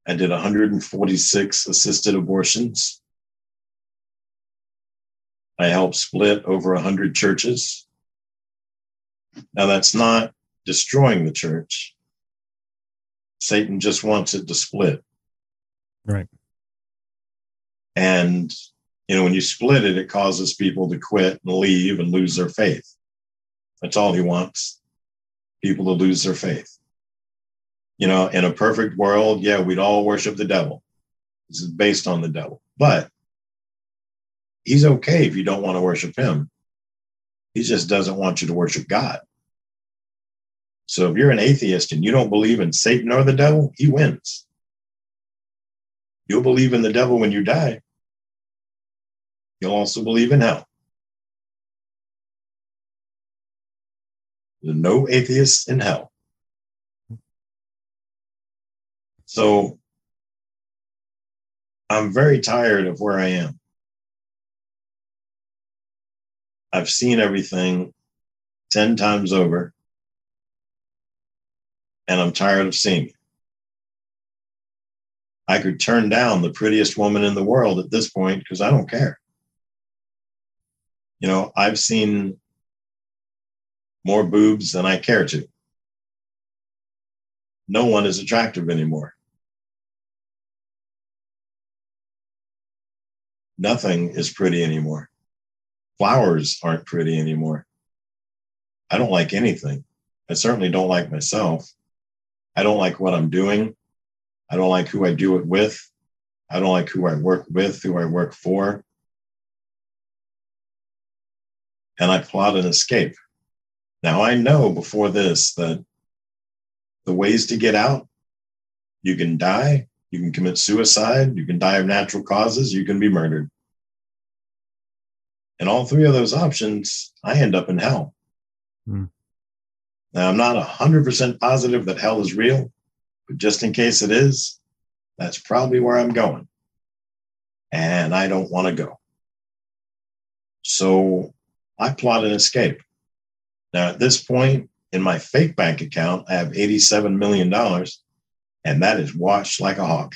I did 146 assisted abortions. I helped split over 100 churches. Now, that's not destroying the church. Satan just wants it to split. Right. And, you know, when you split it, it causes people to quit and leave and lose their faith. That's all he wants people to lose their faith. You know, in a perfect world, yeah, we'd all worship the devil. This is based on the devil. But he's okay if you don't want to worship him. He just doesn't want you to worship God. So if you're an atheist and you don't believe in Satan or the devil, he wins. You'll believe in the devil when you die. You'll also believe in hell. There's no atheists in hell. So I'm very tired of where I am. I've seen everything 10 times over, and I'm tired of seeing it. I could turn down the prettiest woman in the world at this point because I don't care. You know, I've seen more boobs than I care to. No one is attractive anymore. Nothing is pretty anymore. Flowers aren't pretty anymore. I don't like anything. I certainly don't like myself. I don't like what I'm doing. I don't like who I do it with. I don't like who I work with, who I work for. And I plot an escape. Now, I know before this that the ways to get out you can die, you can commit suicide, you can die of natural causes, you can be murdered. And all three of those options, I end up in hell. Hmm. Now, I'm not 100% positive that hell is real, but just in case it is, that's probably where I'm going. And I don't want to go. So I plot an escape. Now, at this point in my fake bank account, I have $87 million, and that is washed like a hawk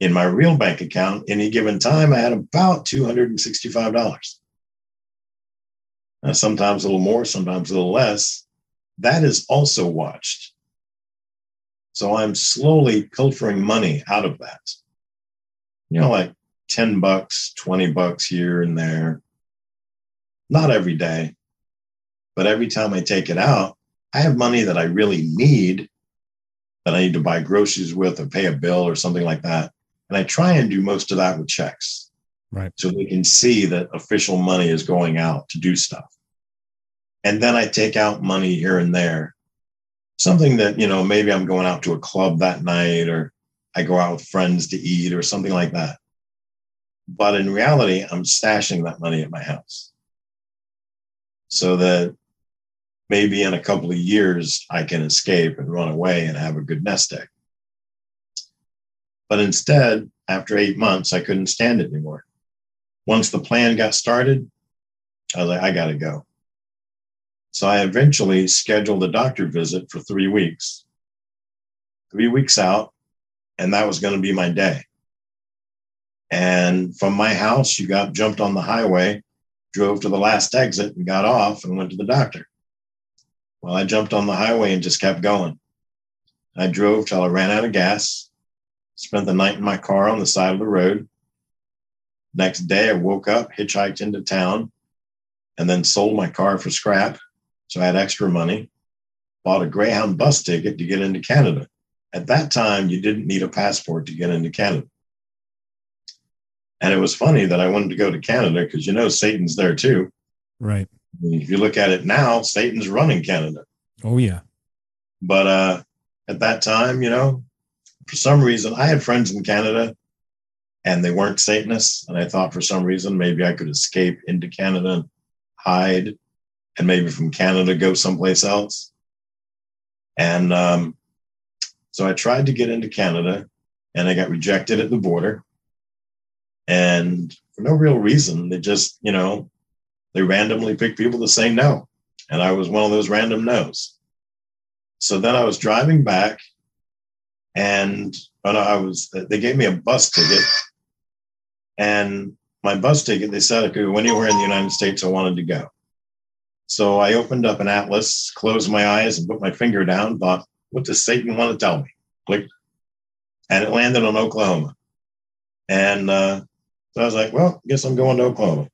in my real bank account, any given time, I had about $265. Now, sometimes a little more, sometimes a little less. That is also watched. So I'm slowly pilfering money out of that. You know, like 10 bucks, 20 bucks here and there. Not every day, but every time I take it out, I have money that I really need that I need to buy groceries with or pay a bill or something like that. And I try and do most of that with checks. Right. So they can see that official money is going out to do stuff. And then I take out money here and there. Something that, you know, maybe I'm going out to a club that night or I go out with friends to eat or something like that. But in reality, I'm stashing that money at my house so that maybe in a couple of years I can escape and run away and have a good nest egg. But instead, after eight months, I couldn't stand it anymore. once the plan got started, I was like, I got to go. So I eventually scheduled a doctor visit for three weeks, three weeks out, and that was going to be my day. And from my house, you got jumped on the highway, drove to the last exit, and got off and went to the doctor. Well, I jumped on the highway and just kept going. I drove till I ran out of gas, spent the night in my car on the side of the road. Next day, I woke up, hitchhiked into town, and then sold my car for scrap. So I had extra money, bought a Greyhound bus ticket to get into Canada. At that time, you didn't need a passport to get into Canada. And it was funny that I wanted to go to Canada because you know Satan's there too. Right. If you look at it now, Satan's running Canada. Oh yeah. But uh, at that time, you know, for some reason, I had friends in Canada and they weren't Satanists. And I thought for some reason maybe I could escape into Canada and hide and maybe from Canada go someplace else. And um, so I tried to get into Canada and I got rejected at the border. And for no real reason, they just, you know, they randomly picked people to say no. And I was one of those random no's. So then I was driving back and I was, they gave me a bus ticket. And my bus ticket, they said I could go anywhere in the United States I wanted to go. So I opened up an atlas, closed my eyes, and put my finger down, thought, what does Satan want to tell me? Click. And it landed on Oklahoma. And uh, so I was like, well, I guess I'm going to Oklahoma.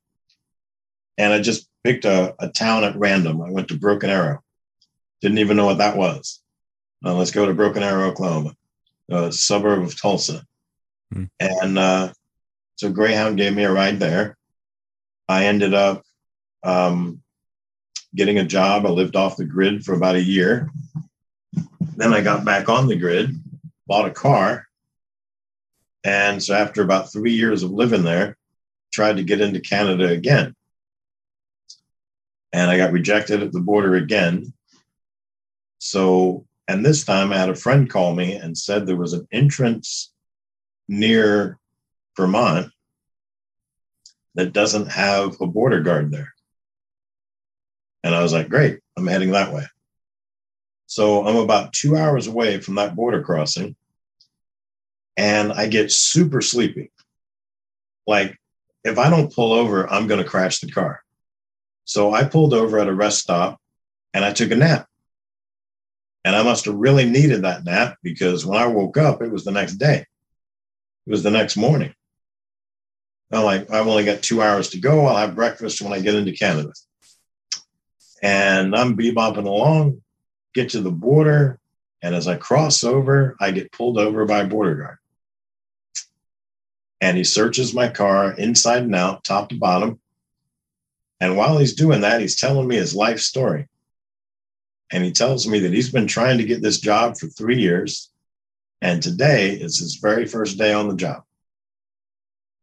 And I just picked a, a town at random. I went to Broken Arrow. Didn't even know what that was. Uh, let's go to Broken Arrow, Oklahoma, a suburb of Tulsa. Hmm. And uh, so Greyhound gave me a ride there. I ended up um, getting a job. I lived off the grid for about a year. Then I got back on the grid, bought a car. And so after about three years of living there, tried to get into Canada again. And I got rejected at the border again. So, and this time I had a friend call me and said there was an entrance near Vermont that doesn't have a border guard there. And I was like, great, I'm heading that way. So I'm about two hours away from that border crossing. And I get super sleepy. Like, if I don't pull over, I'm going to crash the car. So I pulled over at a rest stop and I took a nap. And I must have really needed that nap because when I woke up, it was the next day. It was the next morning. I'm like, I've only got two hours to go. I'll have breakfast when I get into Canada. And I'm bebopping along, get to the border. And as I cross over, I get pulled over by a border guard. And he searches my car inside and out, top to bottom. And while he's doing that, he's telling me his life story. And he tells me that he's been trying to get this job for three years. And today is his very first day on the job.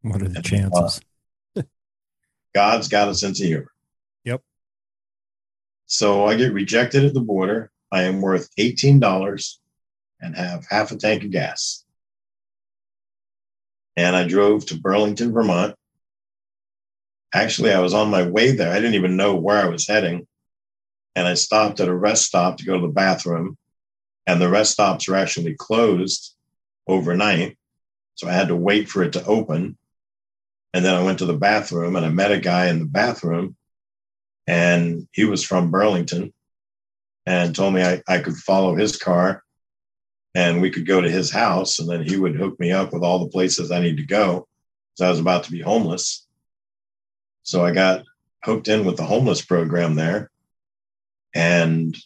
What are the and, chances? Uh, [LAUGHS] God's got a sense of humor. Yep. So I get rejected at the border. I am worth $18 and have half a tank of gas. And I drove to Burlington, Vermont. Actually, I was on my way there. I didn't even know where I was heading. And I stopped at a rest stop to go to the bathroom. And the rest stops are actually closed overnight. So I had to wait for it to open. And then I went to the bathroom and I met a guy in the bathroom and he was from Burlington and told me I, I could follow his car and we could go to his house and then he would hook me up with all the places I need to go. So I was about to be homeless. So I got hooked in with the homeless program there. And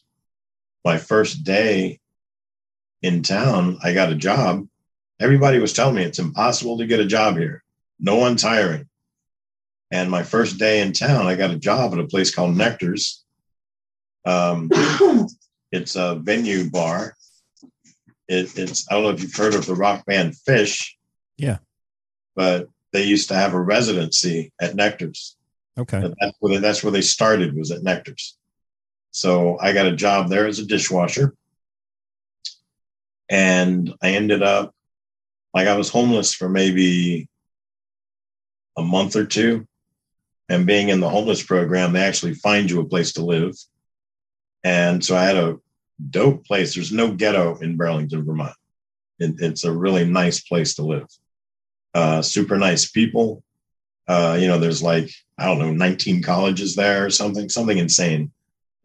my first day in town, I got a job. Everybody was telling me it's impossible to get a job here. No one's hiring. And my first day in town, I got a job at a place called Nectar's. Um, [COUGHS] it's a venue bar. It, it's I don't know if you've heard of the rock band Phish. Yeah, but they used to have a residency at Nectar's. Okay, and that's where they, that's where they started was at Nectar's. So I got a job there as a dishwasher, and I ended up like I was homeless for maybe a month or two. And being in the homeless program, they actually find you a place to live. And so I had a dope place. There's no ghetto in Burlington, Vermont. It, it's a really nice place to live. Uh, super nice people. Uh, you know, there's like, I don't know, 19 colleges there or something, something insane.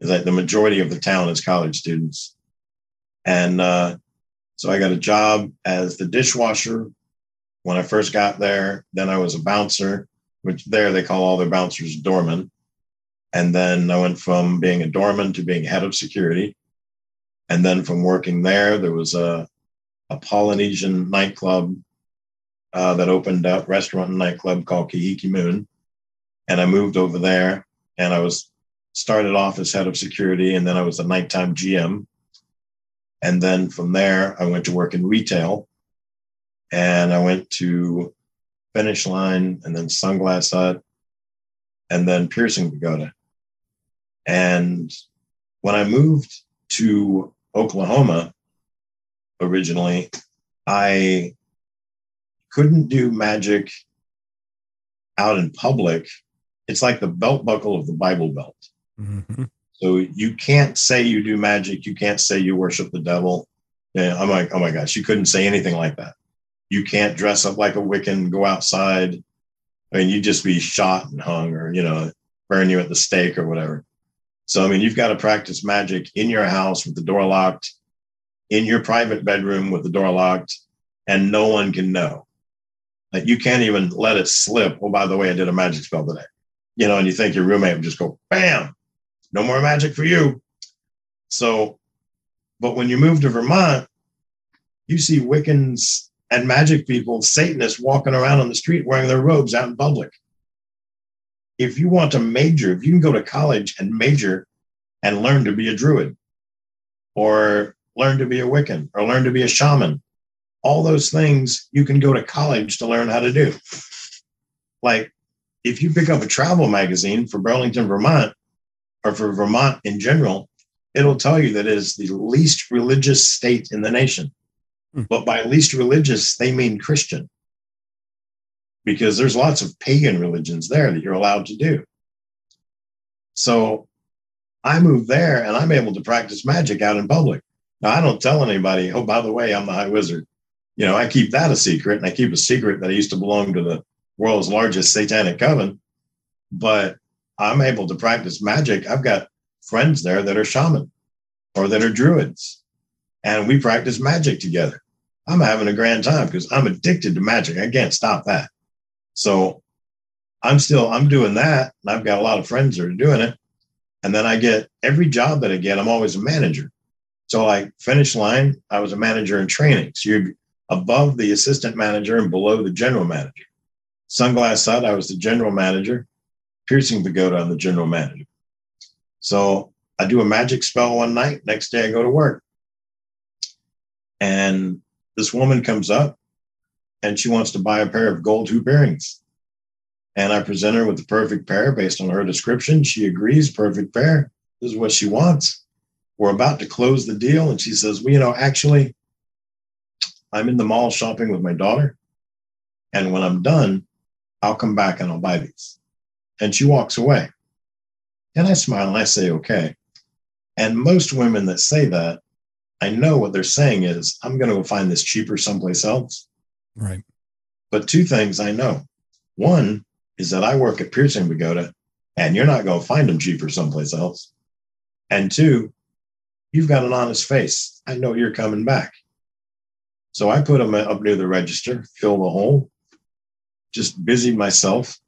That the majority of the town is college students. And uh, so I got a job as the dishwasher when I first got there. Then I was a bouncer, which there they call all their bouncers doormen. And then I went from being a doorman to being head of security. And then from working there, there was a, a Polynesian nightclub uh, that opened up, restaurant and nightclub called Kahiki Moon. And I moved over there and I was started off as head of security and then I was a nighttime GM. And then from there, I went to work in retail and I went to Finish Line and then Sunglass Hut and then Piercing Pagoda. And when I moved to Oklahoma originally, I couldn't do magic out in public. It's like the belt buckle of the Bible Belt. Mm-hmm. So you can't say you do magic. You can't say you worship the devil. Yeah, I'm like, oh my gosh, you couldn't say anything like that. You can't dress up like a Wiccan, go outside. I mean, you'd just be shot and hung or, you know, burn you at the stake or whatever. So, I mean, you've got to practice magic in your house with the door locked, in your private bedroom with the door locked, and no one can know. Like you can't even let it slip. Oh, by the way, I did a magic spell today. You know, and you think your roommate would just go, bam, no more magic for you. So, but when you move to Vermont, you see Wiccans and magic people, Satanists walking around on the street wearing their robes out in public if you want to major, if you can go to college and major and learn to be a druid or learn to be a Wiccan or learn to be a shaman, all those things you can go to college to learn how to do. Like if you pick up a travel magazine for Burlington, Vermont, or for Vermont in general, it'll tell you that it is the least religious state in the nation. Hmm. But by least religious, they mean Christian because there's lots of pagan religions there that you're allowed to do. So I moved there and I'm able to practice magic out in public. Now, I don't tell anybody, oh, by the way, I'm the high wizard. You know, I keep that a secret and I keep a secret that I used to belong to the world's largest satanic coven. But I'm able to practice magic. I've got friends there that are shaman or that are druids, and we practice magic together. I'm having a grand time because I'm addicted to magic. I can't stop that. So I'm still I'm doing that, and I've got a lot of friends that are doing it. And then I get every job that I get, I'm always a manager. So like finish line, I was a manager in training. So you're above the assistant manager and below the general manager. Sunglass Hut, I was the general manager. Piercing Pagoda, I'm the general manager. So I do a magic spell one night. Next day I go to work. And this woman comes up and she wants to buy a pair of gold hoop earrings. And I present her with the perfect pair based on her description. She agrees, perfect pair. This is what she wants. We're about to close the deal. And she says, Well, you know, actually, I'm in the mall shopping with my daughter. And when I'm done, I'll come back and I'll buy these. And she walks away. And I smile and I say, Okay. And most women that say that, I know what they're saying is, I'm going to go find this cheaper someplace else. Right. But two things I know. One is that I work at Piercing Pagoda and you're not going to find them cheaper someplace else. And two, you've got an honest face. I know you're coming back. So I put them up near the register, fill the hole, just busied myself.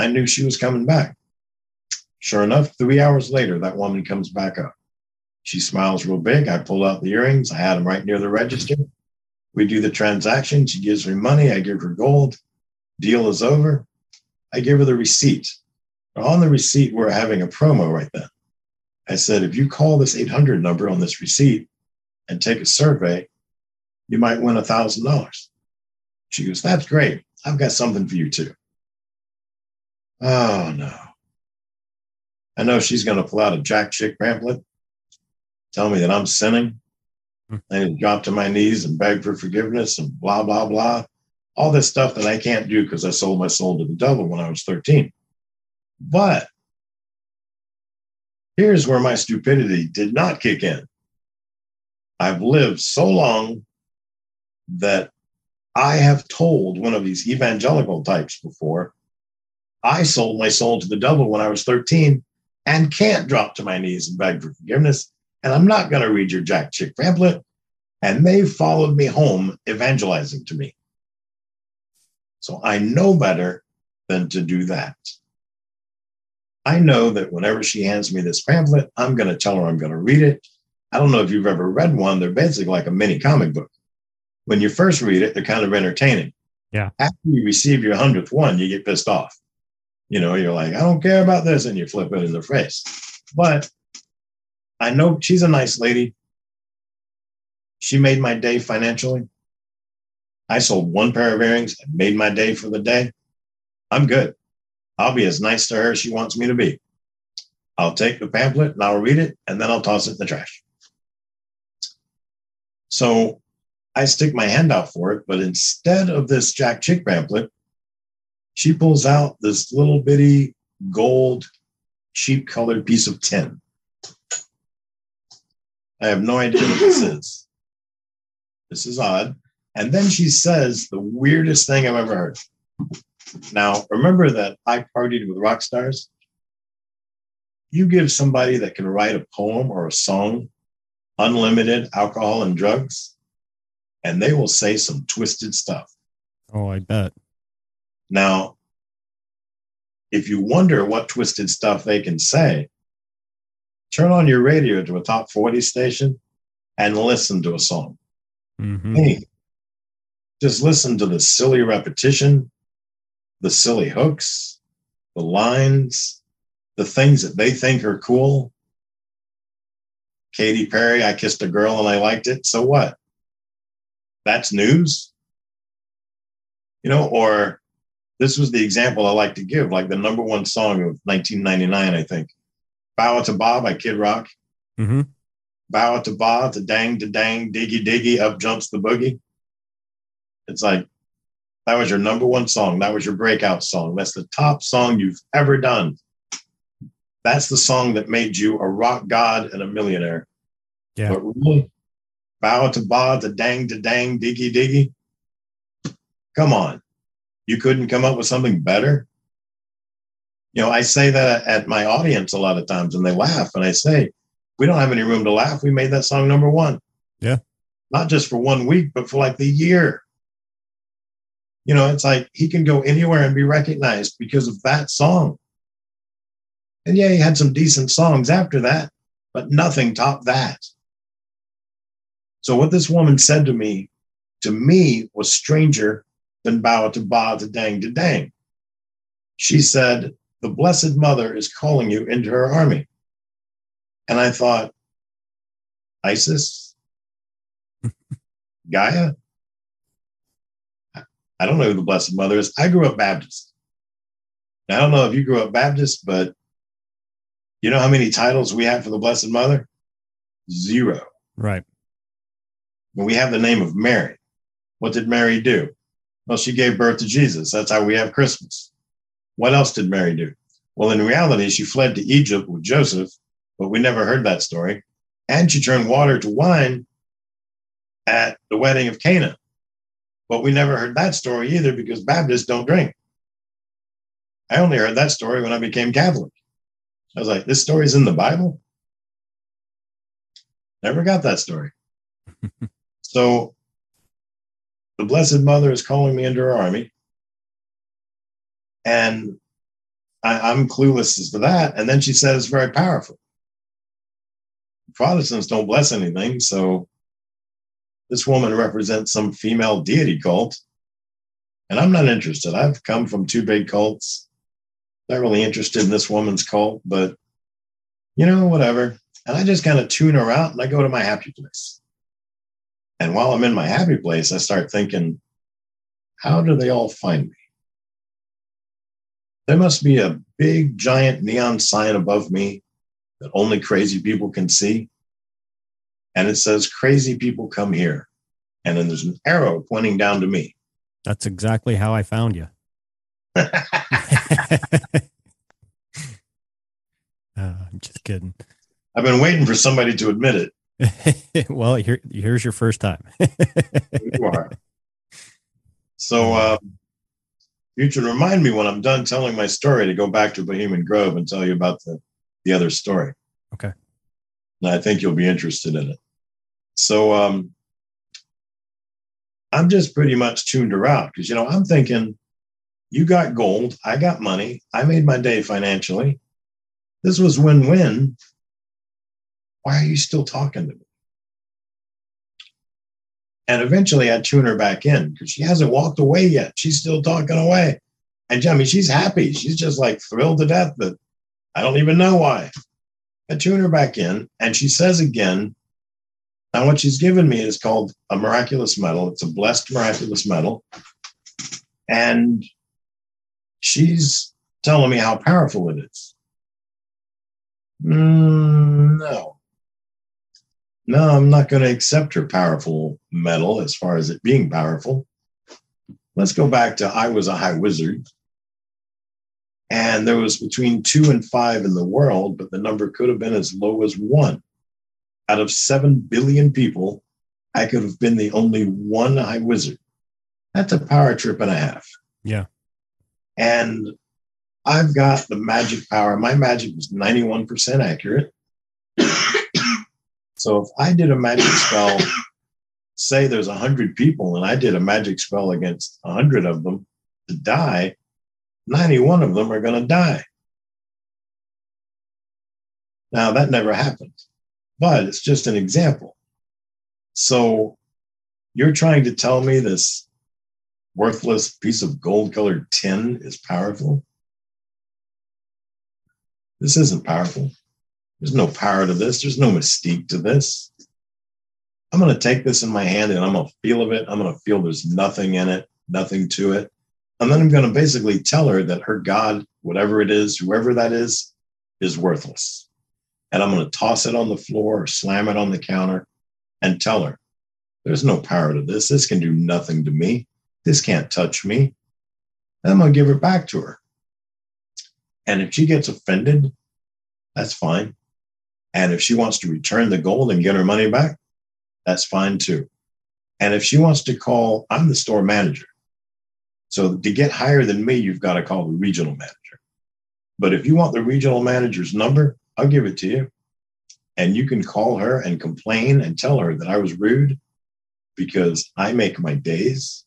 I knew she was coming back. Sure enough, three hours later, that woman comes back up. She smiles real big. I pull out the earrings. I had them right near the register. We do the transaction. She gives me money. I give her gold. Deal is over. I give her the receipt. On the receipt, we're having a promo right then. I said, if you call this 800 number on this receipt and take a survey, you might win a $1,000. She goes, that's great. I've got something for you too. Oh, no. I know she's going to pull out a Jack Chick pamphlet, tell me that I'm sinning, hmm. and drop to my knees and beg for forgiveness and blah, blah, blah. all this stuff that I can't do because I sold my soul to the devil when I was 13. But here's where my stupidity did not kick in. I've lived so long that I have told one of these evangelical types before, I sold my soul to the devil when I was 13 and can't drop to my knees and beg for forgiveness. And I'm not going to read your Jack Chick pamphlet. And they followed me home evangelizing to me. So I know better than to do that. I know that whenever she hands me this pamphlet, I'm going to tell her I'm going to read it. I don't know if you've ever read one. They're basically like a mini comic book. When you first read it, they're kind of entertaining. Yeah. After you receive your hundredth one, you get pissed off. You know, you're like, I don't care about this, and you flip it in the face. But I know she's a nice lady. She made my day financially. I sold one pair of earrings and made my day for the day. I'm good. I'll be as nice to her as she wants me to be. I'll take the pamphlet and I'll read it and then I'll toss it in the trash. So I stick my hand out for it, but instead of this Jack Chick pamphlet, she pulls out this little bitty gold, cheap colored piece of tin. I have no idea what this [LAUGHS] is. This is odd. And then she says the weirdest thing I've ever heard. Now, remember that I partied with rock stars? You give somebody that can write a poem or a song unlimited alcohol and drugs, and they will say some twisted stuff. Oh, I bet. Now, if you wonder what twisted stuff they can say, turn on your radio to a top 40 station and listen to a song. Mhm. Hey, just listen to the silly repetition, the silly hooks, the lines, the things that they think are cool. Katy Perry, I kissed a girl and I liked it. So what? That's news. You know, or this was the example I like to give, like the number one song of 1999, I think. Bawitdaba by Kid Rock. Mhm. Bawitdaba, to dang, to dang, diggy, diggy, up jumps the boogie. It's like, that was your number one song. That was your breakout song. That's the top song you've ever done. That's the song that made you a rock god and a millionaire. Yeah. But really, bow to ba to dang to dang diggy diggy. Come on. You couldn't come up with something better? You know, I say that at my audience a lot of times and they laugh and I say, we don't have any room to laugh. We made that song number one. Yeah. Not just for one week, but for like the year. You know, it's like he can go anywhere and be recognized because of that song. And yeah, he had some decent songs after that, but nothing topped that. So what this woman said to me, to me, was stranger than bow to ba to dang to dang. She said, the Blessed Mother is calling you into her army. And I thought, Isis? [LAUGHS] Gaia? I don't know who the Blessed Mother is. I grew up Baptist. Now, I don't know if you grew up Baptist, but you know how many titles we have for the Blessed Mother? Zero. Right. When we have the name of Mary, what did Mary do? Well, she gave birth to Jesus. That's how we have Christmas. What else did Mary do? Well, in reality, she fled to Egypt with Joseph, but we never heard that story. And she turned water to wine at the wedding of Cana. But we never heard that story either because Baptists don't drink. I only heard that story when I became Catholic. I was like, this story's in the Bible? Never got that story. [LAUGHS] so the Blessed Mother is calling me into her army. And I, am clueless as to that. And then she said it's very powerful. Protestants don't bless anything. So this woman represents some female deity cult. And I'm not interested. I've come from two big cults. Not really interested in this woman's cult, but you know, whatever. And I just kind of tune her out and I go to my happy place. And while I'm in my happy place, I start thinking, how do they all find me? There must be a big, giant neon sign above me that only crazy people can see. And it says, Crazy people come here. And then there's an arrow pointing down to me. That's exactly how I found you. [LAUGHS] [LAUGHS] uh, I'm just kidding. I've been waiting for somebody to admit it. [LAUGHS] well, here, here's your first time. you are. So, uh, you should remind me when I'm done telling my story to go back to Bohemian Grove and tell you about the, the other story. Okay. And I think you'll be interested in it. So, um, I'm just pretty much tuned her out because, you know, I'm thinking, you got gold, I got money, I made my day financially. This was win win. Why are you still talking to me? And eventually I tune her back in because she hasn't walked away yet. She's still talking away. And I mean, she's happy. She's just like thrilled to death, but I don't even know why. I tune her back in and she says again, now what she's given me is called a miraculous medal. It's a blessed miraculous medal. And she's telling me how powerful it is. Mm, no. No, I'm not going to accept her powerful medal as far as it being powerful. Let's go back to I was a high wizard. And there was between two and five in the world, but the number could have been as low as one. Out of seven billion people, I could have been the only one high wizard. That's a power trip and a half. Yeah. And I've got the magic power. My magic was 91% accurate. So if I did a magic spell, say there's 100 people and I did a magic spell against 100 of them to die, 91 of them are going to die. Now, that never happened, but it's just an example. So you're trying to tell me this worthless piece of gold colored tin is powerful? This isn't powerful. There's no power to this. There's no mystique to this. I'm going to take this in my hand and I'm going to feel of it. I'm going to feel there's nothing in it, nothing to it. And then I'm going to basically tell her that her God, whatever it is, whoever that is, is worthless. And I'm going to toss it on the floor or slam it on the counter and tell her there's no power to this. This can do nothing to me. This can't touch me. And I'm going to give it back to her. And if she gets offended, that's fine. And if she wants to return the gold and get her money back, that's fine too. And if she wants to call, I'm the store manager. So to get higher than me, you've got to call the regional manager. But if you want the regional manager's number, I'll give it to you. And you can call her and complain and tell her that I was rude because I make my days,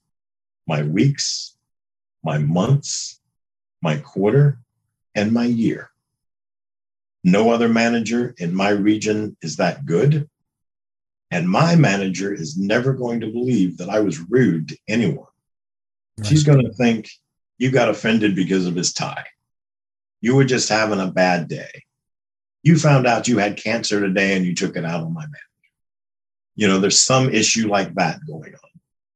my weeks, my months, my quarter, and my year. No other manager in my region is that good. And my manager is never going to believe that I was rude to anyone. Right. She's going to think you got offended because of his tie. You were just having a bad day. You found out you had cancer today and you took it out on my manager. You know, there's some issue like that going on.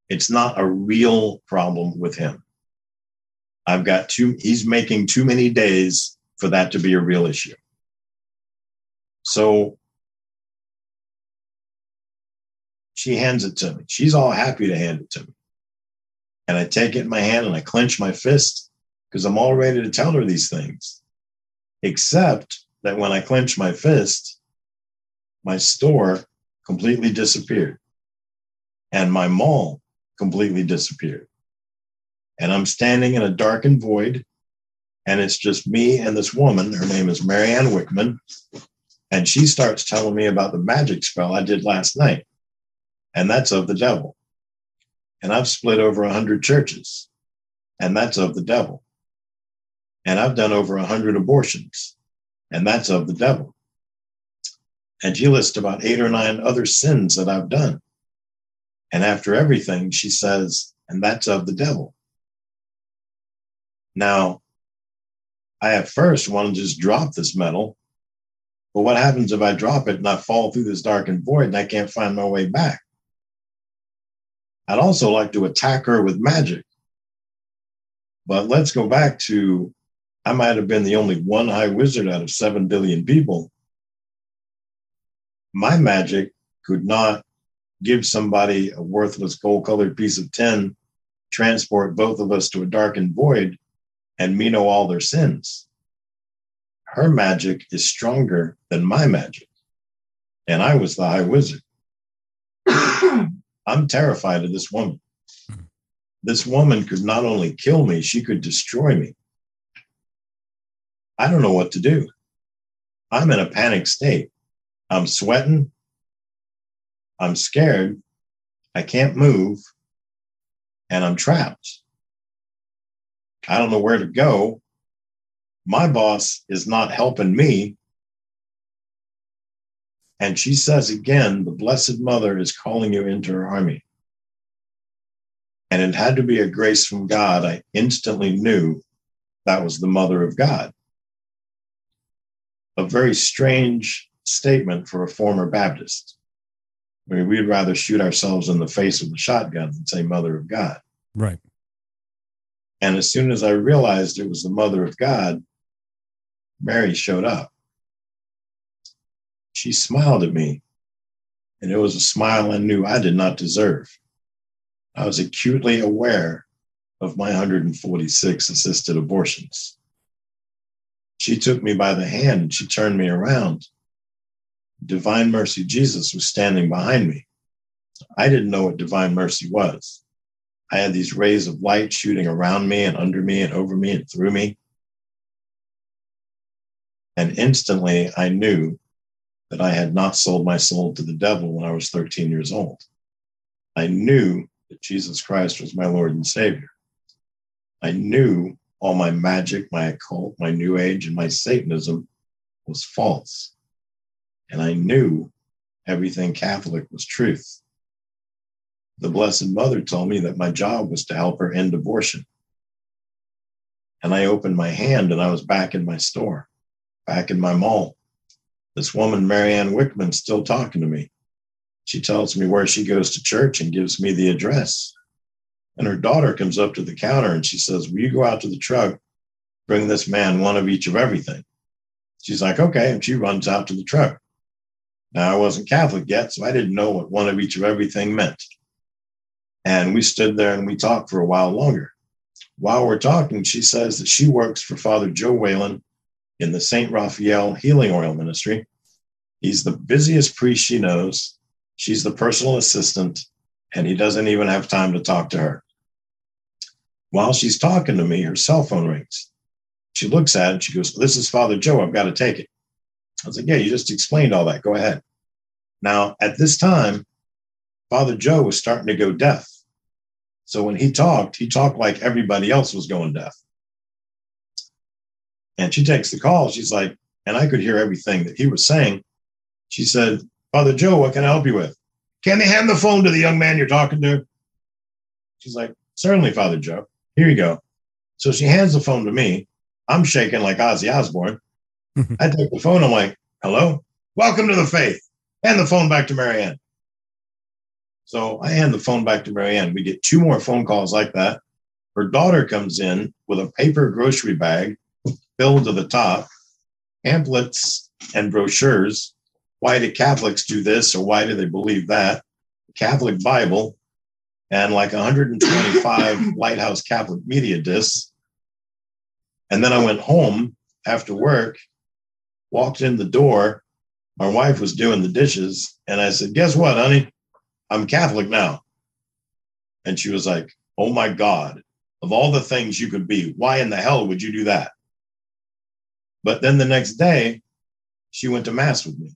It's not a real problem with him. I've got too, he's making too many days for that to be a real issue. So she hands it to me. She's all happy to hand it to me. And I take it in my hand and I clench my fist because I'm all ready to tell her these things. Except that when I clench my fist, my store completely disappeared and my mall completely disappeared. And I'm standing in a darkened void, and it's just me and this woman. Her name is Marianne Wickman. And she starts telling me about the magic spell I did last night. And that's of the devil. And I've split over 100 churches, and that's of the devil. And I've done over 100 abortions, and that's of the devil. And she lists about eight or nine other sins that I've done. And after everything, she says, and that's of the devil. Now, I at first want to just drop this medal, but what happens if I drop it and I fall through this darkened void and I can't find my way back? I'd also like to attack her with magic. But let's go back to I might have been the only one high wizard out of 7 billion people. My magic could not give somebody a worthless gold colored piece of tin transport both of us to a darkened void and me know all their sins. Her magic is stronger than my magic. And I was the high wizard. [CLEARS THROAT] I'm terrified of this woman. Hmm. This woman could not only kill me, she could destroy me. I don't know what to do. I'm in a panic state. I'm sweating. I'm scared. I can't move. And I'm trapped. I don't know where to go. My boss is not helping me. And she says again, the Blessed Mother is calling you into her army. And it had to be a grace from God. I instantly knew that was the Mother of God a very strange statement for a former Baptist. I mean, we'd rather shoot ourselves in the face with a shotgun than say Mother of God. Right. And as soon as I realized it was the Mother of God, Mary showed up. She smiled at me, and it was a smile I knew I did not deserve. I was acutely aware of my 146 assisted abortions. She took me by the hand and she turned me around. Divine Mercy Jesus was standing behind me. I didn't know what Divine Mercy was. I had these rays of light shooting around me and under me and over me and through me. And instantly I knew that I had not sold my soul to the devil when I was 13 years old. I knew that Jesus Christ was my Lord and Savior. I knew all my magic, my occult, my new age, and my Satanism was false. And I knew everything Catholic was truth. The Blessed Mother told me that my job was to help her end abortion. And I opened my hand and I was back in my store, back in my mall. This woman, Marianne Wickman, still talking to me. She tells me where she goes to church and gives me the address. And her daughter comes up to the counter and she says, Will you go out to the truck, bring this man one of each of everything? She's like, Okay. And she runs out to the truck. Now, I wasn't Catholic yet, so I didn't know what one of each of everything meant. And we stood there and we talked for a while longer. While we're talking, she says that she works for Father Joe Whalen in the St. Raphael Healing Oil Ministry. He's the busiest priest she knows. She's the personal assistant, and he doesn't even have time to talk to her. While she's talking to me, her cell phone rings. She looks at it. She goes, This is Father Joe. I've got to take it. I was like, Yeah, you just explained all that. Go ahead. Now, at this time, Father Joe was starting to go deaf. So when he talked, he talked like everybody else was going deaf. And she takes the call. She's like, and I could hear everything that he was saying. She said, Father Joe, what can I help you with? Can they hand the phone to the young man you're talking to? She's like, Certainly, Father Joe. Here you go. So she hands the phone to me. I'm shaking like Ozzy Osbourne. [LAUGHS] I take the phone. I'm like, hello, welcome to the faith. Hand the phone back to Marianne. So I hand the phone back to Marianne. We get two more phone calls like that. Her daughter comes in with a paper grocery bag filled to the top, pamphlets and brochures. Why do Catholics do this or why do they believe that? Catholic Bible, and like 125 [LAUGHS] Lighthouse Catholic media discs. And then I went home after work, walked in the door. My wife was doing the dishes. And I said, Guess what, honey? I'm Catholic now. And she was like, Oh my God, of all the things you could be, why in the hell would you do that? But then the next day, she went to Mass with me.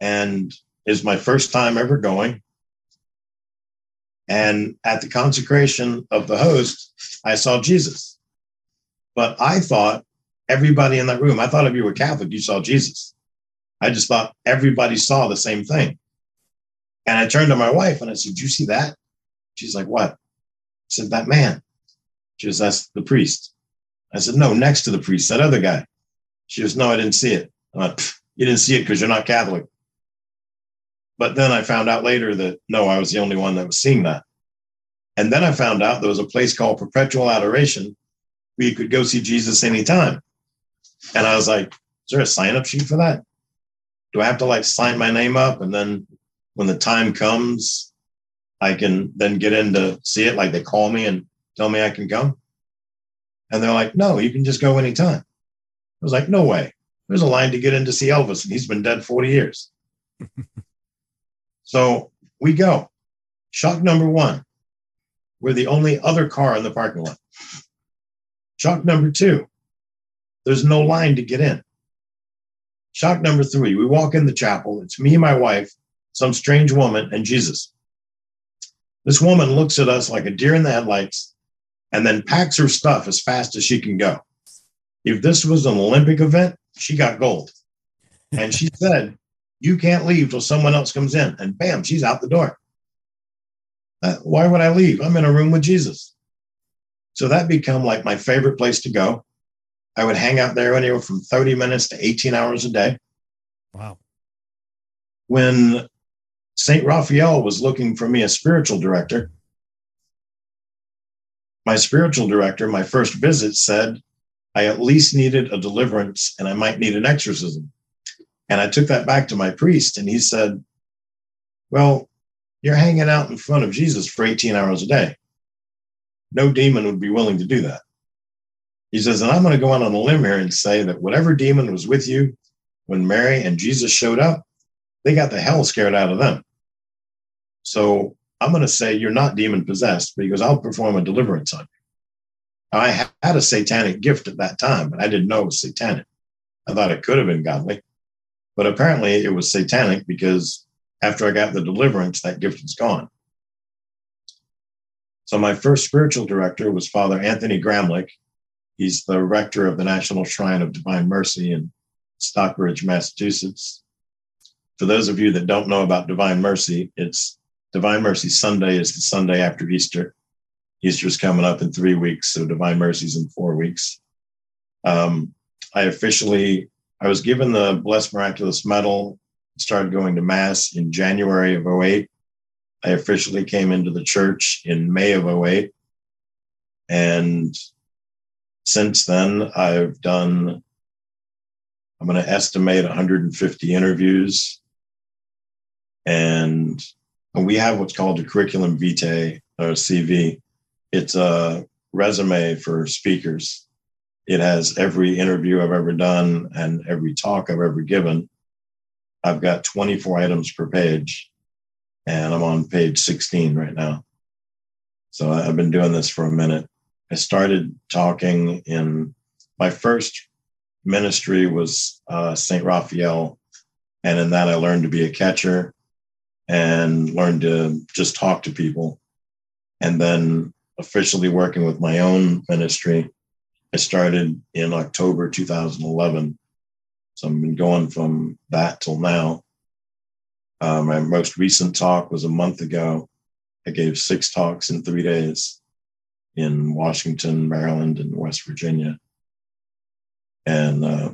And is my first time ever going. And at the consecration of the host, I saw Jesus. But I thought everybody in that room, I thought if you were Catholic, you saw Jesus. I just thought everybody saw the same thing. And I turned to my wife and I said, Do you see that? She's like, What? I said, That man. She goes, That's the priest. I said, No, next to the priest, that other guy. She goes, No, I didn't see it. You didn't see it because you're not Catholic. But then I found out later that no, I was the only one that was seeing that. And then I found out there was a place called Perpetual Adoration where you could go see Jesus anytime. And I was like, is there a sign up sheet for that? Do I have to like sign my name up? And then when the time comes, I can then get in to see it. Like they call me and tell me I can come. And they're like, no, you can just go anytime. I was like, no way. There's a line to get in to see Elvis, and he's been dead 40 years. [LAUGHS] so we go. Shock number one, we're the only other car in the parking lot. Shock number two, there's no line to get in. Shock number three, we walk in the chapel. It's me, my wife, some strange woman, and Jesus. This woman looks at us like a deer in the headlights and then packs her stuff as fast as she can go. If this was an Olympic event, she got gold. And she [LAUGHS] said, You can't leave till someone else comes in. And bam, she's out the door. Uh, why would I leave? I'm in a room with Jesus. So that become like my favorite place to go. I would hang out there anywhere from 30 minutes to 18 hours a day. Wow. When St. Raphael was looking for me a spiritual director, my spiritual director, my first visit, said I at least needed a deliverance and I might need an exorcism. And I took that back to my priest, and he said, Well, you're hanging out in front of Jesus for 18 hours a day. No demon would be willing to do that. He says, and I'm going to go out on a limb here and say that whatever demon was with you when Mary and Jesus showed up, they got the hell scared out of them. So I'm going to say you're not demon possessed because I'll perform a deliverance on you. I had a satanic gift at that time, but I didn't know it was satanic. I thought it could have been godly, but apparently it was satanic because after I got the deliverance, that gift was gone. So my first spiritual director was Father Anthony Gramlich, He's the rector of the National Shrine of Divine Mercy in Stockbridge, Massachusetts. For those of you that don't know about Divine Mercy, it's Divine Mercy Sunday is the Sunday after Easter. Easter's coming up in three weeks, so Divine Mercy's in four weeks. Um, I officially, I was given the Blessed Miraculous Medal, started going to Mass in January of 08. I officially came into the church in May of 08. And since then, I've done, I'm going to estimate 150 interviews. And, and we have what's called a curriculum vitae or CV. It's a resume for speakers. It has every interview I've ever done and every talk I've ever given. I've got 24 items per page, and I'm on page 16 right now. So I've been doing this for a minute. I started talking in my first ministry was uh, St. Raphael. And in that, I learned to be a catcher and learned to just talk to people. And then officially working with my own ministry, I started in October 2011. So I've been going from that till now. Uh, my most recent talk was a month ago. I gave six talks in three days in Washington, Maryland, and West Virginia. And uh,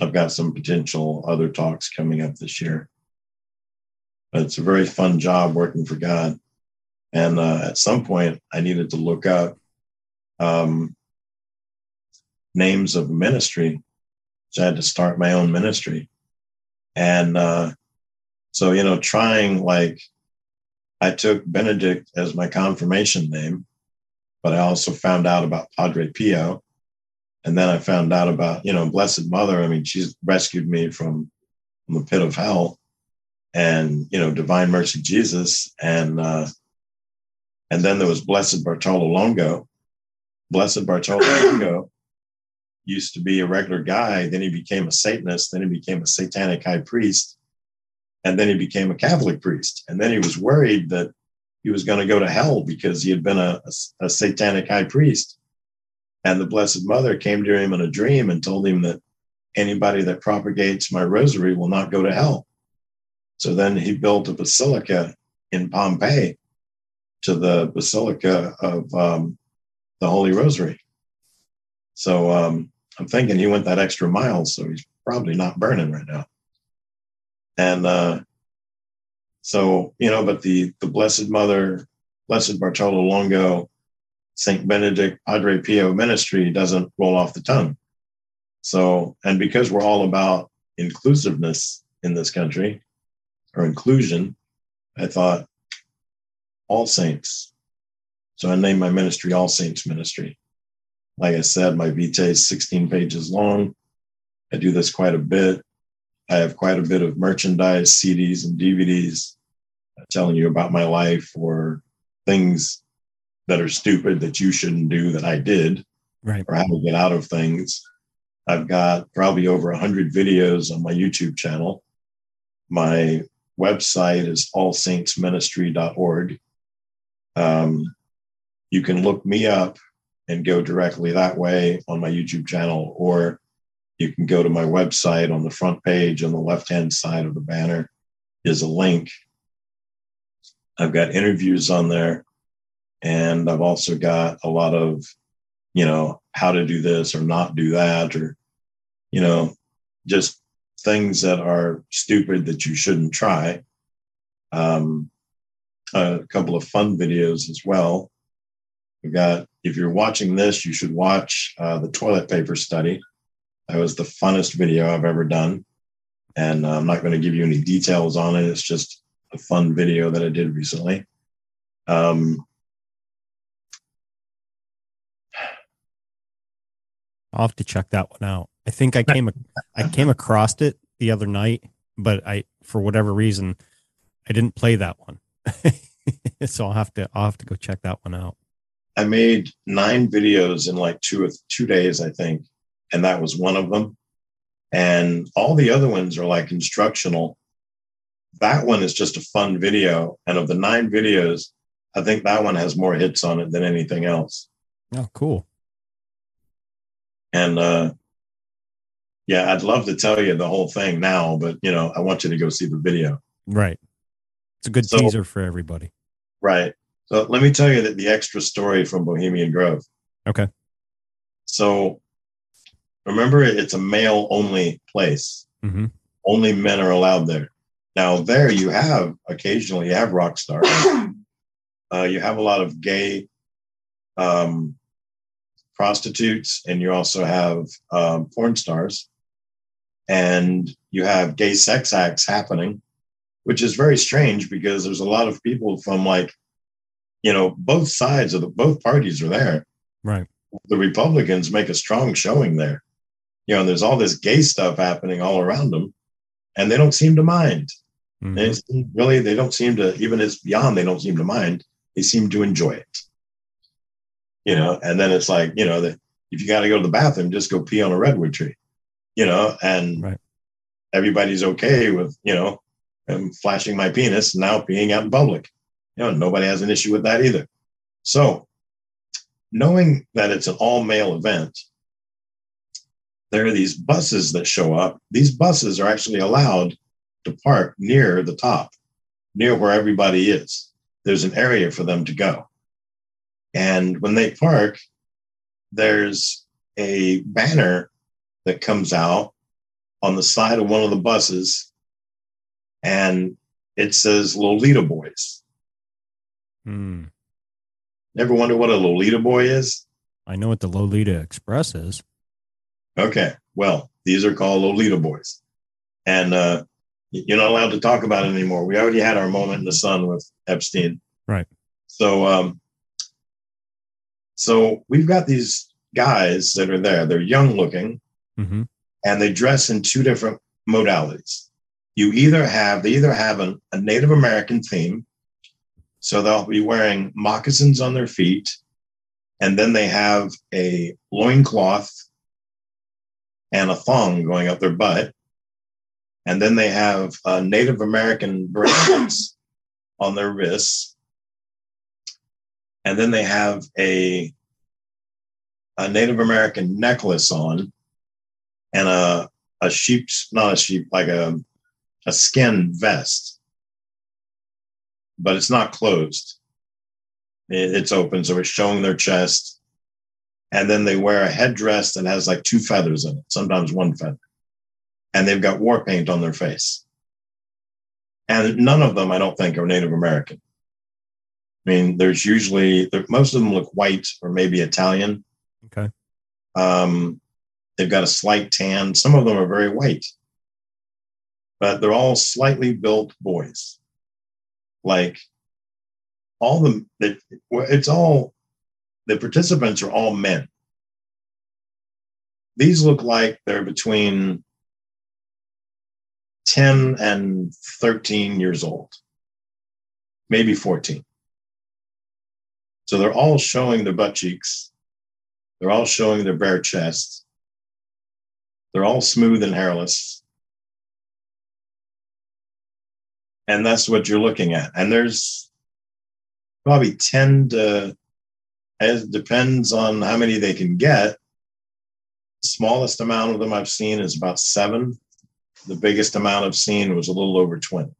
I've got some potential other talks coming up this year. But it's a very fun job working for God. And uh, at some point, I needed to look up um, names of ministry. So I had to start my own ministry. And uh, so, you know, trying like I took Benedict as my confirmation name but I also found out about Padre Pio. And then I found out about, you know, Blessed Mother. I mean, she's rescued me from, from the pit of hell and, you know, Divine Mercy Jesus. And, uh, and then there was Blessed Bartolo Longo. Blessed Bartolo Longo [CLEARS THROAT] used to be a regular guy. Then he became a Satanist. Then he became a satanic high priest. And then he became a Catholic priest. And then he was worried that he was going to go to hell because he had been a, a, a satanic high priest. And the Blessed Mother came to him in a dream and told him that anybody that propagates my rosary will not go to hell. So then he built a basilica in Pompeii to the Basilica of um, the Holy Rosary. So um, I'm thinking he went that extra mile, so he's probably not burning right now. And uh, so, you know, but the the Blessed Mother, Blessed Bartolo Longo, Saint Benedict, Padre Pio ministry doesn't roll off the tongue. So, and because we're all about inclusiveness in this country or inclusion, I thought All Saints. So I named my ministry All Saints Ministry. Like I said, my vitae is 16 pages long. I do this quite a bit. I have quite a bit of merchandise, CDs, and DVDs uh, telling you about my life or things that are stupid that you shouldn't do that I did, Right. or how to get out of things. I've got probably over 100 videos on my YouTube channel. My website is allsaintsministry.org. Um, you can look me up and go directly that way on my YouTube channel, or you can go to my website on the front page on the left hand side of the banner is a link. I've got interviews on there, and I've also got a lot of, you know, how to do this or not do that, or, you know, just things that are stupid that you shouldn't try. Um, a couple of fun videos as well. We've got, if you're watching this, you should watch uh, the toilet paper study. That was the funnest video I've ever done. And I'm not going to give you any details on it. It's just a fun video that I did recently. Um, I'll have to check that one out. I think I came I came across it the other night, but I for whatever reason I didn't play that one. [LAUGHS] so I'll have to I'll have to go check that one out. I made nine videos in like two two days, I think, and that was one of them. And all the other ones are like instructional. That one is just a fun video, and of the nine videos, I think that one has more hits on it than anything else. Oh, cool. And uh, yeah, I'd love to tell you the whole thing now, but you know, I want you to go see the video. Right. It's a good So- teaser for everybody. Right. So let me tell you that the extra story from Bohemian Grove. Okay. So remember, it's a male only place. hmm Only men are allowed there. Now, there you have occasionally you have rock stars. [COUGHS] uh, you have a lot of gay um, prostitutes, and you also have um, porn stars, and you have gay sex acts happening, which is very strange because there's a lot of people from like, you know, both sides of the both parties are there Right. the Republicans make a strong showing there. You know, and there's all this gay stuff happening all around them, and they don't seem to mind. Mhm. They really, they don't seem to, even as beyond, they don't seem to mind. They seem to enjoy it. You know, and then it's like, you know, that if you got to go to the bathroom, just go pee on a redwood tree. You know, and Right. everybody's okay with, you know, um, flashing my penis now being out in public. You know, nobody has an issue with that either. So, knowing that it's an all male event, there are these buses that show up. These buses are actually allowed to park near the top, near where everybody is. There's an area for them to go. And when they park, there's a banner that comes out on the side of one of the buses and it says Lolita Boys. Hmm. Ever wonder what a Lolita boy is? I know what the Lolita Express is. Okay. Well, these are called Lolita boys. And uh, you're not allowed to talk about it anymore. We already had our moment in the sun with Epstein. Right. So, um, so we've got these guys that are there. They're young looking hmm and they dress in two different modalities. You either have, they either have an, a Native American theme. So they'll be wearing moccasins on their feet. And then they have a loincloth and a thong going up their butt. And then they have uh, Native American bracelets [COUGHS] on their wrists. And then they have a, a Native American necklace on and a, a sheep's, not a sheep, like a, a skin vest. But it's not closed. It- it's open, so it's showing their chest. And then they wear a headdress that has like two feathers in it, sometimes one feather and they've got war paint on their face. And none of them, I don't think, are Native American. I mean, there's usually most of them look white or maybe Italian. Okay. Um, they've got a slight tan. Some of them are very white, but they're all slightly built boys. Like all the, it's all the participants are all men. These look like they're between 10 and 13 years old, maybe 14. So they're all showing their butt cheeks. They're all showing their bare chests. They're all smooth and hairless. And that's what you're looking at. And there's probably 10 to, it depends on how many they can get. The smallest amount of them I've seen is about seven. The biggest amount I've seen was a little over 20.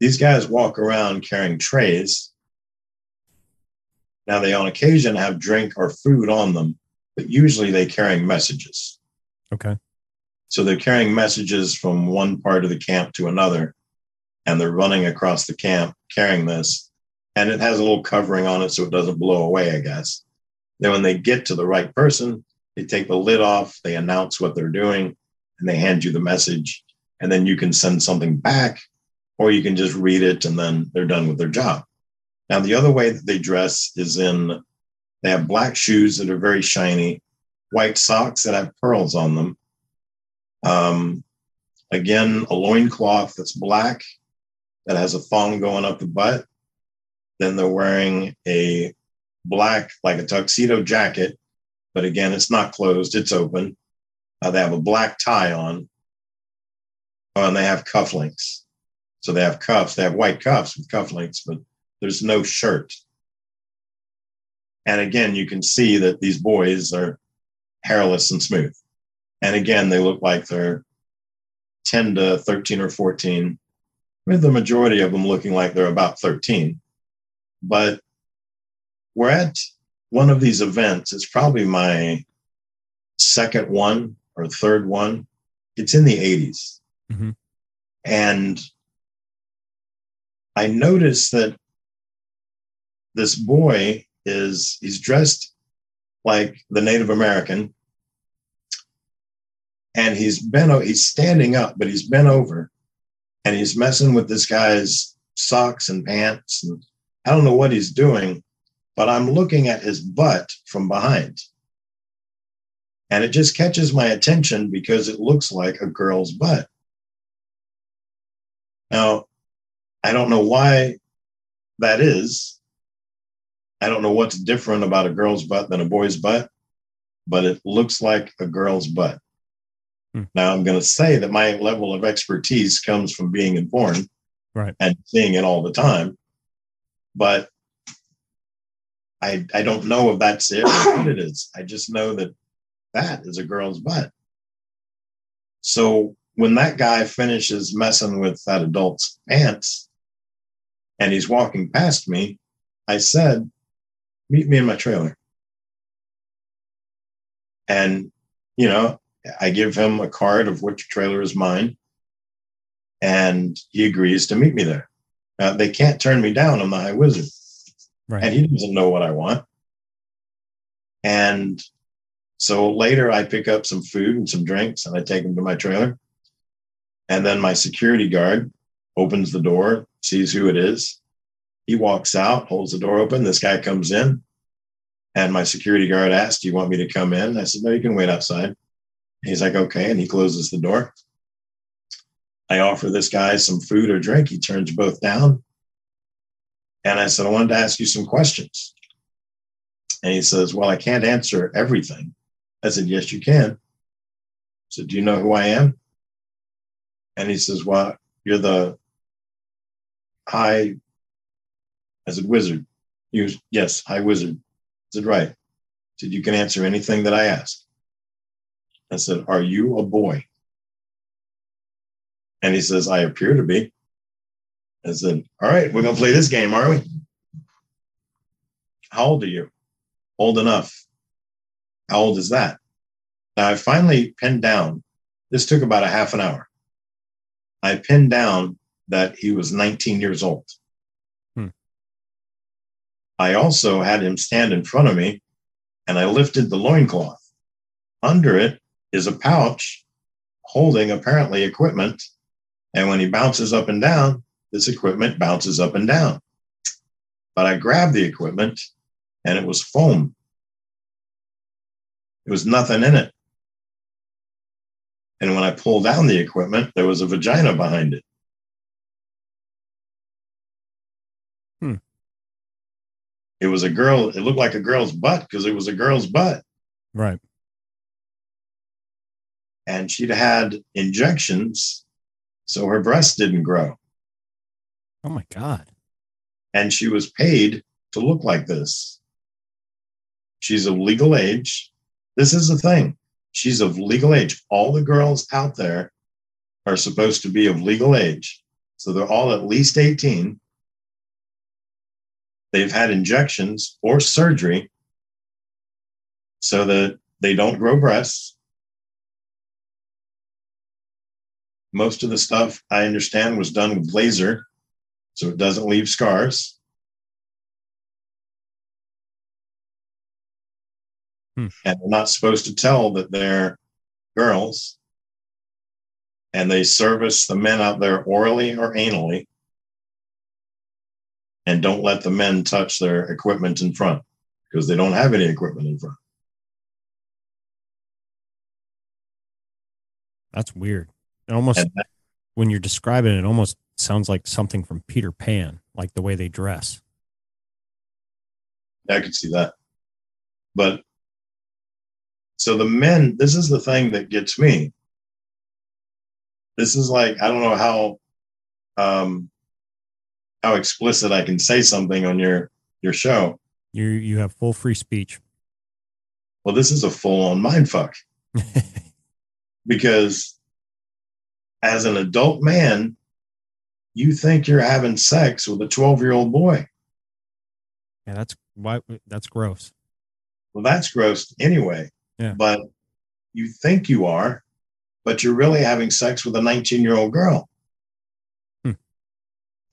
These guys walk around carrying trays. Now, they on occasion have drink or food on them, but usually they're carrying messages. Okay. So they're carrying messages from one part of the camp to another, and they're running across the camp carrying this. And it has a little covering on it so it doesn't blow away, I guess. Then when they get to the right person, they take the lid off, they announce what they're doing, and they hand you the message. And then you can send something back, or you can just read it and then they're done with their job. Now, the other way that they dress is in they have black shoes that are very shiny, white socks that have pearls on them, um, again, a loincloth that's black that has a thong going up the butt. Then they're wearing a black, like a tuxedo jacket, but again, it's not closed, it's open. Uh, they have a black tie on, oh, and they have cufflinks. So they have cuffs, they have white cuffs with cufflinks, but there's no shirt. And again, you can see that these boys are hairless and smooth. And again, they look like they're 10 to 13 or 14, with the majority of them looking like they're about 13. But we're at one of these events. It's probably my second one or third one. It's in the 80s. Mm-hmm. And I noticed that this boy is he's dressed like the Native American. And he's bent he's standing up but he's bent over. And he's messing with this guy's socks and pants. And i don't know what he's doing but i'm looking at his butt from behind. And it just catches my attention because it looks like a girl's butt. Now i don't know why that is i don't know what's different about a girl's butt than a boy's butt but it looks like a girl's butt Hmm. Now, I'm going to say that my level of expertise comes from being in porn Right. and seeing it all the time, but I I don't know if that's it or what [COUGHS] it is. I just know that that is a girl's butt. So when that guy finishes messing with that adult's pants and he's walking past me, I said, "Meet me in my trailer." And you know, I give him a card of which trailer is mine, and he agrees to meet me there. Now, they can't turn me down. I'm the high wizard, Right. and he doesn't know what I want. And so later, I pick up some food and some drinks, and I take him to my trailer. And then my security guard opens the door, sees who it is. He walks out, holds the door open. This guy comes in, and my security guard asks, "Do you want me to come in?" I said, "No, you can wait outside." He's like, okay. And he closes the door. I offer this guy some food or drink. He turns both down. And I said, I wanted to ask you some questions. And he says, Well, I can't answer everything. I said, Yes, you can. I said, Do you know who I am? And he says, Well, you're the high, I said, wizard. You, yes, high wizard. I said, Right. I said, You can answer anything that I ask. I said, Are you a boy? And he says, I appear to be. I said, All right, we're going to play this game, are we? How old are you? Old enough. How old is that? Now, I finally pinned down, this took about a half an hour. I pinned down that he was 19 years old. I also had him stand in front of me and I lifted the loincloth. Under it is a pouch holding apparently equipment. And when he bounces up and down, this equipment bounces up and down. But I grabbed the equipment and it was foam. There was nothing in it. And when I pulled down the equipment, there was a vagina behind it. It was a girl, it looked like a girl's butt because it was a girl's butt. Right. And she'd had injections, so her breast didn't grow. Oh my God. And she was paid to look like this. She's of legal age. This is the thing. She's of legal age. All the girls out there are supposed to be of legal age. So they're all at least 18. They've had injections or surgery so that they don't grow breasts. Most of the stuff I understand was done with laser, so it doesn't leave scars. Hmm. And they're not supposed to tell that they're girls. And they service the men out there orally or anally. And don't let the men touch their equipment in front because they don't have any equipment in front. That's weird. It almost, that- when you're describing it, it almost sounds like something from Peter Pan, like the way they dress. I could see that. But so the men, this is the thing that gets me. This is like, I don't know how um how explicit I can say something on your your show. You you have full free speech. Well, this is a full-on mind fuck. [LAUGHS] because as an adult man, you think you're having sex with a 12-year-old boy. Yeah, that's why that's gross. Well, that's gross anyway. Yeah. But you think you are, but you're really having sex with a 19 year old girl.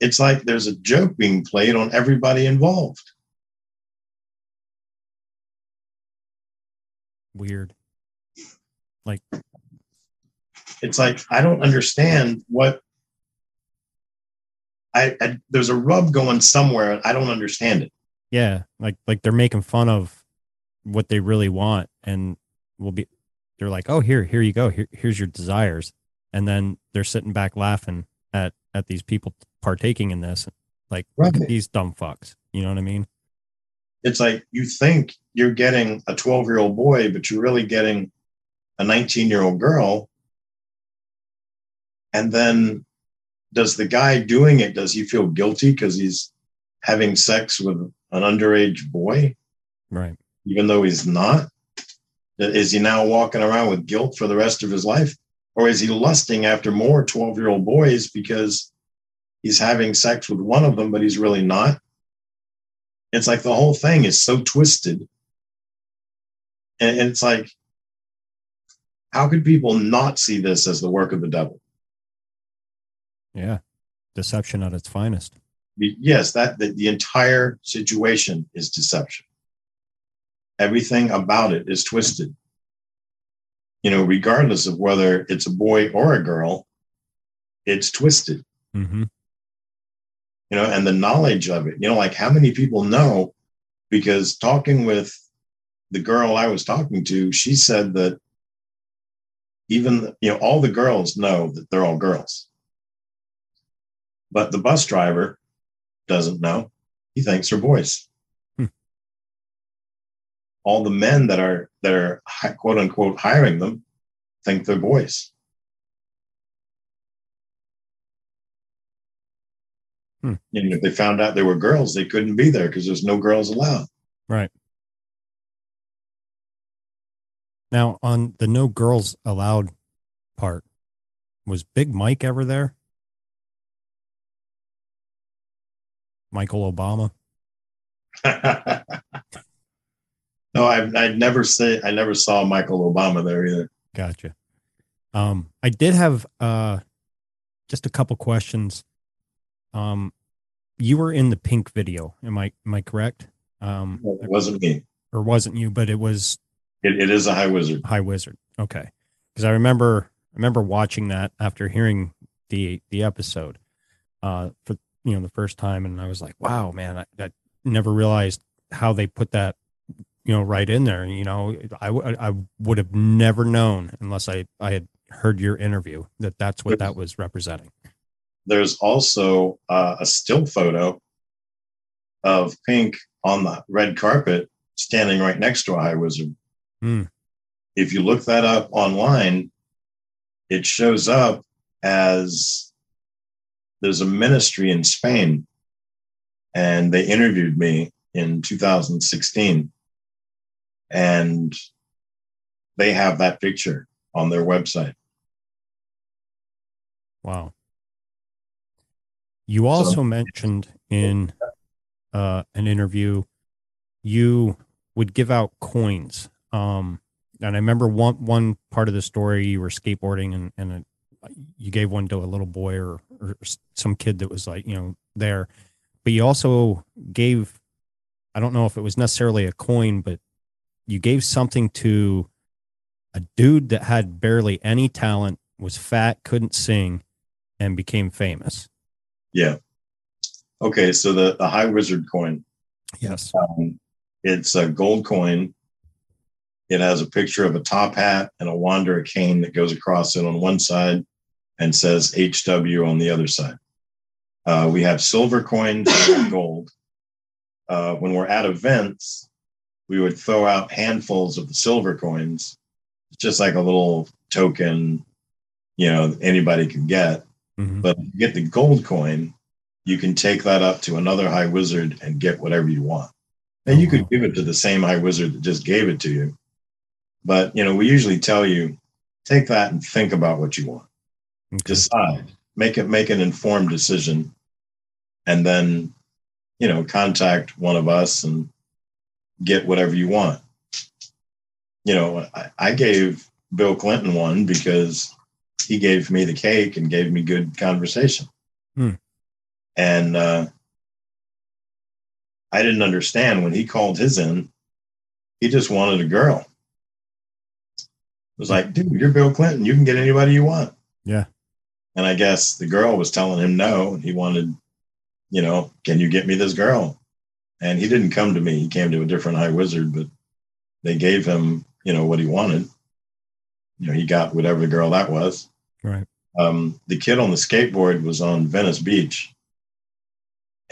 It's like there's a joke being played on everybody involved. Weird. Like, it's like I don't understand what. I, I there's a rub going somewhere. I don't understand it. Yeah, like like they're making fun of what they really want, and will be. They're like, oh, here, here you go. Here, here's your desires, and then they're sitting back laughing at at these people partaking in this. Like, Right. these dumb fucks. You know what I mean? It's like you think you're getting a 12 year old boy, but you're really getting a 19 year old girl. And then does the guy doing it, does he feel guilty because he's having sex with an underage boy, Right. even though he's not? Is he now walking around with guilt for the rest of his life? Or is he lusting after more 12 year old boys because he's having sex with one of them, but he's really not? It's like the whole thing is so twisted. And, and it's like, how could people not see this as the work of the devil? Yeah. Deception at its finest. Yes, that the, the entire situation is deception. Everything about it is twisted. You know, regardless of whether it's a boy or a girl, it's twisted. Mm-hmm. You know, and the knowledge of it. You know, like how many people know? Because talking with the girl I was talking to, she said that even, you know, all the girls know that they're all girls. But the bus driver doesn't know. He thinks they're boys. Hmm. All the men that are that are quote unquote hiring them think they're boys. Hmm. And if they found out they were girls, they couldn't be there because there's no girls allowed. Right. Now, on the no girls allowed part, was Big Mike ever there? Michael Obama? [LAUGHS] no, I've I never say I never saw Michael Obama there either. Gotcha. Um, I did have uh, just a couple questions. Um, you were in the Pink video, am I am I correct? Um, It wasn't me. or wasn't you? But it was It, it is a high wizard. High Wizard. Okay, because I remember I remember watching that after hearing the the episode. uh, for you know the first time, and I was like, wow, man, I, I never realized how they put that you know right in there. You know, I w- I would have never known unless I I had heard your interview that that's what that was representing. There's also uh, a still photo of Pink on the red carpet standing right next to a high wizard. Hmm. If you look that up online, it shows up as there's a ministry in Spain, and they interviewed me in 2016, and they have that picture on their website. Wow. You also mentioned in uh, an interview you would give out coins. Um, and I remember one one part of the story you were skateboarding and and it, you gave one to a little boy or or some kid that was like you know there, but you also gave I don't know if it was necessarily a coin, but you gave something to a dude that had barely any talent, was fat, couldn't sing, and became famous. Yeah. Okay, so the the high wizard coin. Yes. Um, it's a gold coin. It has a picture of a top hat and a wanderer cane that goes across it on one side and says HW on the other side. Uh, we have silver coins and [COUGHS] gold. Uh, when we're at events, we would throw out handfuls of the silver coins, just like a little token, you know, anybody can get. Mhm. But you get the gold coin, you can take that up to another high wizard and get whatever you want. And you Oh, could wow. give it to the same high wizard that just gave it to you. But you know, we usually tell you take that and think about what you want. Okay. Decide. Make it make an informed decision. And then, you know, contact one of us and get whatever you want. You know, I, I gave Bill Clinton one because he gave me the cake and gave me good conversation. Hmm. And uh, I didn't understand when he called his in, he just wanted a girl. It was like, dude, you're Bill Clinton. You can get anybody you want. Yeah. And I guess the girl was telling him no. And he wanted, you know, can you get me this girl? And he didn't come to me. He came to a different high wizard, but they gave him, you know, what he wanted. You know, he got whatever the girl that was. Right. Um, the kid on the skateboard was on Venice Beach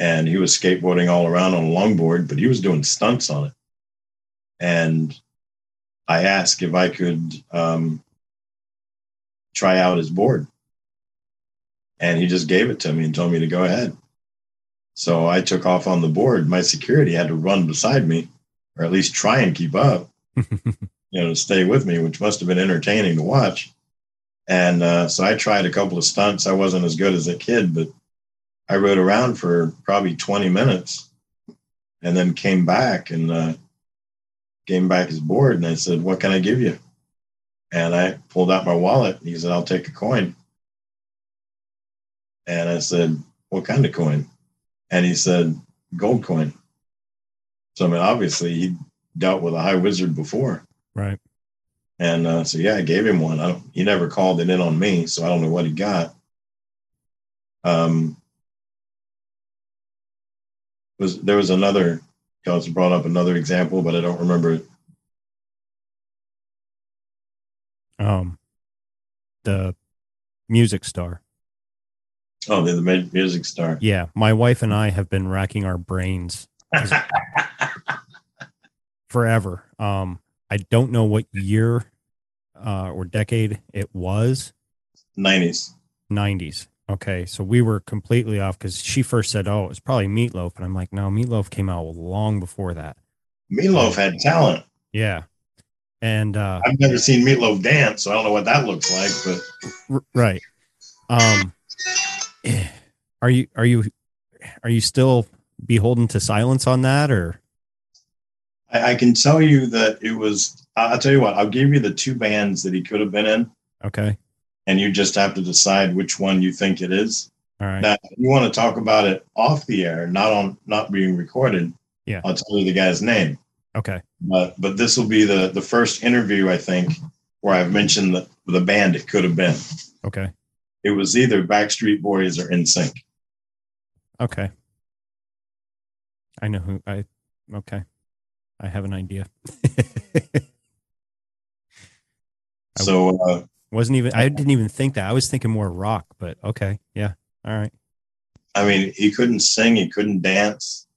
and he was skateboarding all around on a longboard, but he was doing stunts on it. And I asked if I could um, try out his board. And he just gave it to me and told me to go ahead. So I took off on the board. My security had to run beside me, or at least try and keep up, [LAUGHS] you know, to stay with me, which must have been entertaining to watch. And uh, so I tried a couple of stunts. I wasn't as good as a kid, but I rode around for probably 20 minutes and then came back and uh, came back his board. And I said, What can I give you? And I pulled out my wallet. He said, I'll take a coin. And I said, What kind of coin? And he said, Gold coin. So, I mean, obviously, he dealt with a high wizard before. right. And uh, so, yeah, I gave him one. I don't, he never called it in on me, so I don't know what he got. Um, was there was another? Also brought up another example, but I don't remember it. Um, the music star. Oh, the, the music star. Yeah, my wife and I have been racking our brains [LAUGHS] forever. Um, I don't know what year uh, or decade it was. 90s. 90s. Okay, so we were completely off because she first said, "Oh, it was probably Meatloaf," and I'm like, "No, Meatloaf came out long before that." Meatloaf had talent. Yeah, and uh, I've never seen Meatloaf dance, so I don't know what that looks like. But right. Um, [SIGHS] are you are you are you still beholden to silence on that, or I, I can tell you that it was. I'll tell you what. I'll give you the two bands that he could have been in, okay? and you just have to decide which one you think it is. All right. Now, you want to talk about it off the air, not on, not being recorded. Yeah. I'll tell you the guy's name. Okay. But but this will be the the first interview I think where I've mentioned the the band it could have been. Okay. It was either Backstreet Boys or NSYNC. Okay. I know who I. Okay. I have an idea. [LAUGHS] So uh, wasn't even. I didn't even think that. I was thinking more rock, but okay. Yeah. All right. I mean, he couldn't sing, he couldn't dance,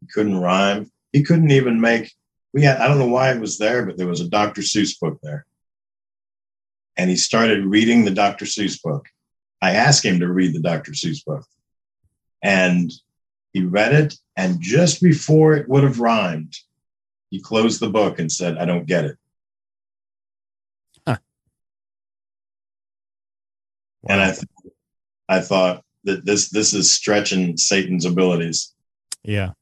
he couldn't rhyme, he couldn't even make. We had I don't know why it was there, but there was a Dr. Seuss book there, and he started reading the Dr. Seuss book. I asked him to read the Dr. Seuss book, and he read it, and just before it would have rhymed, he closed the book and said, "I don't get it." And I, th- I thought that this this is stretching Satan's abilities. Yeah.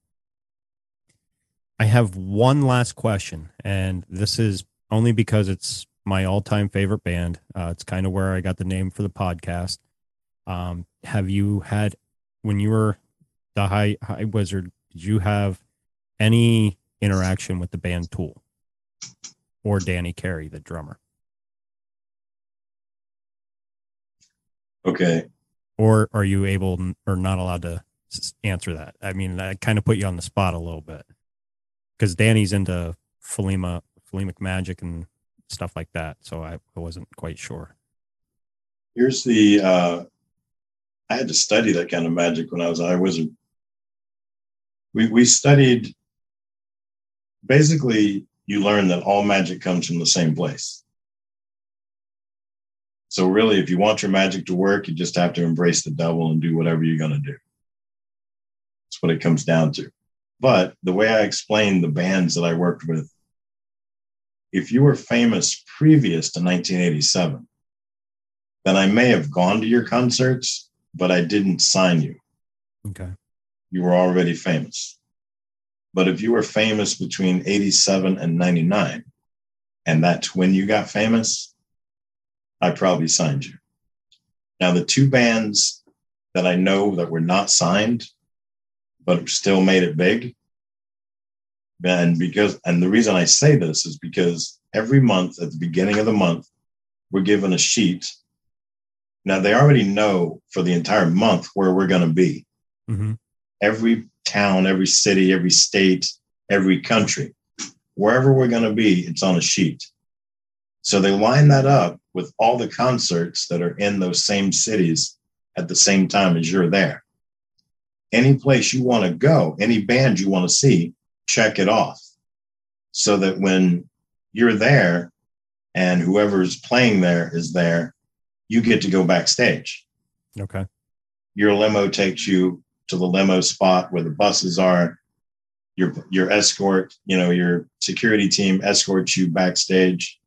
I have one last question, and this is only because it's my all-time favorite band. Uh, it's kind of where I got the name for the podcast. Um, have you had when you were the high high wizard? Did you have any interaction with the band Tool or Danny Carey, the drummer, Okay, or are you able or not allowed to answer that? I mean, I kind of put you on the spot a little bit because Danny's into Thelema, Thelemic magic and stuff like that. So I, I wasn't quite sure. here's the. Uh, I had to study that kind of magic when I was high wizard. We we studied. Basically, you learn that all magic comes from the same place. So really, if you want your magic to work, you just have to embrace the devil and do whatever you're going to do. That's what it comes down to. But the way I explained the bands that I worked with, if you were famous previous to 1987, then I may have gone to your concerts, but I didn't sign you. Okay. You were already famous. But if you were famous between 87 and 99, and that's when you got famous, I probably signed you. Now, the two bands that I know that were not signed, but still made it big, and because, and the reason I say this is because every month at the beginning of the month, we're given a sheet. Now, they already know for the entire month where we're going to be Mm-hmm. every town, every city, every state, every country, wherever we're going to be, it's on a sheet. So they line that up with all the concerts that are in those same cities at the same time as you're there. Any place you want to go, any band you want to see, check it off so that when you're there and whoever's playing there is there, you get to go backstage Okay. your limo takes you to the limo spot where the buses are. Your your escort you know your security team escorts you backstage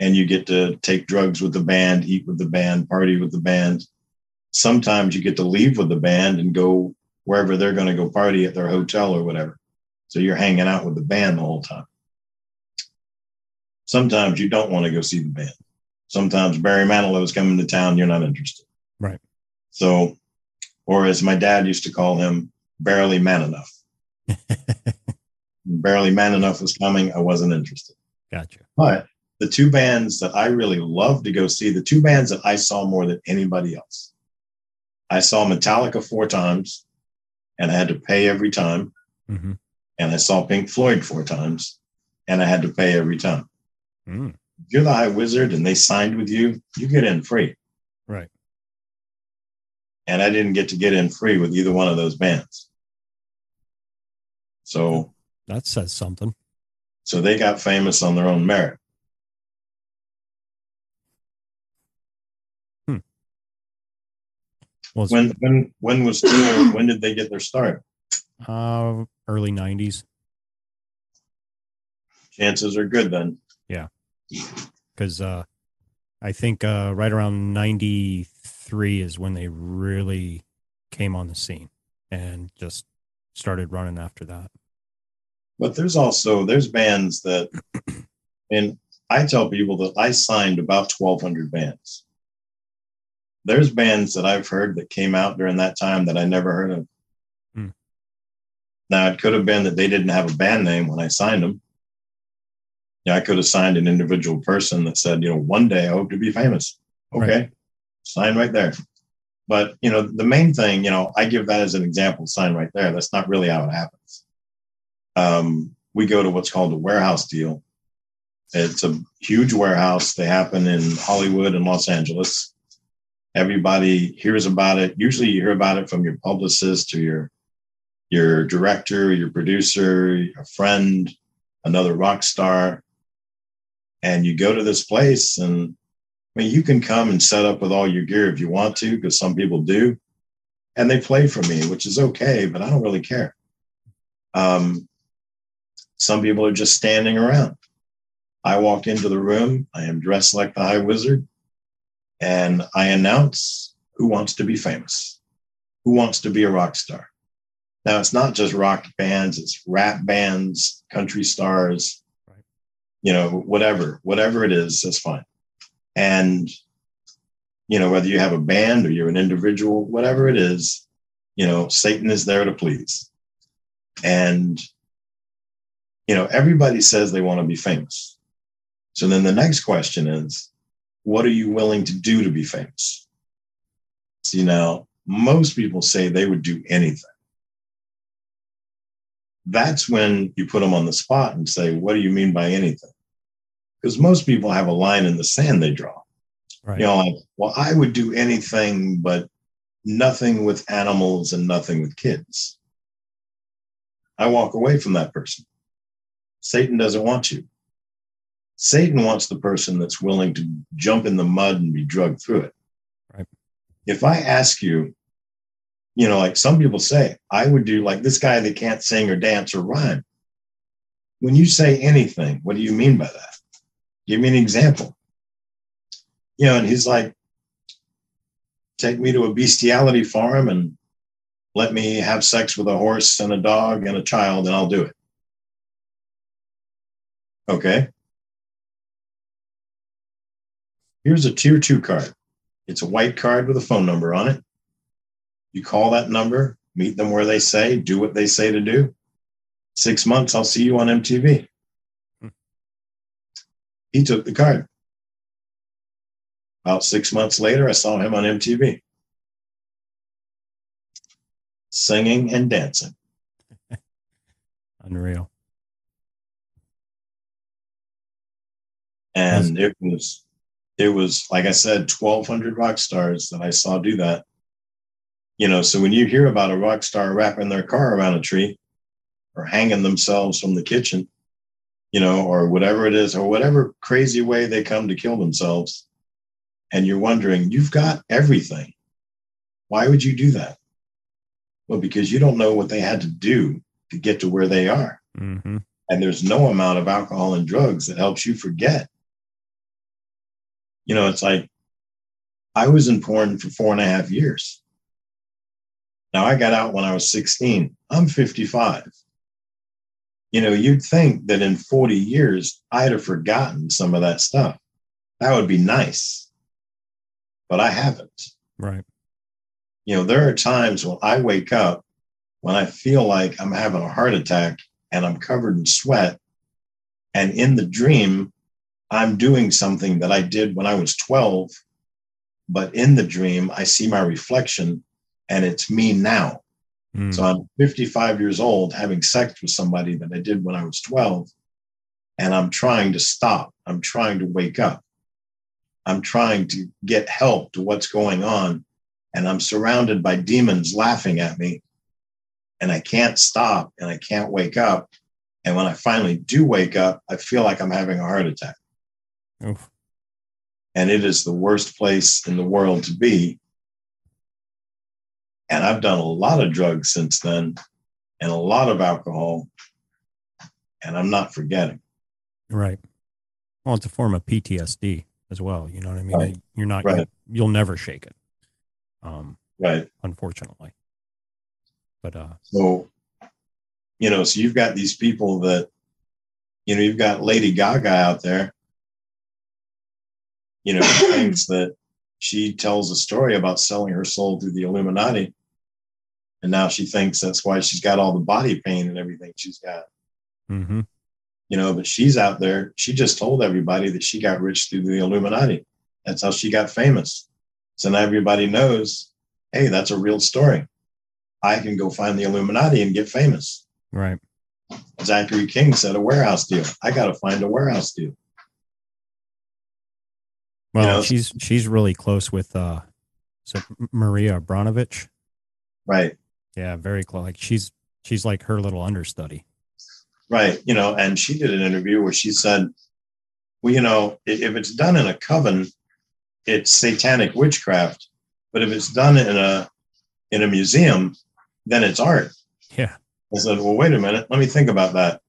and you get to take drugs with the band eat with the band party with the band. Sometimes you get to leave with the band and go wherever they're going to go party at their hotel or whatever. So you're hanging out with the band the whole time. Sometimes you don't want to go see the band. Sometimes barry manilow is coming to town you're not interested. Right. so or as my dad used to call him, barely man enough. [LAUGHS] barely man enough was coming. I wasn't interested. Gotcha. But the two bands that I really love to go see, the two bands that I saw more than anybody else, I saw Metallica four times and I had to pay every time. Mm-hmm. And I saw Pink Floyd four times and I had to pay every time. Mm. If you're the High Wizard and they signed with you, you get in free. Right. And I didn't get to get in free with either one of those bands. So, That says something. so they got famous on their own merit. Well, it's, When when when was Tool, when did they get their start? uh, early '90s Chances are good then. Yeah, because uh, I think uh, right around '93 is when they really came on the scene and just started running after that. But there's also there's bands that, [CLEARS THROAT] and I tell people that I signed about 1,200 bands. There's bands that I've heard that came out during that time that I never heard of. Hmm. Now it could have been that they didn't have a band name when I signed them. Yeah, I could have signed an individual person that said, you know, one day I hope to be famous. Okay, sign right there. But you know, the main thing, you know, I give that as an example sign right there. That's not really how it happens. Um, we go to what's called a warehouse deal. It's a huge warehouse. They happen in Hollywood and Los Angeles. Everybody hears about it. Usually, you hear about it from your publicist or your your director, your producer, a friend, another rock star, and you go to this place and I mean, you can come and set up with all your gear if you want to, because some people do. And they play for me, which is okay, but I don't really care. Um, some people are just standing around. I walk into the room, I am dressed like the High Wizard, and I announce who wants to be famous, who wants to be a rock star. Now, it's not just rock bands, it's rap bands, country stars, right. you know, whatever, whatever it is, that's fine. And, you know, whether you have a band or you're an individual, whatever it is, you know, Satan is there to please. And, you know, everybody says they want to be famous. So then the next question is, what are you willing to do to be famous? See, now, most people say they would do anything. That's when you put them on the spot and say, what do you mean by anything? Because most people have a line in the sand they draw. Right. You know, like, well, I would do anything, but nothing with animals and nothing with kids. I walk away from that person. Satan doesn't want you. Satan wants the person that's willing to jump in the mud and be drugged through it. Right. If I ask you, you know, like some people say, I would do like this guy that can't sing or dance or rhyme. When you say anything, what do you mean by that? Give me an example. You know, and he's like, take me to a bestiality farm and let me have sex with a horse and a dog and a child, and I'll do it. Okay. Here's a tier two card. It's a white card with a phone number on it. You call that number, meet them where they say, do what they say to do. Six months, I'll see you on MTV. He took the card. About six months later, I saw him on MTV singing and dancing. [LAUGHS] Unreal. And it was, it was like I said, 1,200 rock stars that I saw do that. You know, so when you hear about a rock star wrapping their car around a tree or hanging themselves from the kitchen, you know, or whatever it is, or whatever crazy way they come to kill themselves. And you're wondering, you've got everything. Why would you do that? Well, because you don't know what they had to do to get to where they are. Mm-hmm. And there's no amount of alcohol and drugs that helps you forget. You know, it's like I was in porn for four and a half years. Now I got out when I was 16. I'm 55 you know, you'd think that in 40 years, I'd have forgotten some of that stuff. That would be nice. But I haven't. Right. You know, there are times when I wake up when I feel like I'm having a heart attack and I'm covered in sweat. And in the dream, I'm doing something that I did when I was 12. But in the dream, I see my reflection and it's me now. Mm. So I'm 55 years old having sex with somebody that I did when I was 12. And I'm trying to stop. I'm trying to wake up. I'm trying to get help to what's going on. And I'm surrounded by demons laughing at me. And I can't stop and I can't wake up. And when I finally do wake up, I feel like I'm having a heart attack. Oof. And it is the worst place in the world to be and I've done a lot of drugs since then and a lot of alcohol, and I'm not forgetting. Right. Well, it's a form of PTSD as well. You know what I mean? Right. You're not, right. you'll never shake it. Um, right. Unfortunately. But, uh, so, you know, so you've got these people that, you know, you've got Lady Gaga out there, you know, [COUGHS] thinks that she tells a story about selling her soul to the Illuminati and now she thinks that's why she's got all the body pain and everything she's got. Mm-hmm. You know, but she's out there. She just told everybody that she got rich through the Illuminati. That's how she got famous. So now everybody knows hey, that's a real story. I can go find the Illuminati and get famous. Right. Zachary King said a warehouse deal. I got to find a warehouse deal. Well, You know- she's she's really close with uh, so Maria Abramovic. Right. Yeah, very close. Like she's she's like her little understudy. Right. You know, and she did an interview where she said, well, you know, if it's done in a coven, it's satanic witchcraft. But if it's done in a in a museum, then it's art. Yeah. I said, well, wait a minute. Let me think about that.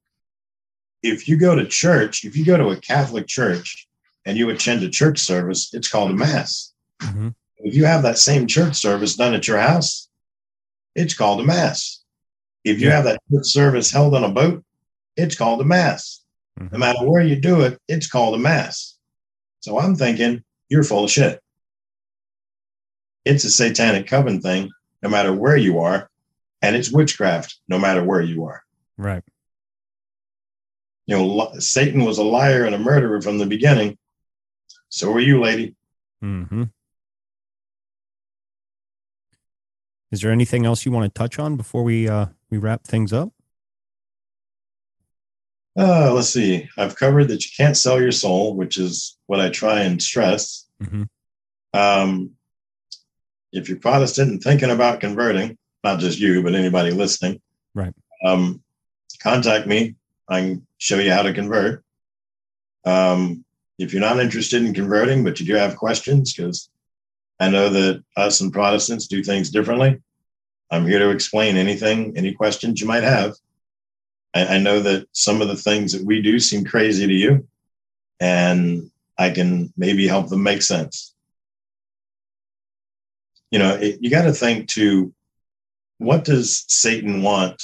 If you go to church, if you go to a Catholic church and you attend a church service, it's called a mass. hmm If you have that same church service done at your house, it's called a mass. If you Yeah. have that church service held on a boat, it's called a mass. No Mhm. matter where you do it, it's called a mass. So I'm thinking you're full of shit. It's a satanic coven thing, no matter where you are, and it's witchcraft, no matter where you are. Right. You know, Satan was a liar and a murderer from the beginning. So are you, lady. hmm Is there anything else you want to touch on before we uh we wrap things up? Uh, let's see. I've covered that you can't sell your soul, which is what I try and stress. Mhm. Um, if you're Protestant and thinking about converting, not just you, but anybody listening, Right. Um, contact me. I can show you how to convert. Um, if you're not interested in converting, but you do have questions, because I know that us and Protestants do things differently, I'm here to explain anything, any questions you might have. I, I know that some of the things that we do seem crazy to you, and I can maybe help them make sense. You know, it, you got to think to what does Satan want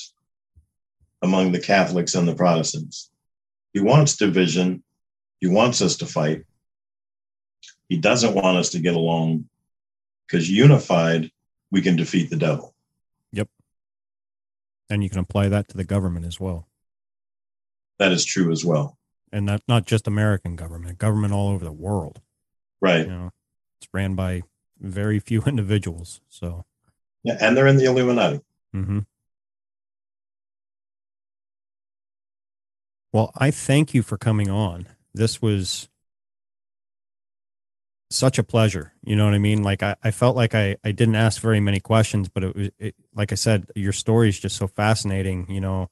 among the Catholics and the Protestants? He wants division, he wants us to fight. He doesn't want us to get along because unified, we can defeat the devil. Yep. And you can apply that to the government as well. That is true as well. And not not just American government, government all over the world. Right. You know, it's ran by very few [LAUGHS] individuals. So Yeah, and they're in the Illuminati. Mm-hmm. Well, I thank you for coming on. This was such a pleasure. You know what I mean? Like I, I felt like I, I didn't ask very many questions, but it was it, like I said, your story is just so fascinating. You know,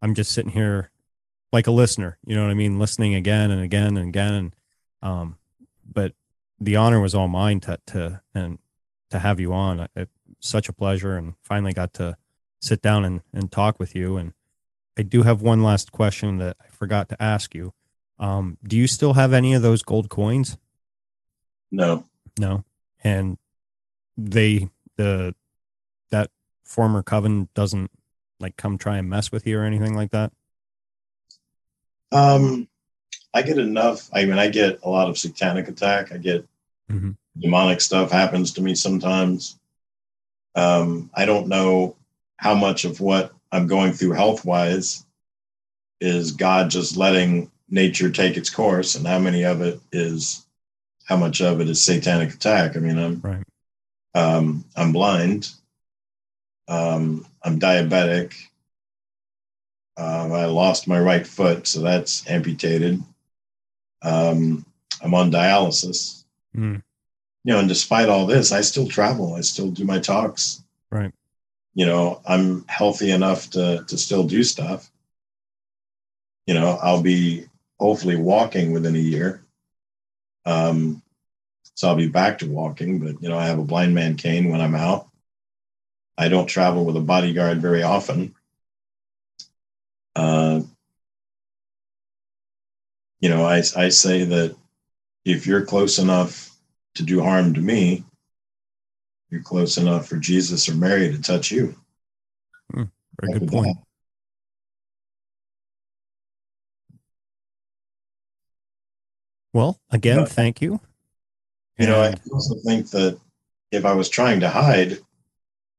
I'm just sitting here like a listener. You know what I mean? Listening again and again and again. And um, but the honor was all mine to to and to have you on. It, such a pleasure, and finally got to sit down and, and talk with you. And I do have one last question that I forgot to ask you. Um, do you still have any of those gold coins? No, No. And they the that former coven doesn't like come try and mess with you or anything like that? Um, I get enough. I mean, I get a lot of satanic attack. I get Mhm. demonic stuff happens to me sometimes. Um, I don't know how much of what I'm going through health wise is God just letting nature take its course, and how many of it is how much of it is satanic attack. I mean, I'm Right. um, I'm blind. Um, I'm diabetic. Um, I lost my right foot, so that's amputated. Um, I'm on dialysis. Mm. You know, and despite all this, I still travel. I still do my talks. Right. You know, I'm healthy enough to to still do stuff. You know, I'll be hopefully walking within a year. Um, so I'll be back to walking, but you know, I have a blind man cane when I'm out. I don't travel with a bodyguard very often. Uh, you know, I, I say that if you're close enough to do harm to me, you're close enough for Jesus or Mary to touch you. Very good point. Well, again, Yeah. thank you. You know, I also think that if I was trying to hide,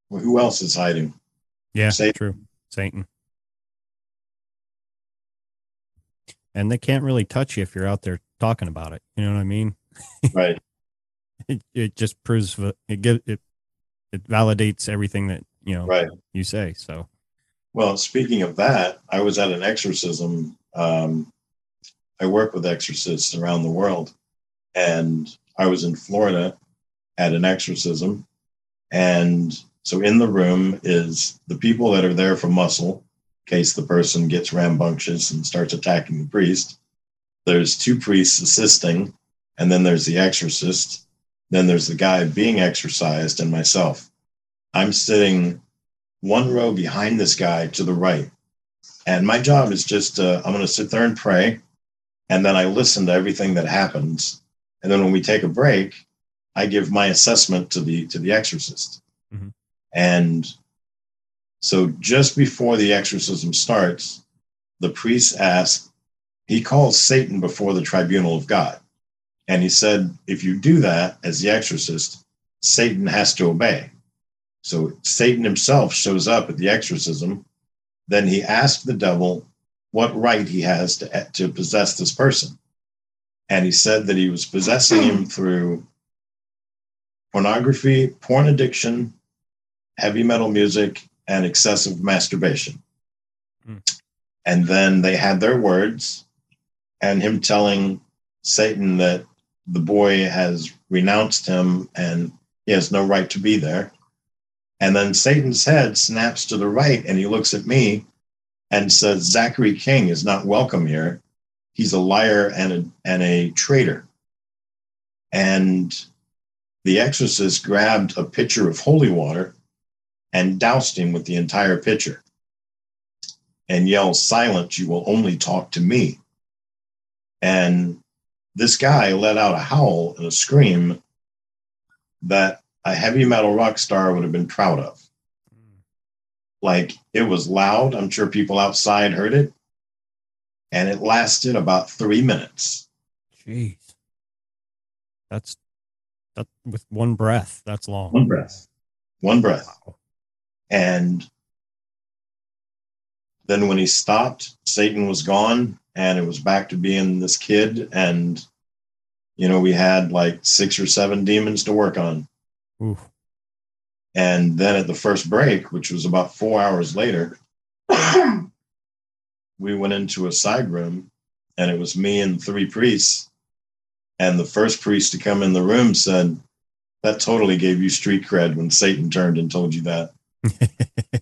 well, who else is hiding? Yeah, Satan. true. Satan. And they can't really touch you if you're out there talking about it. You know what I mean? Right. [LAUGHS] It, it just proves it give it it validates everything that you know Right. you say. So Well, speaking of that, I was at an exorcism. Um, I work with exorcists around the world, and I was in Florida at an exorcism. And so in the room is the people that are there for muscle, in case the person gets rambunctious and starts attacking the priest. There's two priests assisting, and then there's the exorcist. Then there's the guy being exorcised and myself. I'm sitting one row behind this guy to the right. And my job is just uh, I'm going to sit there and pray. And then I listen to everything that happens. And then when we take a break, I give my assessment to the to the exorcist. Mhm. And so just before the exorcism starts, the priest asks, he calls Satan before the tribunal of God. And he said, if you do that as the exorcist, Satan has to obey. So Satan himself shows up at the exorcism. Then he asks the devil what right he has to, to possess this person. And he said that he was possessing him through pornography, porn addiction, heavy metal music, and excessive masturbation. Hmm. And then they had their words, and him telling Satan that the boy has renounced him and he has no right to be there. And then Satan's head snaps to the right and he looks at me and says, Zachary King is not welcome here. He's a liar and a, and a traitor. And the exorcist grabbed a pitcher of holy water and doused him with the entire pitcher and yelled, Silence, you will only talk to me. And this guy let out a howl and a scream that a heavy metal rock star would have been proud of. Like it was loud. I'm sure people outside heard it. And it lasted about three minutes. jeez, that's that with one breath. That's long. One breath. One breath. And then when he stopped, Satan was gone and it was back to being this kid. And, you know, we had like six or seven demons to work on. Ooh, And then at the first break, which was about four hours later, [CLEARS THROAT] we went into a side room and it was me and three priests. And the first priest to come in the room said, That totally gave you street cred when Satan turned and told you that. [LAUGHS]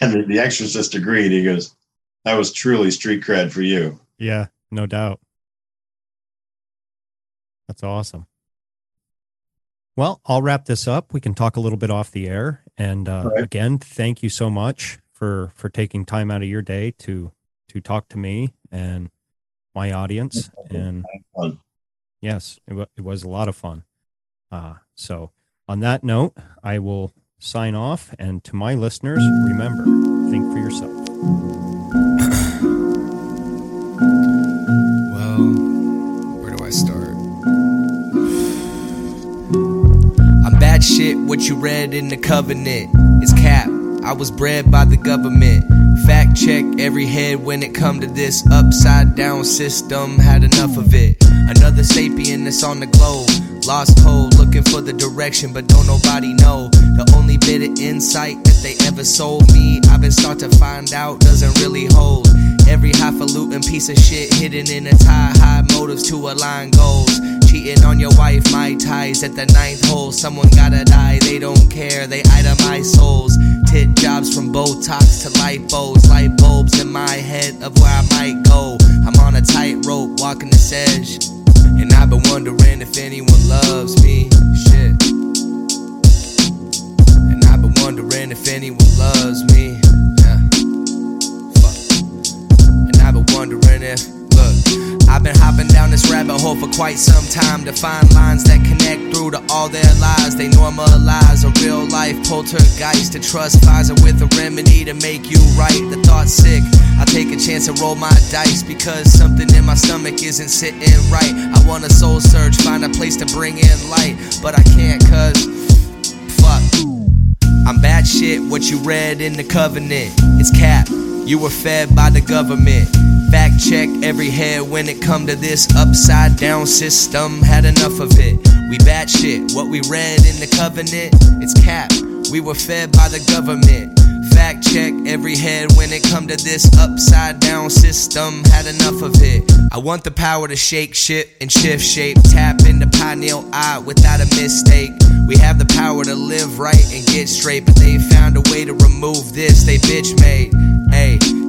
And the, the exorcist agreed. He goes, That was truly street cred for you. yeah, no doubt. That's awesome. Well, I'll wrap this up. We can talk a little bit off the air. And uh, All right. again, thank you so much for for taking time out of your day to to talk to me and my audience. And yes, it, wa it was a lot of fun. Uh, so, on that note, I will sign off. And to my listeners, remember, think for yourself. [LAUGHS] Shit, what you read in the covenant is cap. I was bred by the government. Fact check every head when it come to this upside down system. Had enough of it. Another sapien that's on the globe. Lost hold, looking for the direction, but don't nobody know. The only bit of insight that they ever sold me, I've been start to find out doesn't really hold. Every highfalutin piece of shit hidden in a tie, high motives to align goals. Cheating on your wife, my ties at the ninth hole. Someone gotta die, they don't care, they itemize souls. Tit jobs from Botox to lipos, light bulbs in my head of where I might go. I'm on a tightrope, walking this edge. And I've been wondering if anyone loves me. Shit. And I've been wondering if anyone loves me. Yeah. Fuck. And I've been wondering if, I've been hopping down this rabbit hole for quite some time to find lines that connect through to all their lies. They normalize a real life poltergeist to trust Pfizer with a remedy to make you right. The thought's sick. I take a chance and roll my dice because something in my stomach isn't sitting right. I want a soul search, find a place to bring in light, but I can't cause. I'm bad shit, what you read in the covenant. It's cap. You were fed by the government. Fact check every head when it come to this upside down system. Had enough of it. We bad shit. What we read in the covenant, it's cap. We were fed by the government. Fact check every head when it come to this upside down system. Had enough of it. I want the power to shake shit and shift shape. Tap into pineal eye without a mistake. We have the power to live right and get straight, but they found a way to remove this. They bitch made. Hey,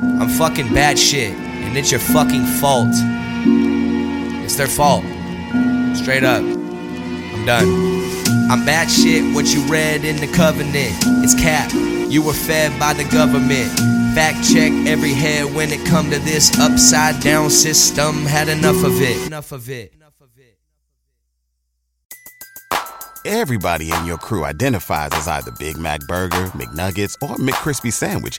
I'm fucking bad shit, and it's your fucking fault. It's their fault. Straight up. I'm done. I'm bad shit, what you read in the covenant. It's cap. You were fed by the government. Fact check every head when it come to this upside down system. Had enough of it. Enough of it. Everybody in your crew identifies as either Big Mac Burger, McNuggets, or McCrispy Sandwich.